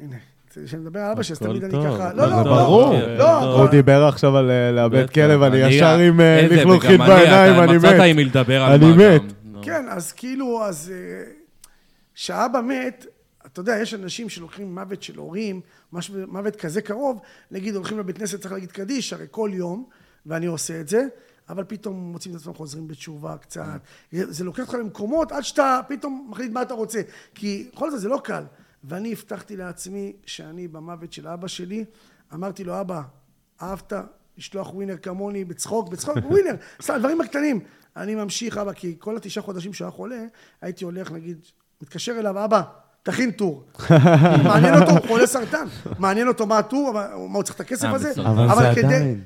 הנה, כשנדבר על אבא שלי, אז תמיד אני ככה, לא, לא, לא, ברור. כן, לא. הוא דיבר עכשיו על אה, לאבד. כלב, אני אני- ישר עם אה, לכלוכית אני, בעיניים, אני מצאת מת. עם מי לדבר על אני מה מת. גם. נו. כן, אז כאילו, אז אה, כשאבא מת, אתה יודע, יש אנשים שלוקחים מוות של הורים, מוות כזה קרוב, נגיד הולכים לבית כנסת, צריך להגיד קדיש, הרי כל יום, ואני עושה את זה, אבל פתאום מוצאים את עצמם חוזרים בתשובה קצת. זה זה לוקח אותך למקומות עד שאתה פתאום מחליט מה אתה רוצה. כי בכל זאת זה לא קל. ואני הבטחתי לעצמי שאני במוות של אבא שלי, אמרתי לו, אבא, אהבת לשלוח ווינר כמוני בצחוק, בצחוק, ווינר, סתם, הדברים הקטנים. אני ממשיך, אבא, כי כל התשעה חודשים שהוא היה חולה, הייתי הולך, נגיד, מתקשר אליו, אבא, תכין טור. מעניין אותו, הוא חולה סרטן. מעניין אותו מה הטור, מה הוא צריך את הכסף אה, הזה. אבל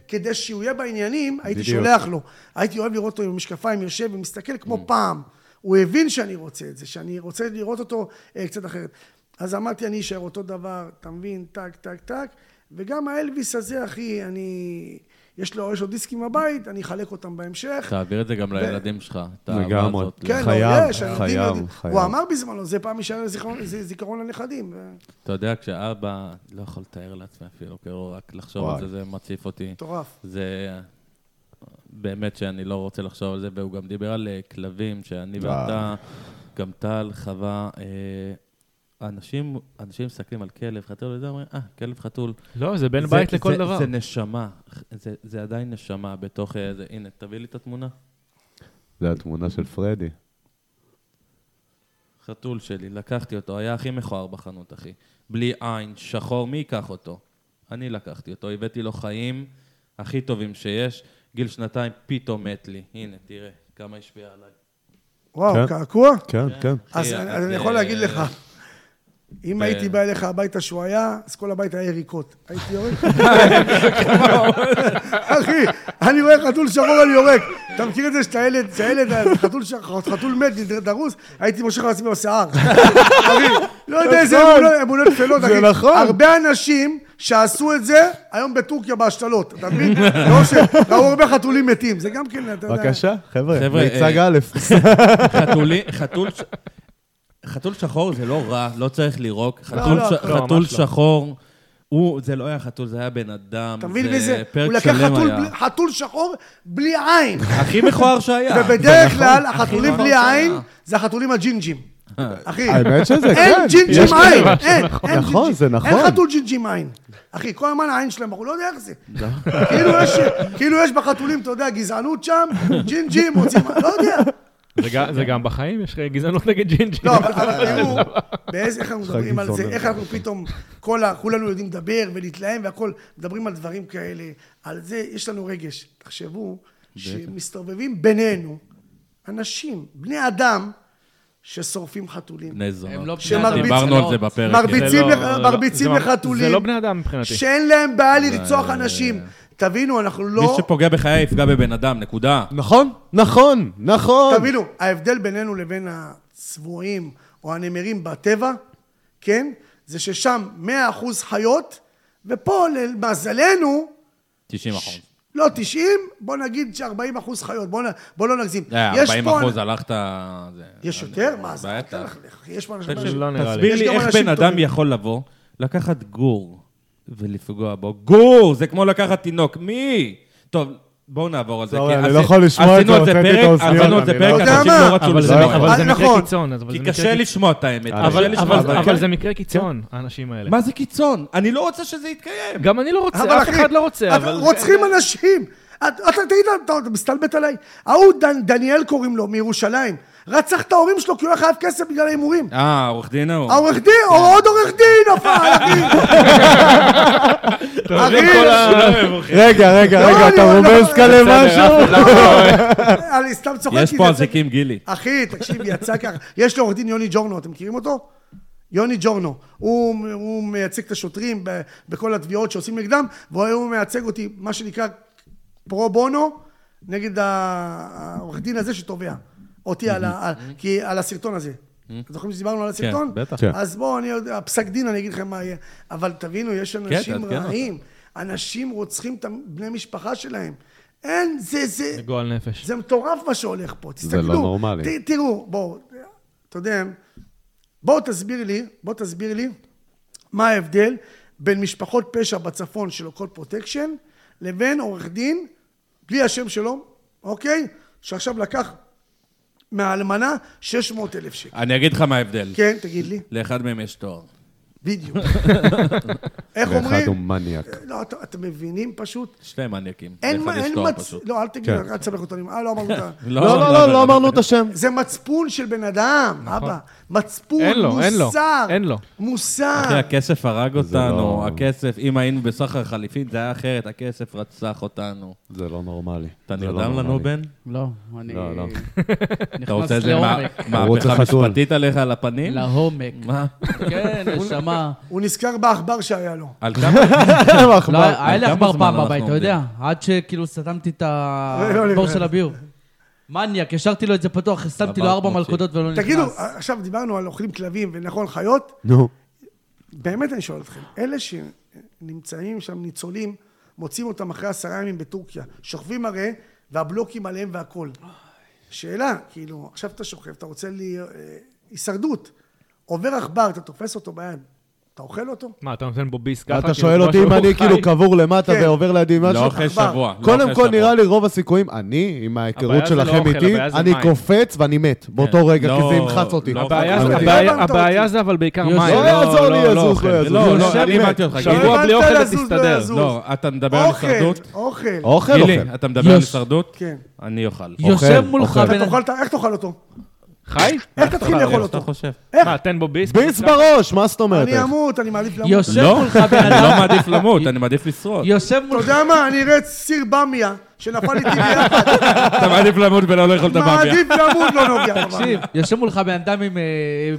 כדי- שהוא יהיה בעניינים, הייתי. שולח לו. הייתי אוהב לראות אותו עם משקפיים, יושב ומסתכל כמו פעם. הוא הבין שאני רוצה את זה, שאני רוצה לראות אותו אה, קצת אחרת. אז אמרתי, אני אשאר אותו דבר, אתה מבין? טק, טק, טק. וגם האלוויס הזה, אחי, אני... יש לו, יש לו דיסקים בבית, אני אחלק אותם בהמשך. תעביר את זה גם לילדים שלך, את האהבה לגמרי. הזאת. כן, חייב, לא, חייב, יודעים. חייב. הוא אמר בזמנו, זה פעם יישאר לזיכרון- זה זיכרון לנכדים. ו- אתה יודע, כשאבא, לא יכול לתאר לעצמי אפילו, כאילו, רק לחשוב וואי. על זה, זה מציף אותי. מטורף. זה באמת שאני לא רוצה לחשוב על זה, והוא גם דיבר על אה, כלבים, שאני וואי. ואתה, גם טל, חווה, אה, אנשים, אנשים מסתכלים על כלב, חתול, וזה אומרים, אה, כלב חתול. לא, זה בן זה- בית לכל זה- דבר. זה נשמה, זה, זה עדיין נשמה בתוך אה, זה. הנה, תביא לי את התמונה. זה התמונה של פרדי. חתול שלי, לקחתי אותו, היה הכי מכוער בחנות, אחי. בלי עין, שחור, מי ייקח אותו? אני לקחתי אותו, הבאתי לו חיים הכי טובים שיש. גיל שנתיים, פתאום מת לי. הנה, תראה כמה השפיע עליי. וואו, כן. קעקוע? כן, כן. אז אני אז, אני יכול אה, להגיד לך, אם הייתי בא אליך הביתה שהוא היה, אז כל הבית היה יריקות. הייתי יורק. אחי, אני רואה חתול שחור, אני יורק. אתה מכיר את זה שאתה ילד, שהילד, חתול ש- חתול מת, דרוס, הייתי מושך לעצמי בשיער. אחי, לא יודע איזה נכון. אמונות- טפלות, זה אחי. נכון. הרבה אנשים שעשו את זה, היום בטורקיה בהשתלות, אתה מבין? לא שראו הרבה חתולים מתים, זה גם כן, אתה יודע. בבקשה, חבר'ה, מיצג אה, א'. חתולי, חתול... חתול שחור זה לא רע, לא צריך לירוק. חתול, לא, ש... לא, חתול ממש לא. שחור, הוא, זה לא היה חתול, זה היה בן אדם. אתה מבין זה מי זה? פרק הוא לקח שלם חתול היה. בלי- חתול שחור בלי עין. הכי מכוער שהיה. ובדרך זה כלל, נכון, החתולים בלי מכוער עין, שהיה. זה החתולים הג'ינג'ים. אחי, האמת שזה כן. אין ג'ינג'ים יש עין, כאלה. אין, אין נכון, ג'ינג'ים. זה נכון. אין חתול ג'ינג'ים עין. אחי, כל הזמן העין שלהם, הוא לא יודע איך זה. כאילו יש- כאילו יש בחתולים, אתה יודע, גזענות שם, ג'ינג'ים, רוצים, לא יודע. זה גם- זה גם בחיים, יש גזענות נגד ג'ינג'י. לא, אבל תראו, באיזה, איך אנחנו מדברים על זה. איך אנחנו פתאום, כל ה... כולנו יודעים לדבר ולהתלהם והכול, מדברים על דברים כאלה, על זה יש לנו רגש. תחשבו שמסתובבים בינינו אנשים, בני אדם, ששורפים חתולים. בני זונות. הם לא בני אדם. דיברנו על זה בפרק. מרביצים לא- לא- מרביצים זה- לחתולים. זה לא בני אדם מבחינתי. שאין להם בעיה לרצוח אנשים. תבינו, אנחנו מי לא... שפוגע בחיי יפגע בבן אדם, נקודה. נכון, נכון, נכון. תבינו, ההבדל בינינו לבין הצבועים או הנמרים בטבע, כן? זה ששם 100% חיות, ופה למזלנו, 90 אחוז. לא 90, בוא נגיד ש-40 אחוז חיות, בוא, נ... בוא לא נגזים. אה, יש 40 פה- אחוז הלכת... זה- יש יותר? מה זה? תלך, יש פה אנשים... לא. תסביר לי איך בן אדם. יכול לבוא, לקחת גור ולפגוע בו. גור! זה כמו לקחת תינוק. מי? טוב, בואו נעבור על זה. אני לא יכול לשמוע את עשינו זה, זה הוצאתי את פרק, האוזניות, עשינו על זה פרק, לא- יודע אנשים? לא רצו זה- לשמוע. אבל זה מקרה נכון. קיצון. אבל כי זה קשה. לשמוע את האמת. אבל- את. אבל זה מקרה קיצון, האנשים האלה. מה זה קיצון? אני לא רוצה שזה יתקיים. גם אני לא רוצה, אף אחד לא רוצה. רוצחים אנשים. אתה תגיד, אתה אתה מסתלבט עליי? ההוא דניאל קוראים לו, מירושלים. רצח את ההורים שלו כי הוא היה חייב כסף בגלל ההימורים. אה, עורך דין ההוא. העורך דין, או עוד עורך דין נפל, אחי. אחי, רגע, רגע, לא, רגע, אתה רומז? אף אחד לא- אני סתם צוחק. יש פה אזיקים גילי. אחי, תקשיב, יצא ככה. יש לעורך דין יוני ג'ורנו, אתם מכירים אותו? יוני ג'ורנו. הוא, הוא מייצג את השוטרים ב, בכל התביעות שעושים נגדם, והוא מייצג אותי, מה שנקרא פרו בונו, נגד העורך דין הזה שתובע. אותי על, ה, על, כי, על הסרטון הזה. אתם זוכרים שדיברנו על הסרטון? בטח. כן. אז בואו, אני יודע, פסק דין, אני אגיד לכם מה יהיה. אבל תבינו, יש אנשים תעדכן אותנו. רעים. אנשים רוצחים את בני משפחה שלהם. אין, זה, זה... זה גועל נפש. זה מטורף מה שהולך פה, תסתכלו. לא נורמלי. ת, תראו, בואו, אתה יודע, בואו תסביר לי, בואו תסביר לי מה ההבדל בין משפחות פשע בצפון שלוקחות פרוטקשן, לבין עורך דין, בלי השם שלו, אוקיי? שעכשיו לקח מהאלמנה 600 אלף שקל. אני אגיד לך מה ההבדל. כן, תגיד לי. לאחד מהם יש תואר. בדיוק. איך ואחד הוא אומרים? מניאק. לא, אתה- אתם מבינים פשוט? שני מניאקים. אין לאחד מה- אין מצ... לא, אל תגיד, כן. אל תסבך אותנו. אה, לא אמרנו את ה... לא, לא, לא, לא אמרנו את השם. זה מצפון של בן אדם, אבא. מצפון, אין לו, אין לו, מוסר. אין לו. מוסר. אחי, הכסף הרג אותנו, לא- הכסף, אם היינו בסחר חליפין, זה היה אחרת, הכסף רצח אותנו. זה לא נורמלי. אתה לא נרדם לנו, נורמלי. בן? לא, אני לא, לא. אתה רוצה איזה מהפכה. משפטית עליך על הפנים? לעומק. מה? כן, נשמה. הוא נזכר בעכבר שהיה לו. על כמה? לא, היה לי עכבר פעם בבית, אתה? יודע? עד שכאילו סתמתי את לא, לא, הבור לא. של הביור. מניאק, השארתי לו את זה פתוח, שמתי לו ארבע מלכודות ולא נכנס. תגידו, עכשיו דיברנו על אוכלים כלבים ונכון חיות, נו. באמת אני שואל אתכם, אלה שנמצאים שם ניצולים, מוצאים אותם אחרי עשרה ימים בטורקיה, שוכבים הרי, והבלוקים עליהם והכול. שאלה, כאילו, עכשיו אתה שוכב, אתה רוצה לי אה, הישרדות. עובר עכבר, אתה תופס אותו ביד, אתה אוכל אותו? מה, אתה נותן בו ביס ככה? אתה כאילו, שואל אותי אם אני? כאילו קבור למטה כן. ועובר לידי לא משהו? אחרי עכבר. שבוע. לא קודם כל. נראה לי רוב הסיכויים, אני, עם ההיכרות לא שלכם אוכל, איתי, אני. קופץ ואני מת באותו רגע, כי לא, זה ימחץ אותי. לא. הבעיה אבל זה- לא אבל בעיקר. מים. לא יעזור לי, אוכל. לא יזוז. לא, לא, אני. הבנתי אותך. לא. שבוע בלי אוכל לזוז, לא ותסתדר. לא, אתה מדבר על אוכל, הישרדות? אוכל. אוכל, גילי, אוכל. אתה מדבר על. הישרדות? כן. אני אוכל. יושב מולך אוכל. איך תאכל אותו? חי? איך תתחיל לאכול איך אותו? אתה חושב? מה, תן בו ביס? ביס בראש, מה זאת אומרת? אני אמות, אני מעדיף למות. יושב לא, מולך בן אני לא אדם, מעדיף למות, אני מעדיף לשרוד. יושב אתה מולך, יודע מה? אני אראה את סיר במיה, שנפל איתי ביחד. אתה מעדיף למות ולא לאכול את הבאביה. מעדיף למות, לא נוגע. תקשיב, יושב מולך בן אדם עם אה,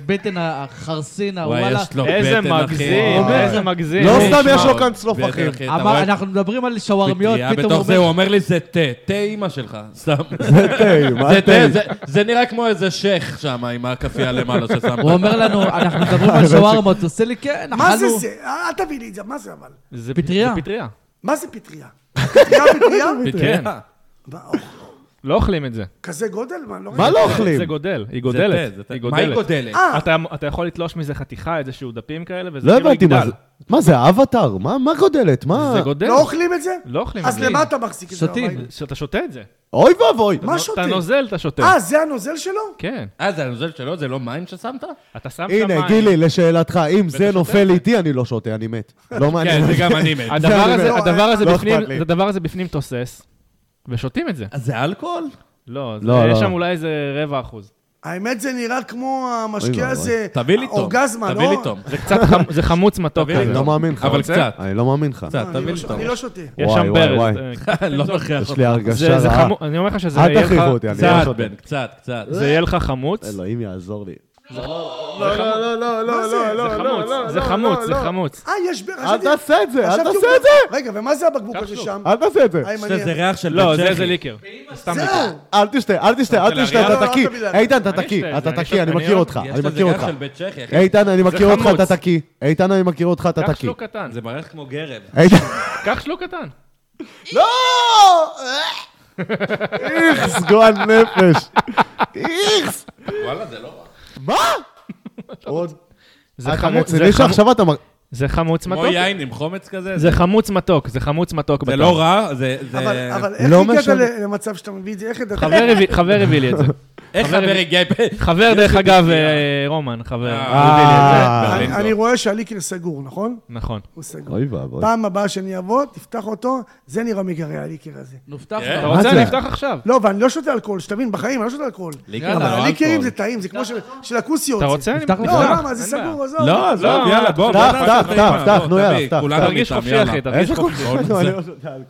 בטן החרסינה, וואי, וואלה. יש לו איזה בטן, אחי. מגזים, וואי. איזה מגזים. לא סתם יש לו? כאן. בטח, אחי? אנחנו מדברים על שווארמיות, פתאום בתוך הוא זה, הוא אומר, אומר לי, זה תה, תה אימא שלך, סתם. זה תה, מה זה תה? זה- נראה כמו איזה שייח שם עם הכאפיה למעלה ששמת. הוא אומר לנו, אנחנו מדברים על שווארמות, עושה לי כן, מה זה אכלנו. זה? אל תביא לי את זה, מה זה אבל? זה פטריה. מה זה פטריה? פטריה פטריה? כן. לא אוכלים את זה. כזה גודל? מה, לא מה. לא אוכלים? זה גודל, היא זה גודלת. תה, זה תה. היא מה היא גודלת. אה, אתה, אתה יכול לתלוש מזה חתיכה, איזשהו דפים כאלה, וזה לא כאילו הבנתי מה יגדל. זה. מה זה, אבטאר? מה מה גודלת? מה? זה גודל. לא אוכלים את זה? לא אוכלים את אז זה. למה אתה מחזיק את זה? שותים. בבית? שאתה שותה את זה. אוי ואבוי. מה אתה שותה? נוזל, אתה שותה. אה, זה הנוזל שלו? כן. אה, זה הנוזל שלו? זה לא מים ששמת? אתה שם שם הנה, מים. גילי, לשאלתך, אם זה שותה נופל. איתי, אני לא שותה, אני מת. לא מעניין. כן, זה גם אני מת. הדבר אני הזה, אומר, הדבר הזה לא בפנים, אכפת לי. הדבר הזה בפנים תוסס, ושותים את זה. אז זה אלכוהול? לא, לא, זה- יש לא. שם אולי איזה רבע אחוז. האמת זה נראה כמו אוי ואבוי. הזה, תביא לי תום. אורגזמה, תביא לי לא? תום. זה קצת חמ- זה חמוץ מתוק תביא לי כזה. אני לא מאמין לך. אבל? קצת. אני לא מאמין לך. קצת, אני תביא לא לי ש- תום. אני לא שותה. יש וואי, שם וואי, ברז. וואי. אה, לא מכריח יש לי. הרגשה זה זה רעה. חמוץ, אני אומר לך שזה אל יהיה לך... תכריחו אותי, אני לא קצת, שותה. בן, קצת, קצת. זה יהיה לך חמוץ. אלוהים יעזור לי. מה זה? זה חמוץ, זה חמוץ, זה חמוץ. אה, יש... ב- אל תעשה את זה, אל תעשה את זה! רגע, ומה זה הבקבוק קח הזה. שם? אל תעשה את זה. לזה מניאק. ריח של לא, זה. זה ליקר. סתם ליקר. אל תשתה, אל תשתה, אל תשתה? אתה לא, לא, תקיא. איתן, אני אתה תקיא, אתה זה, אני תקיא, אני מכיר אני אותך, אני מכיר אותך. איתן, אני מכיר אותך. אתה תקיא. איתן, אני מכיר אותך, אתה קח תקיא. שלוק קטן. זה מריח כמו גרב. קח שלוק קטן. לא! איכס, גועל נפש. איכס. וואלה, זה לא רע. מה? עוד. זה אתה חמוץ, רציני זה חמוץ- שעכשיו אתה... זה חמוץ כמו מתוק. יין עם חומץ כזה? זה חמוץ מתוק, זה חמוץ מתוק. זה. לא רע, זה... זה- אבל אבל איך לא הגעת למצב שאתה מביא את זה? איך ידעת? חבר הביא לי את זה. איך חבר הגיע... חבר, דרך אגב, אה, רומן, חבר. אה. אה. אני-. רואה שהליקר סגור, נכון? נכון. הוא סגור. אוי ואבוי. פעם הבאה שאני אבוא, תפתח אותו, זה נראה מגרה הליקר הזה. נופתח כן. אתה רוצה? זה? אני אפתח עכשיו. לא, ואני לא שותה אלכוהול, שתבין, בחיים אני לא שותה אלכוהול. לא הליקרים. זה טעים, זה כמו של- הכוסיות. אתה רוצה? אני נפתח. לך. לא, לא, למה? זה. סגור, עזוב. לא, עזוב, לא, יאללה, בוא, פתח, פתח, פתח, נו, יאללה, פתח. תרגיש חופשי. אחי, תרגיש חופשי. לא.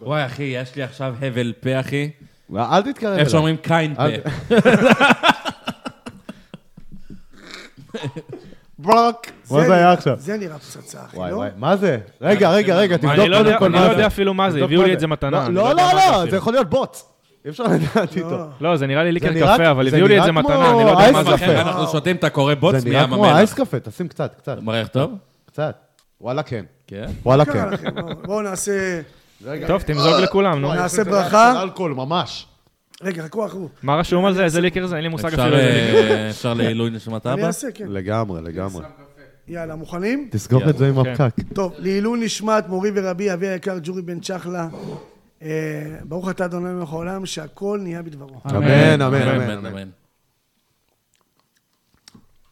וואי, אחי, יש לי עכשיו הבל פה, אחי. אל תתקרב אליי. איך שאומרים קיין פה. ברוק. מה זה היה עכשיו? זה נראה פצצה, אחי, וואי לא? וואי, מה זה? רגע, רגע, רגע, תבדוק אני לא קודם יודע- כל אני מה לא זה. יודע אפילו מה זה, תבדוק הביאו לי. את זה מתנה. לא, אני לא, לא, לא. זה יכול להיות בוץ. אי אפשר לדעת איתו. לא. לא, זה נראה לי ליקר קפה, אבל הביאו לי את זה מתנה, אני לא יודע מה זה. קפה. לכן אנחנו שותים, אתה קורא בוץ זה נראה מים כמו אייס המלח. קפה, תשים קצת, קצת. מריח טוב? קצת. וואלה כן. כן. וואלה כן. בואו נעשה... טוב, תמזוג לכולם, נו. וואי, נעשה ברכה. אלכוהול, ממש. רגע, חכו, חכו. מה רשום על זה? איזה ליקר זה? אין לי מושג אפילו איזה ליקר. אה, אפשר לעילוי נשמת אני אבא? אעשה, כן. לגמרי, לגמרי. יאללה, מוכנים? תסגור את זה עם כן. הפקק. טוב, לעילוי נשמת מורי ורבי, אבי היקר ג'ורי בן צ'חלה. אה, ברוך אתה אדוני מלך העולם, שהכל נהיה בדברו. אמן, אמן, אמן.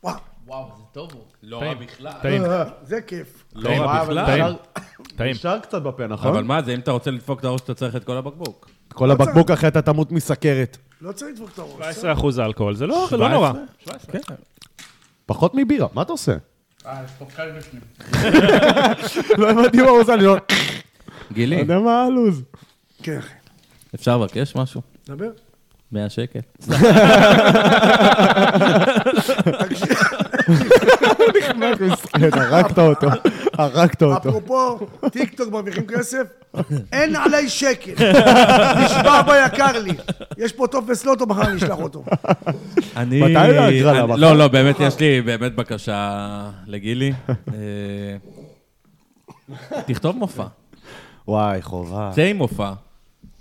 וואו, וואו, זה טוב. לא. רע בכלל. אה, זה כיף. לא רע בכלל. טעים. נשאר קצת בפה, נכון? אבל מה זה, אם אתה רוצה לדפוק את הראש, אתה צריך את כל הבקבוק. כל הבקבוק אחרי אתה תמות מסכרת. לא צריך לדפוק את הראש. 17 אחוז אלכוהול, זה לא לא נורא. כן. פחות מבירה, מה אתה עושה? אה, יש פה קל בפנים. לא הבנתי מה הוא עושה, אני לא... גילי, לא יודע מה הלו"ז. כן, אחי. אפשר לבקש משהו? דבר. 100 שקל. נחנק מסכן, הרגת אותו. הרגת אותו. אפרופו, טיק טוק מרוויחים כסף, אין עליי שקל. נשבע ביקר לי. יש פה טופס לוטו, מחר אני אשלח אותו. אני... מתי ההגרלה? מחר? לא, לא, באמת, יש לי באמת בקשה לגילי. אה, תכתוב מופע. וואי, חובה. צא עם מופע.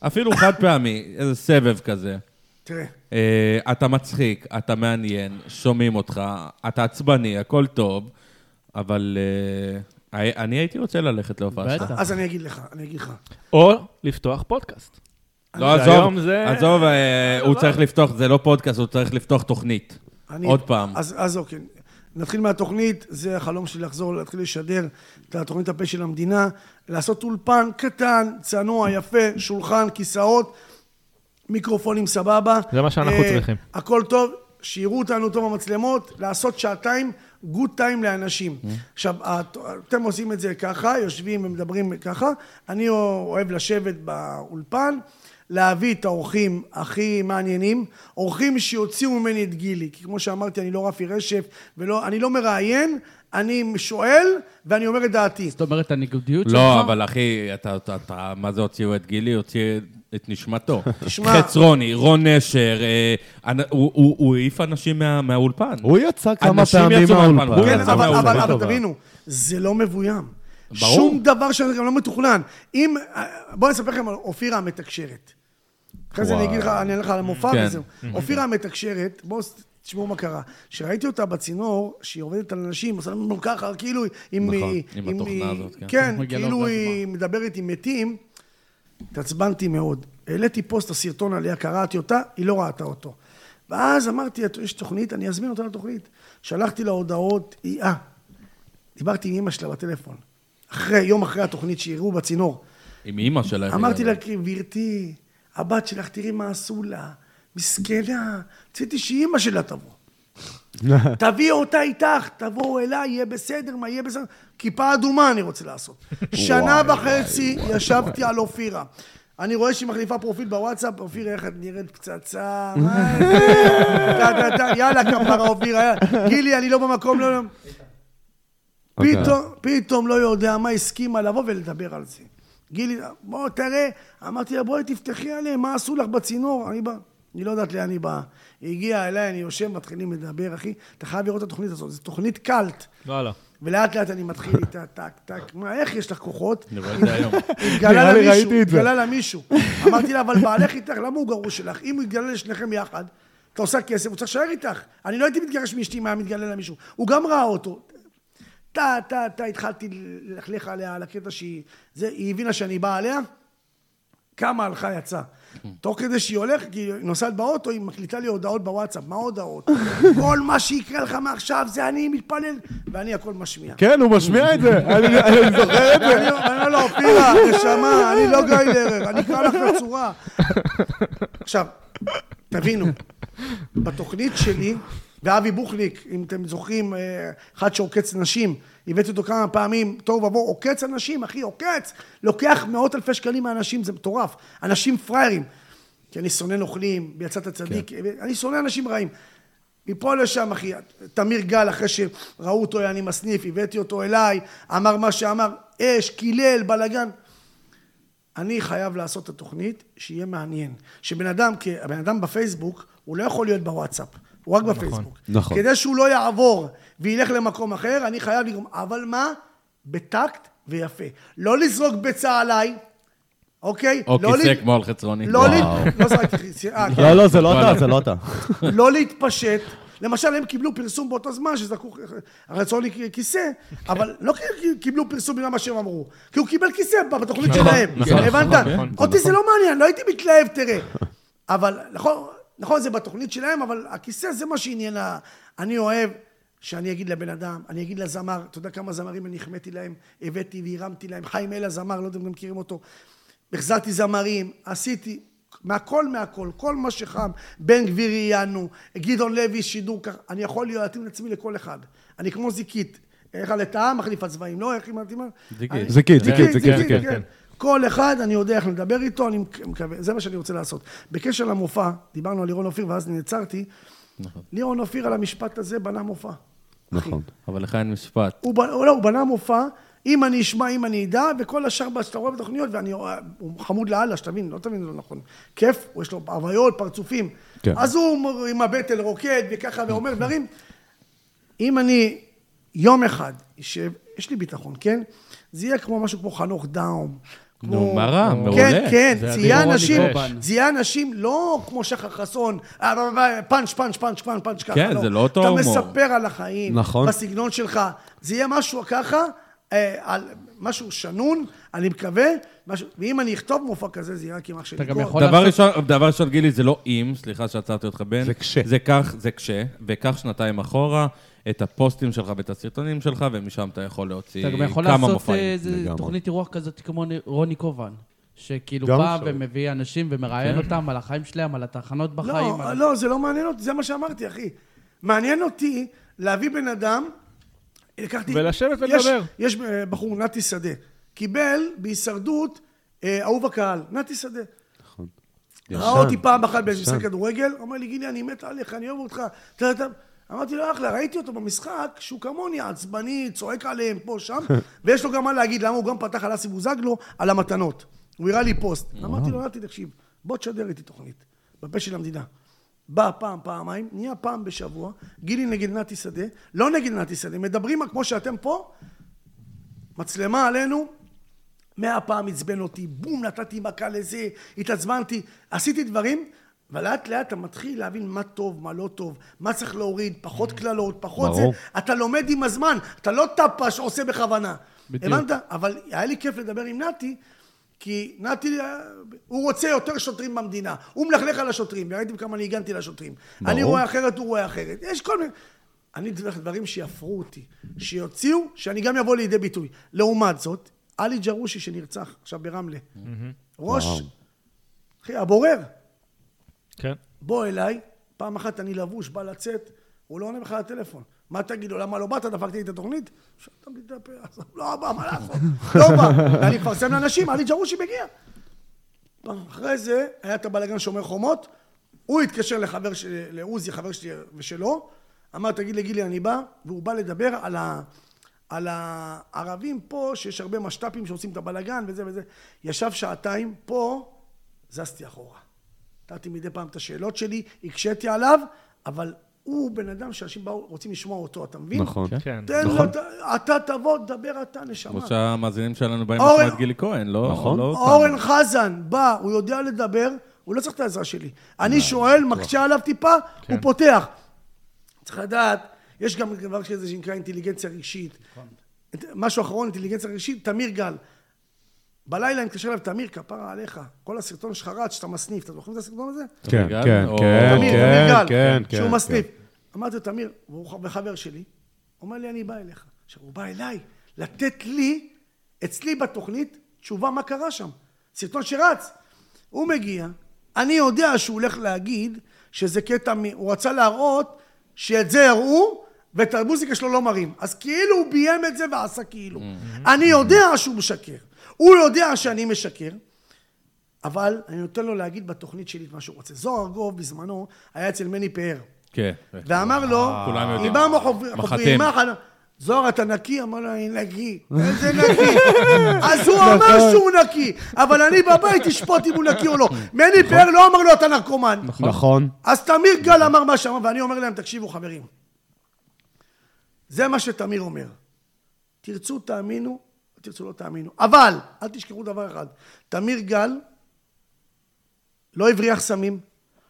אפילו חד פעמי, איזה סבב כזה. תראה, אה, אתה מצחיק, אתה מעניין, שומעים אותך, אתה עצבני, הכל טוב, אבל אה, אני הייתי רוצה ללכת להופעה שלך. בטח. אז אני אגיד לך, אני אגיד לך. או לפתוח פודקאסט. לא, עזוב, זה- עזוב, אה, הוא צריך לפתוח, זה לא פודקאסט, הוא צריך לפתוח תוכנית. עוד פעם. אז, אז אוקיי. נתחיל מהתוכנית, זה החלום שלי לחזור, להתחיל לשדר את התוכנית הפה של המדינה, לעשות אולפן קטן, צנוע, יפה, שולחן, כיסאות, מיקרופונים סבבה. זה מה שאנחנו אה, צריכים. הכל טוב, שיראו אותנו טוב במצלמות, לעשות שעתיים גוד טיים לאנשים. עכשיו, את- אתם עושים את זה ככה, יושבים ומדברים ככה, אני אוהב לשבת באולפן, להביא את האורחים הכי מעניינים, אורחים שיוציאו ממני את גילי, כי כמו שאמרתי, אני לא רפי רשף, ואני לא מראיין, אני שואל, ואני אומר את דעתי. זאת אומרת, הניגודיות שלך? לא, אבל אחי, אתה, אתה, אתה, מה זה הוציאו את גילי? הוציא את נשמתו. תשמע- חצרוני, רון נשר, אה, הוא- העיף אנשים מה- מהאולפן. הוא יצא כמה אנשים פעמים יצאו מהאולפן, מהאולפן. הוא כן, יצא אבל, מהאולפן. אבל. תבינו, זה לא מבוים. ברור. שום דבר שזה גם לא מתוכנן. אם, בואו אני אספר לכם על אופירה המתקשרת. אחרי זה אני אגיד לך, אני אענה לך על המופע כן. וזהו. אופירה המתקשרת, בואו תשמעו מה קרה. כשראיתי אותה בצינור, שהיא עובדת על אנשים, עושה לנו ככה, כאילו, עם... נכון, היא- עם התוכנה הזאת, כן. כן, מגיע כאילו. היא מדברת עם מתים. התעצבנתי מאוד. העליתי פוסט, הסרטון עליה, קראתי אותה, היא לא ראתה אותו. ואז אמרתי, "את- יש תוכנית, אני אזמין אותה לתוכנית. שלחתי לה הודעות, היא, אה, דיברתי עם אמא שלה בטלפון. אחרי, יום אחרי התוכנית שיראו בצינור. עם אימא שלהם. אמרתי לה, גברתי, הבת שלך, תראי מה עשו לה. מסכנה, רציתי שאימא שלה תבוא. תביא אותה איתך, תבואו אליי, יהיה בסדר, מה יהיה בסדר? כיפה אדומה אני רוצה לעשות. שנה וחצי ישבתי על אופירה. אני רואה שהיא מחליפה פרופיל בוואטסאפ, אופירה, איך את נראית פצצה, יאללה, כפרה אופירה, יאללה. גילי, אני לא במקום, לא... לא. אוקיי. פתאום, פתאום לא יודע מה הסכימה לבוא ולדבר על זה. גילי, בוא תראה, אמרתי לה, בואי תפתחי עליהם, מה עשו לך בצינור? אני בא, אני לא יודעת לאן היא באה. היא הגיעה אליי, אני יושב, מתחילים לדבר, אחי, אתה חייב לראות את התוכנית הזאת, זו תוכנית קאלט. וואלה. ולאט לאט אני מתחיל איתה, טק, טק, מה, איך יש לך כוחות? התגלה נראה לי לה מישהו. התגלה לה מישהו. אמרתי לה, אבל בעלך איתך, למה הוא גרוש שלך? אם הוא יתגלה לשניכם יחד, אתה עושה כסף, הוא צריך להישאר איתך. אני לא הייתי מתגרש מאשתי אם היה מתגלה לה מישהו. הוא גם ראה אותו. טה, טה, טה, התחלתי ללכלך עליה על הקטע שהיא... זה, היא הבינה שאני בא עליה, כמה הלכה יצאה. תוך כדי שהיא הולכת, כי היא נוסעת באוטו, היא מקליטה לי הודעות בוואטסאפ. מה הודעות? כל מה שיקרה לך מעכשיו זה אני מתפלל, ואני הכל משמיע. כן, הוא משמיע את זה. אני זוכר את זה. אני אומר לו, אופירה, נשמה, אני לא גיא לרר, אני אקרא לך לצורה. עכשיו, תבינו, בתוכנית שלי, ואבי בוכניק, אם אתם זוכרים, אה, אחד שעוקץ נשים, הבאתי אותו כמה פעמים, תוהו ובוהו, עוקץ אנשים, אחי, עוקץ, לוקח מאות אלפי שקלים מהאנשים, זה מטורף. אנשים פראיירים. כי אני שונא נוכלים, ביצאת צדיק, אני שונא אנשים רעים. מפה לשם, אחי, תמיר גל, אחרי שראו אותו, אני מסניף, הבאתי אותו אליי, אמר מה שאמר, אש, קילל, בלאגן. אני חייב לעשות את התוכנית שיהיה מעניין. שבן אדם, כי הבן אדם בפייסבוק, הוא לא יכול להיות בוואטסאפ, הוא רק בפייסבוק. נכון. כדי שהוא לא יעבור וילך למקום אחר, אני חייב לגרום, אבל מה? בטקט ויפה. לא לזרוק ביצה עליי, אוקיי? או לא כיסא כמו על חצרוני. לא לא אה, כן. לא, לא, זה לא אתה, זה לא אתה. לא להתפשט. למשל, הם קיבלו פרסום באותו זמן שזרקו רצון לי כיסא, אבל לא כי קיבלו פרסום בגלל מה שהם אמרו, כי הוא קיבל כיסא בתוכנית שלהם. נכון, הבנת? נכון, נכון, אותי זה לא מעניין, לא הייתי מתלהב, תראה. אבל, נכון, נכון, זה בתוכנית שלהם, אבל הכיסא זה מה שעניין ה... אני אוהב שאני אגיד לבן אדם, אני אגיד לזמר, אתה יודע כמה זמרים אני החמאתי להם, הבאתי והרמתי להם, חיים אלה זמר, לא יודע אם אתם מכירים אותו. החזרתי זמרים, עשיתי מהכל מהכל, כל מה שחם, בן גביר ראיינו, גדעון לוי שידור ככה, אני יכול להתאים את עצמי לכל אחד. אני כמו זיקית. איך לטעה מחליף הצבעים, לא? איך היא מתאימה? זיקית. זיקית, זיקית, זיקית, כן, כן, כן. כן. כל אחד, אני יודע איך לדבר איתו, אני מקווה, זה מה שאני רוצה לעשות. בקשר למופע, דיברנו על לירון אופיר ואז נעצרתי. לירון אופיר על המשפט הזה בנה מופע. נכון. אבל לך אין משפט. הוא, לא, הוא בנה מופע, אם אני אשמע, אם אני אדע, וכל השאר שאתה רואה בתוכניות, ואני, הוא חמוד לאללה, שתבין, לא תבין, לא נכון. כיף, יש לו הוויות, פרצופים. כן. אז הוא עם הבטל רוקד וככה ואומר דברים. אם אני יום אחד אשב, יש לי ביטחון, כן? זה יהיה כמו משהו כמו חנוך דאום. נו, כמו- מה רע? מעולה. כן, כן, רוני אנשים, קובן. זה יהיה אנשים לא כמו שחר חסון, אה, אה, אה, פאנץ', פאנץ', פאנץ', פאנץ', פאנץ', ככה, כן, לא. זה לא אותו אתה הומור. מספר על החיים, נכון. בסגנון שלך. זה יהיה משהו ככה, על משהו שנון, אני מקווה, משהו, ואם אני אכתוב מופע כזה, זה יהיה רק עם אח שלי. אתה גם גור. יכול דבר לעשות- ראשון, דבר ראשון, גילי, זה לא אם, סליחה שעצרתי אותך, בן. זה כש. זה כך, זה כש, וקח שנתיים אחורה את הפוסטים שלך ואת הסרטונים שלך, ומשם אתה יכול להוציא אתה גם יכול כמה לעשות מופעים. איזה לגמרי. תוכנית אירוח כזאת כמו רוני קובן. שכאילו בא אפשר. ומביא אנשים ומראיין אותם על החיים שלהם, על התחנות בחיים. לא, על- לא, זה לא מעניין אותי, זה מה שאמרתי, אחי. מעניין אותי להביא בן אדם, לקחתי... ולשבת יש- ולדבר. יש אה, בחור, נתי שדה, קיבל בהישרדות אה, אהוב הקהל, נתי שדה. נכון. ראה אותי פעם אחת באיזה. משחק כדורגל, אומר לי, גילי, אני מת עליך, אני אוהב אותך. אתה יודע, אמרתי לו, אחלה, ראיתי אותו במשחק, שהוא כמוני, עצבני, צועק עליהם פה, שם, ויש לו גם מה להגיד, למה הוא גם פתח על אסי בוזגלו, על המתנות. הוא הראה לי פוסט. אמרתי לו, נתי, תקשיב, בוא תשדר איתי תוכנית, בפה של המדינה. בא פעם, פעמיים, נהיה פעם בשבוע, גילי נגד נתי שדה, לא נגד נתי שדה, מדברים כמו שאתם פה, מצלמה עלינו, מאה פעם עצבן אותי, בום, נתתי מכה לזה, התעצבנתי, עשיתי דברים, ולאט לאט אתה מתחיל להבין מה טוב, מה לא טוב, מה צריך להוריד, פחות קללות, פחות ברור. זה. אתה לומד עם הזמן, אתה לא טאפה שעושה בכוונה. בדיוק. הבנת? אבל היה לי כיף לדבר עם נתי, כי נתי, הוא רוצה יותר שוטרים במדינה. הוא מלכלך על השוטרים, וראיתם כמה אני הגנתי לשוטרים. ברור. אני רואה אחרת, הוא רואה אחרת. יש כל מיני... אני צריך דברים שיפרו אותי, שיוציאו, שאני גם אבוא לידי ביטוי. לעומת זאת, עלי ג'רושי שנרצח עכשיו ברמלה. ראש. אחי, הבורר, כן. בוא אליי, פעם אחת אני לבוש, בא לצאת, הוא לא עונה בכלל לטלפון. מה תגיד לו, למה לא באת? דפקתי לי את התוכנית? שתמתי את הפה, אז לא בא, מה לעשות? לא בא. ואני מפרסם לאנשים, עלי ג'רושי מגיע. אחרי זה, היה את הבלגן שומר חומות, הוא התקשר לחבר, ש... לעוזי, חבר שלי ושלו, אמר, תגיד לגילי, אני בא, והוא בא לדבר על, ה... על הערבים פה, שיש הרבה משת"פים שעושים את הבלגן וזה וזה. ישב שעתיים, פה זזתי אחורה. נתתי מדי פעם את השאלות שלי, הקשיתי עליו, אבל הוא בן אדם שאנשים באו, רוצים לשמוע אותו, אתה מבין? נכון. כן. תן לו, ת- אתה תבוא, תדבר אתה, נשמה. כמו שהמאזינים שלנו באים אורן- לשמוע את גילי כהן, לא... נכון. לא. אורן חזן בא, הוא יודע לדבר, הוא לא צריך את העזרה שלי. אני שואל, מקשה עליו טיפה, הוא פותח. צריך לדעת, יש גם דבר כזה שנקרא אינטליגנציה רגשית. משהו אחרון, אינטליגנציה רגשית, תמיר גל. בלילה אני מתקשר אליו, תמיר, כפרה עליך, כל הסרטון שלך רץ, שאתה מסניף, אתם זוכרים את הסרטון הזה? כן? כן, כן, כן, גל, כן, כן. שהוא כן. מסניף. אמרתי לו, תמיר, והוא ח- וחבר שלי, אומר לי, אני בא אליך. עכשיו, הוא בא אליי לתת לי, אצלי בתוכנית, תשובה מה קרה שם. סרטון שרץ. הוא מגיע, אני יודע שהוא הולך להגיד שזה קטע, מ- הוא רצה להראות שאת זה הראו, ואת המוזיקה שלו לא מראים. אז כאילו הוא ביים את זה ועשה כאילו. אני יודע שהוא משקר. הוא יודע שאני משקר. אבל אני נותן לו להגיד בתוכנית שלי את מה שהוא רוצה. זוהר ארגוב בזמנו היה אצל מני פאר, כן. ואמר לו, כולם יודעים. אימאם חופרים. זוהר אתה נקי? אמר לו, אני נקי. איזה נקי? אז הוא אמר שהוא נקי, אבל אני בבית אשפוט אם הוא נקי או לא. מני פאר לא אמר לו אתה נרקומן. נכון. אז תמיר גל אמר מה שאמר, ואני אומר להם, תקשיבו חברים, זה מה שתמיר אומר. תרצו תאמינו, תרצו לא תאמינו. אבל, אל תשכחו דבר אחד, תמיר גל לא הבריח סמים,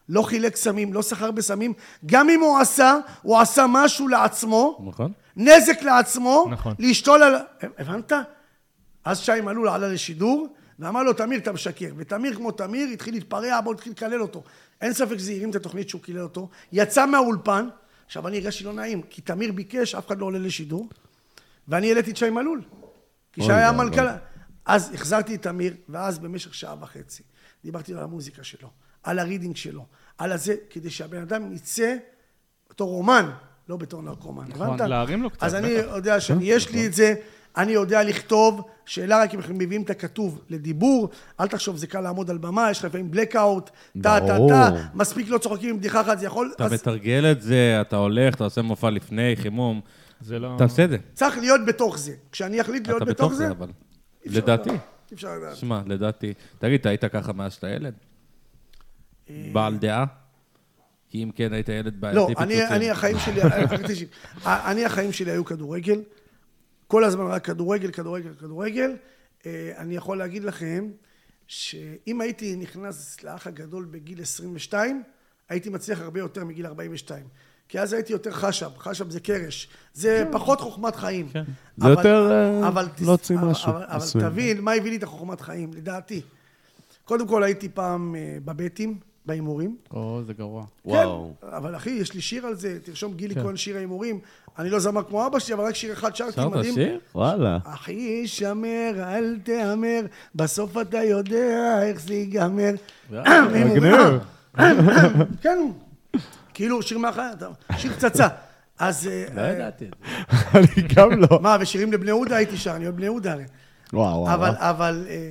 לא חילק סמים, לא סחר בסמים, גם אם הוא עשה, הוא עשה משהו לעצמו, נכון. נזק לעצמו, נכון. לשתול על... הבנת? אז שי מלול עלה לשידור, ואמר לו, תמיר, אתה משקר. ותמיר, כמו תמיר, התחיל להתפרע, בוא התחיל לקלל אותו. אין ספק שזה הרים את התוכנית שהוא קילל אותו. יצא מהאולפן, עכשיו אני הרגשתי לא נעים, כי תמיר ביקש, אף אחד לא עולה לשידור, ואני העליתי את שי מלול. כי שי אוי היה ואבוי. מנכ"ל... אז החזרתי את תמיר, ואז במשך שעה וחצי דיברתי על המוזיקה שלו, על הרידינג שלו, על הזה, כדי שהבן אדם יצא בתור אומן, לא בתור נרקומן. הבנת? להרים לו קצת, אז אני. יודע שאני, יש לי את זה, אני יודע לכתוב, שאלה רק אם אנחנו מביאים את הכתוב לדיבור, אל תחשוב, זה קל לעמוד על במה, יש לך לפעמים blackout, טה טה. טה, מספיק לא צוחקים עם בדיחה אחת, זה יכול... אתה אז מתרגל את זה, אתה הולך, אתה עושה מופע לפני, חימום, זה לא... תעשה את זה. צריך להיות בתוך זה. כשאני אחליט להיות אתה בתוך זה, אבל. אי אפשר לדעתי. לדעת. אי אפשר לדעת. שמע, לדעתי. תגיד, אתה היית ככה מאז שאתה ילד? אה, בעל דעה? כי אם כן, היית ילד בעייתי לא, פיצוצים. אני, אני, החיים שלי, תקשיב, אני, החיים שלי היו כדורגל, כל הזמן רק כדורגל, כדורגל, כדורגל. אה, אני יכול להגיד לכם, שאם הייתי נכנס לאח הגדול בגיל 22, הייתי מצליח הרבה יותר מגיל 42. כי אז הייתי יותר חשב, חשב זה קרש, זה פחות חוכמת חיים. זה אבל- יותר, להוציא משהו אבל-. תבין, מה הביא לי את החוכמת חיים, לדעתי. קודם כל הייתי פעם אה, בבטים, בהימורים. או, זה גרוע. וואו. כן, אבל אחי, יש לי שיר על זה, תרשום גילי כהן שיר ההימורים. אני לא זמר כמו אבא שלי, אבל רק שיר אחד שרתי, שרת מדהים. שיר? וואלה. אחי, שמר, אל תהמר, בסוף אתה יודע איך זה ייגמר. מגניב. כן, כאילו שיר מהחיים, שיר פצצה. אז... אה, לא ידעתי את זה. אני גם לא. מה, ושירים לבני יהודה הייתי שר, אני אוהב בני יהודה הרי. וואו, וואו. אבל, אבל... אה,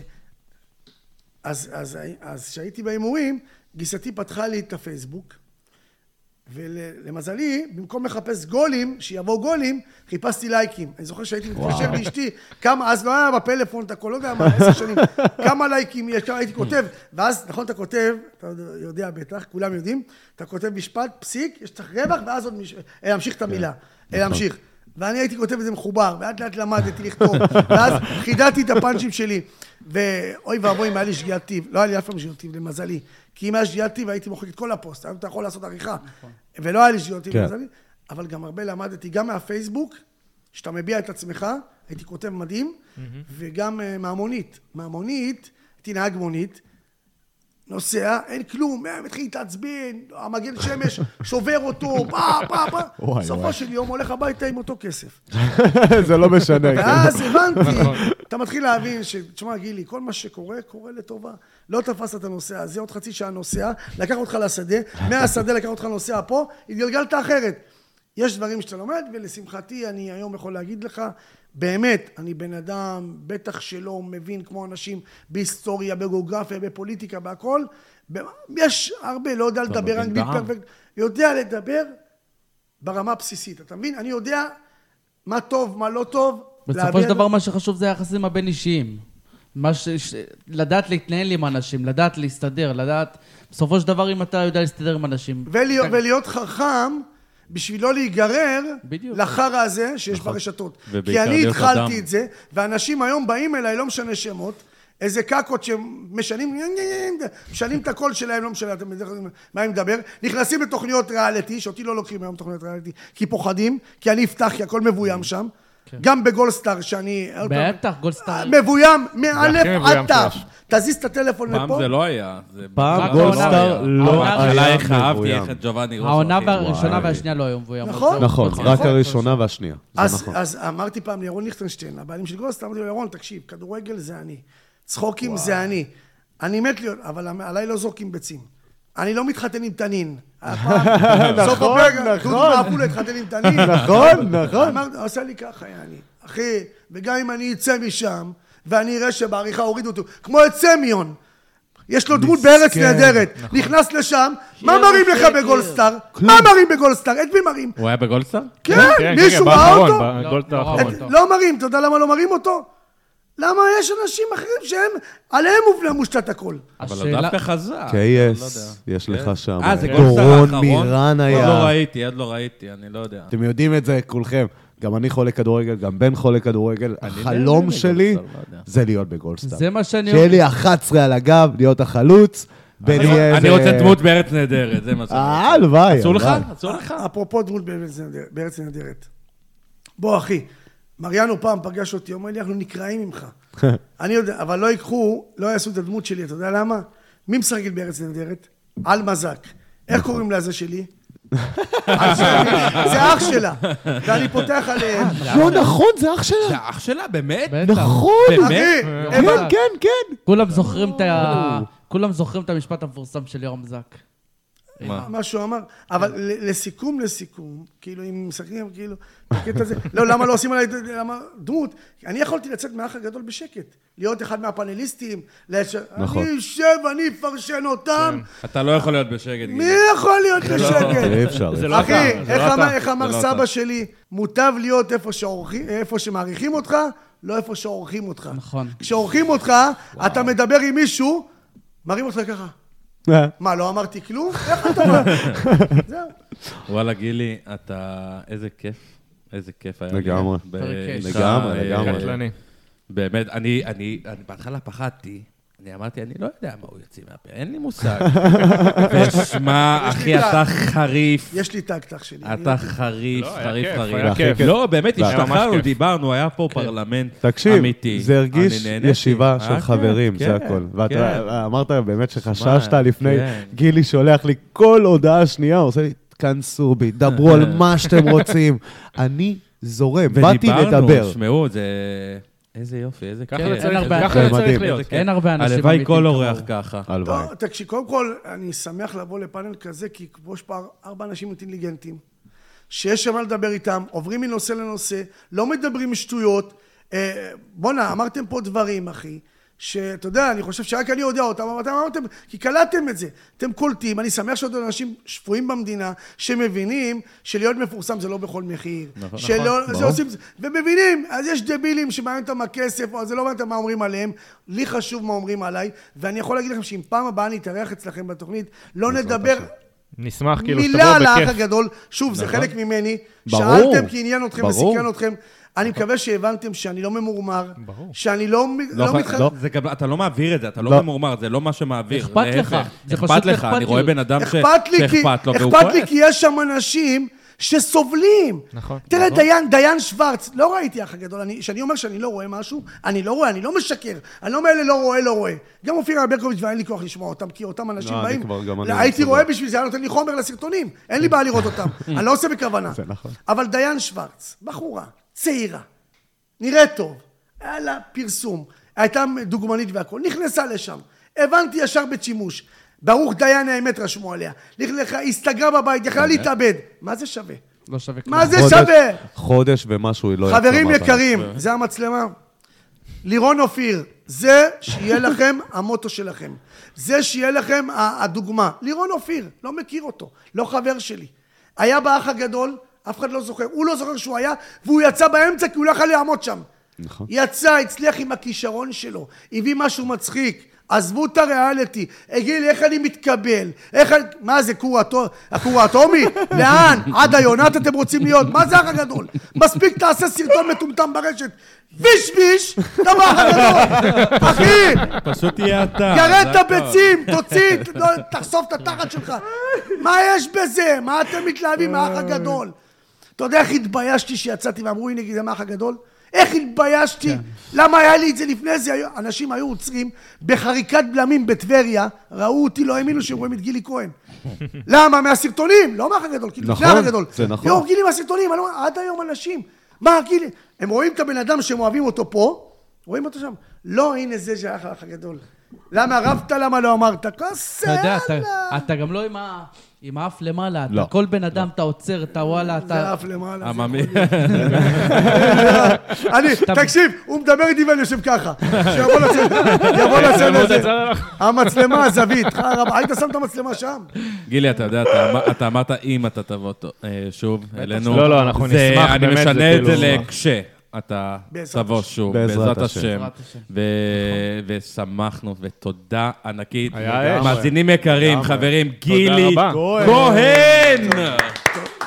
אז כשהייתי בהימורים, גיסתי פתחה לי את הפייסבוק, ולמזלי, במקום לחפש גולים, שיבואו גולים, חיפשתי לייקים. אני זוכר שהייתי מתקשר לאשתי, כמה, אז לא היה בפלאפון, אתה לא יודע מה, עשר שנים, כמה לייקים יש, כמה הייתי כותב, ואז, נכון, אתה כותב, אתה יודע בטח, כולם יודעים, אתה כותב משפט, פסיק, יש לך רווח, ואז עוד מש... אה, להמשיך את המילה, אה, להמשיך. ואני הייתי כותב את זה מחובר, ולאט לאט למדתי לכתוב, ואז חידדתי את הפאנצ'ים שלי. ואוי ואבוי אם היה לי שגיאת טיב, לא היה לי אף פעם שגיאת טיב, למזלי. כי אם היה שגיאת טיב הייתי מוחק את כל הפוסט, היום אתה יכול לעשות עריכה. ולא היה לי שגיאות טיב, כן. למזלי. אבל גם הרבה למדתי, גם מהפייסבוק, שאתה מביע את עצמך, הייתי כותב מדהים, וגם אה, מהמונית. מהמונית, הייתי נהג מונית, נוסע, אין כלום, אה, מתחיל להתעצבן, המגן שמש שובר אותו, פה, פה, פה. בסופו. של יום הולך הביתה עם אותו כסף. זה לא משנה. כן. ואז הבנתי, אתה מתחיל להבין ש... תשמע, גילי, כל מה שקורה, קורה לטובה. לא תפסת את הנוסע הזה, עוד חצי שעה נוסע, לקח אותך לשדה, מהשדה לקח אותך לנוסע פה, התגלגלת אחרת. יש דברים שאתה לומד, ולשמחתי אני היום יכול להגיד לך, באמת, אני בן אדם, בטח שלא מבין כמו אנשים בהיסטוריה, בגיאוגרפיה, בפוליטיקה, בהכל. יש הרבה, לא יודע לדבר אנגלית. פרפקט, יודע לדבר ברמה הבסיסית, אתה מבין? אני יודע מה טוב, מה לא טוב. בסופו של דבר מה שחשוב זה היחסים הבין-אישיים. מה ש... ש... לדעת להתנהל עם אנשים, לדעת להסתדר, לדעת... בסופו של דבר, אם אתה יודע להסתדר עם אנשים... ולהיות, אתה- ולהיות חכם בשביל לא להיגרר בדיוק. לחרא הזה שיש ברשתות. ובעיקר כי אני התחלתי אדם. את זה, ואנשים היום באים אליי, לא משנה שמות, איזה קקות שמשנים, משנים את הקול שלהם, לא משנה, אתם יודעים מה אני מדבר, נכנסים לתוכניות ריאליטי, שאותי לא לוקחים היום תוכניות ריאליטי, כי פוחדים, כי אני אפתח, כי הכל מבוים שם. גם בגולדסטאר, שאני... פעם, בטח, גולדסטאר. מבוים, מאלף מבוים עד תו. שיש. תזיז את הטלפון פעם לפה. זה לא היה. פעם גולדסטאר העונה- לא העונה השאלה היה איך אהבתי מבוים. איך את ג'ובאני רוסו. העונה וואי. והשנייה לא היו מבוימות. נכון. נכון, נכון. רק. הראשונה והשנייה. נכון. אז אמרתי פעם לירון ליכטנשטיין, הבעלים של גולדסטאר, אמרתי לו, ירון, תקשיב, כדורגל זה אני, צחוקים זה אני. אני מת להיות, אבל עליי לא זורקים ביצים. אני לא מתחתן עם תנין. הפעם, סוף נכון, הפרק, נכון. דודו מעפולה התחתן עם תנין. נכון, נכון. אמרתי, עשה לי ככה, יעני. אחי, וגם אם אני אצא משם, ואני אראה שבעריכה הורידו אותו, כמו את סמיון. יש לו דמות בארץ. נהדרת. נכנס לשם, מה שקר, מראים לך שקר. בגולדסטאר? מה מראים בגולדסטאר? את מי מראים? הוא היה בגולדסטאר? כן, כן, מישהו כן, ראה אותו? לא, אותו. לא מראים, אתה יודע למה לא מראים אותו? למה יש אנשים אחרים שהם, עליהם מושתת הכל. אבל דווקא חזק. קייס. יש לך שם. אה, זה גולדסטאר דורון האחרון? מירן עוד היה. לא ראיתי, עוד לא ראיתי, אני לא יודע. אתם יודעים את זה כולכם. גם אני חולה כדורגל, גם בן חולה כדורגל. החלום שלי לא. זה להיות בגולדסטאר. זה מה שאני... שיהיה לי 11 על הגב, להיות החלוץ. אני- רוצה דמות בארץ נהדרת, זה מה שאני אה, רוצה. הלוואי. אסור לך? אסור לך? אפרופו דמות בארץ נהדרת. בוא, אחי, מריאנו פעם פגש אותי, אומר לי, אנחנו נקרעים ממך. אני יודע, אבל לא ייקחו, לא יעשו את הדמות שלי, אתה יודע למה? מי משחקת בארץ נהדרת? על מזק. איך קוראים לזה שלי? זה אח שלה. ואני פותח עליהם. לא נכון, זה אח זה שלה. אח שלה, באמת? נכון. באמת? אחי, כן, הבנ- כן, כן. כולם זוכרים את ה... כולם זוכרים את המשפט המפורסם של יורם זק. מה? מה שהוא אמר, אבל ל- לסיכום, לסיכום, כאילו, אם משחקים, כאילו, בקטע הזה, לא, למה לא עושים עליי, למה, דמות, אני יכולתי לצאת מהאח הגדול בשקט, להיות אחד מהפאנליסטים, לש... נכון. אני אשב, אני אפרשן אותם, אתה לא יכול להיות בשקט. מי. יכול להיות אי בשקט? אפשר. זה לא אחי, איך לא אמר- אתה. איך אמר זה לא סבא אתה. שלי, מוטב להיות איפה שמעריכים אותך, לא איפה שעורכים אותך. נכון. כשעורכים אותך, אתה מדבר עם מישהו, מראים אותך ככה. מה, לא אמרתי כלום? איך אתה אומר? זהו. וואלה, גילי, אתה... איזה כיף. איזה כיף היה לי. לגמרי. לגמרי, לגמרי. באמת, אני, אני, אני בהתחלה פחדתי. אני אמרתי, אני לא יודע מה הוא יוציא מהפה, אין לי מושג. ושמע, אחי. אתה חריף. יש לי טקטח שלי. אתה חריף, לא, חריף, חריף. כיף. לא, באמת, השתחררנו. דיברנו, היה פה פרלמנט תקשיב, אמיתי. זה הרגיש. ישיבה היה של כיף, חברים, זה כן, הכל. כן. ואתה אמרת באמת שחששת לפני, כן. גילי שולח לי כל הודעה שנייה, הוא עושה לי, תכנסו בי, דברו על מה שאתם רוצים. אני זורם, באתי ודיברנו, לדבר. שמעו, זה... איזה יופי, איזה ככה כיף. זה אין צריך- הרבה- ככה זה. צריך להיות. כיף. אין הרבה אנשים הלוואי כל. אורח ככה. הלוואי. תקשיב, קודם כל, אני שמח לבוא לפאנל כזה, כי כמו יש פה ארבע אנשים אינטליגנטים, שיש שם מה לדבר איתם, עוברים מנושא לנושא, לא מדברים שטויות. אה, בואנה, אמרתם פה דברים, אחי, שאתה יודע, אני חושב שרק אני יודע אותם, אבל אתם אמרתם, כי קלטתם את זה. אתם קולטים, אני שמח שעוד אנשים שפויים במדינה, שמבינים שלהיות מפורסם זה לא בכל מחיר. נכון, שלא, נכון, זה. עושים, ומבינים, אז יש דבילים שמעניין אותם הכסף, או זה לא מעניין אותם מה אומרים עליהם, לי חשוב מה אומרים עליי, ואני יכול להגיד לכם שאם פעם הבאה אני אתארח אצלכם בתוכנית, לא נדבר נשמח כאילו מילה שתבואו על האח בכיף. הגדול, שוב, זה חלק ממני, ברור, שאלתם כי עניין אתכם ברור. וסיכן אתכם, אני מקווה שהבנתם שאני לא ממורמר, ברור. שאני לא לא, לא מתח... לא, זה גם, אתה לא מעביר את זה, אתה לא לא. ממורמר, זה לא מה שמעביר. אכפת. לך, זה אכפת פשוט לך, אני. רואה בן אדם ש- אכפת לי, כי, שאכפת לו, והוא אכפת לי כועס. כי יש שם אנשים שסובלים. נכון, תראה, נכון. דיין, דיין שוורץ, לא ראיתי אח הגדול, אני- כשאני אומר שאני לא רואה משהו, אני לא רואה, אני לא משקר. אני לא מאלה לא רואה, לא רואה. גם אופירה ברקוביץ' ואין לי כוח לשמוע אותם, כי אותם אנשים לא, באים... כבר- לא, הייתי. רואה בשביל זה, היה נותן לי חומר לסרטונים. אין לי בעיה לראות אותם. אני לא עושה בכוונה. זה נכון. אבל דיין שוורץ, בחורה, צעירה, נראית טוב, היה לה פרסום, הייתה דוגמנית והכול, נכנסה לשם, הבנתי ישר בית שימוש, ברוך דיין האמת רשמו עליה, לכלכה, הסתגרה בבית, יכלה להתאבד, מה זה שווה? לא שווה כלום. מה זה חודש- שווה? חודש ומשהו היא לא יצאה חברים. יקרים, זה המצלמה. לירון אופיר, זה שיהיה לכם המוטו שלכם. זה שיהיה לכם הדוגמה. לירון אופיר, לא מכיר אותו, לא חבר שלי. היה באח הגדול, אף אחד לא זוכר. הוא לא זוכר שהוא היה, והוא יצא באמצע כי הוא לא יכול לעמוד שם. נכון. יצא, הצליח עם הכישרון שלו, הביא משהו מצחיק. עזבו את הריאליטי, הגיד לי איך אני מתקבל, איך אני... מה זה, הכור האטומי? לאן? עד היונת אתם רוצים להיות? מה זה האח הגדול? מספיק תעשה סרטון מטומטם ברשת. ויש ויש, אתה באח הגדול. אחי, פשוט תהיה אתה. גרד את. הביצים, תוציא, תחשוף את התחת שלך. מה יש בזה? מה אתם מתלהבים מהאח הגדול? אתה יודע איך התביישתי שיצאתי ואמרו, הנה, זה מהאח הגדול? איך התביישתי? למה היה לי את זה לפני זה? אנשים היו עוצרים בחריקת בלמים בטבריה, ראו אותי, לא האמינו שהם רואים את גילי כהן. למה? מהסרטונים, לא מהאח הגדול, כאילו, נכון, הגדול. זה נכון. יואו, גילי מהסרטונים, אומר, עד היום אנשים. מה, גילי? הם רואים את הבן אדם שהם אוהבים אותו פה, רואים אותו שם. לא, הנה זה שהיה האח הגדול. למה רבת? למה לא אמרת? כוס אתה יודע, אתה-. אתה גם לא עם ה- עם האף למעלה. אתה- לא. כל בן אדם אתה עוצר, אתה וואלה, זה אתה... אף למעלה. זה עממי. אני, תקשיב, הוא מדבר איתי ואני יושב ככה. שיבוא לצד, יבוא לצד הזה. המצלמה, הזווית. חרא, היית שם את המצלמה שם? גילי, אתה יודע, אתה אמר- אתה אמרת אם אתה תבוא אה, שוב אלינו. לא, לא, אנחנו זה- נשמח, אני באמת, זה משנה את זה כאילו- לכש. אתה תבוא. שוב, בעזרת השם. ושמחנו, ותודה ענקית. היה אש. מאזינים יקרים, חברים, גילי רבה. כהן.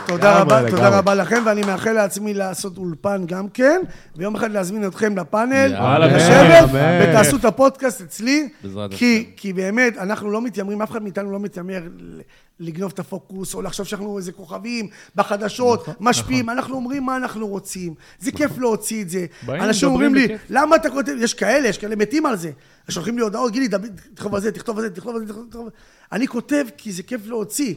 תודה רבה. תודה רבה לכם, ואני מאחל לעצמי לעשות אולפן גם כן, ויום אחד להזמין אתכם לפאנל, לשבת. ותעשו את הפודקאסט אצלי, כי, כי באמת, אנחנו לא מתיימרים, אף אחד מאיתנו לא מתיימר לגנוב את הפוקוס, או לחשוב שאנחנו איזה כוכבים בחדשות, משפיעים, אנחנו אומרים מה אנחנו רוצים, זה כיף להוציא את זה. אנשים אומרים לי. למה אתה כותב, יש כאלה, יש כאלה מתים על זה. שולחים לי הודעות, גילי, תכתוב על זה, תכתוב על זה, תכתוב על זה, תכתוב על זה. אני כותב כי זה כיף להוציא.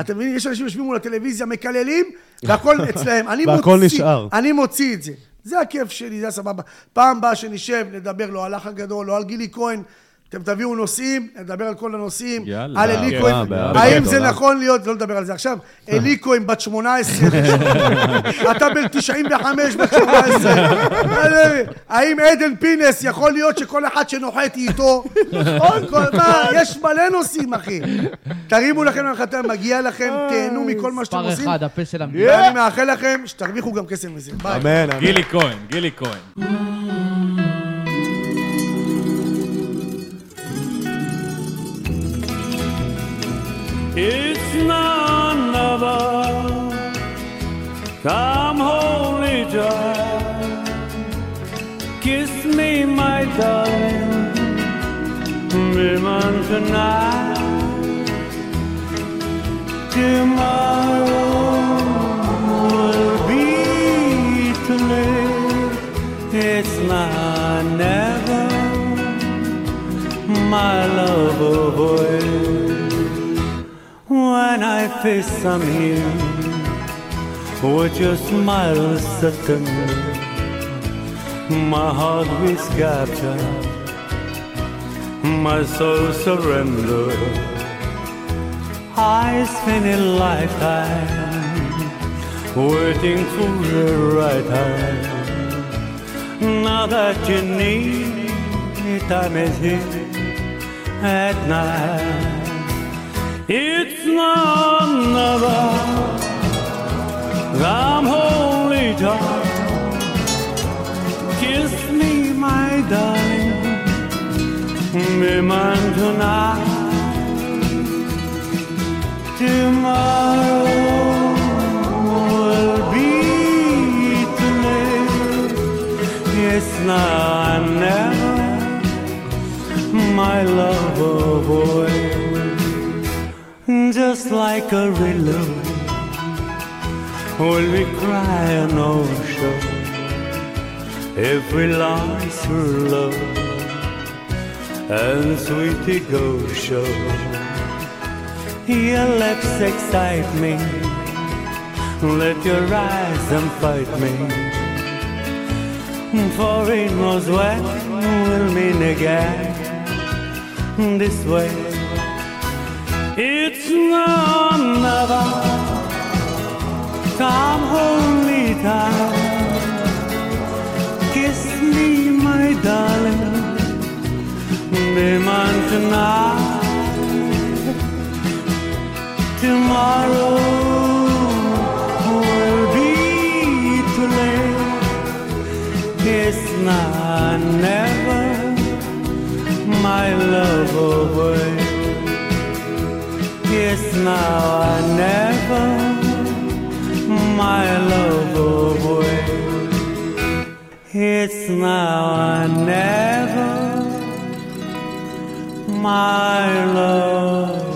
אתה מבין, יש אנשים שיושבים מול הטלוויזיה, מקללים, והכל אצלהם. אני והכל מוציא, נשאר. אני מוציא את זה. זה הכיף שלי, זה הסבבה. פעם באה שנשב, נדבר לא על האח הגדול, לא על גילי כהן. אתם תביאו נושאים, נדבר על כל הנושאים. יאללה. על אלי כן, האם זה גדולה. נכון להיות, לא לדבר על זה עכשיו, אלי כהן בת 18, אתה בן 95, בת 18. האם עדן פינס יכול להיות שכל אחד שנוחת איתו? כל- כל- מה, יש מלא נושאים, אחי. תרימו לכם להנחתה, מגיע לכם, תהנו מכל מה שאתם מספר עושים. אחד, הפה של המדינה. ואני מאחל לכם שתרוויחו גם כסף מזה. ביי. אמן, אמן. גילי כהן, גילי כהן. It's none other. Come, holy child, kiss me, my darling, mine tonight. Tomorrow will be too late. It's not never, my love boy. When I face I'm here with your smile tender, my heart is captured, my soul surrender. I spend a lifetime waiting for the right time. Now that you need, me, time is here at night. It's not another I'm holy dark Kiss me my darling Be mine tonight Tomorrow It's now never, my love, boy just like a riddle. will we cry an ocean if we lost our love. And sweet devotion your lips excite me. Let your eyes fight me. For it knows when we'll meet again. This way it's none other come hold me tight. Kiss me, my darling, be mine tonight. Tomorrow will be too late. It's not never my love away. Yes, now I never my love away. It's now I never my love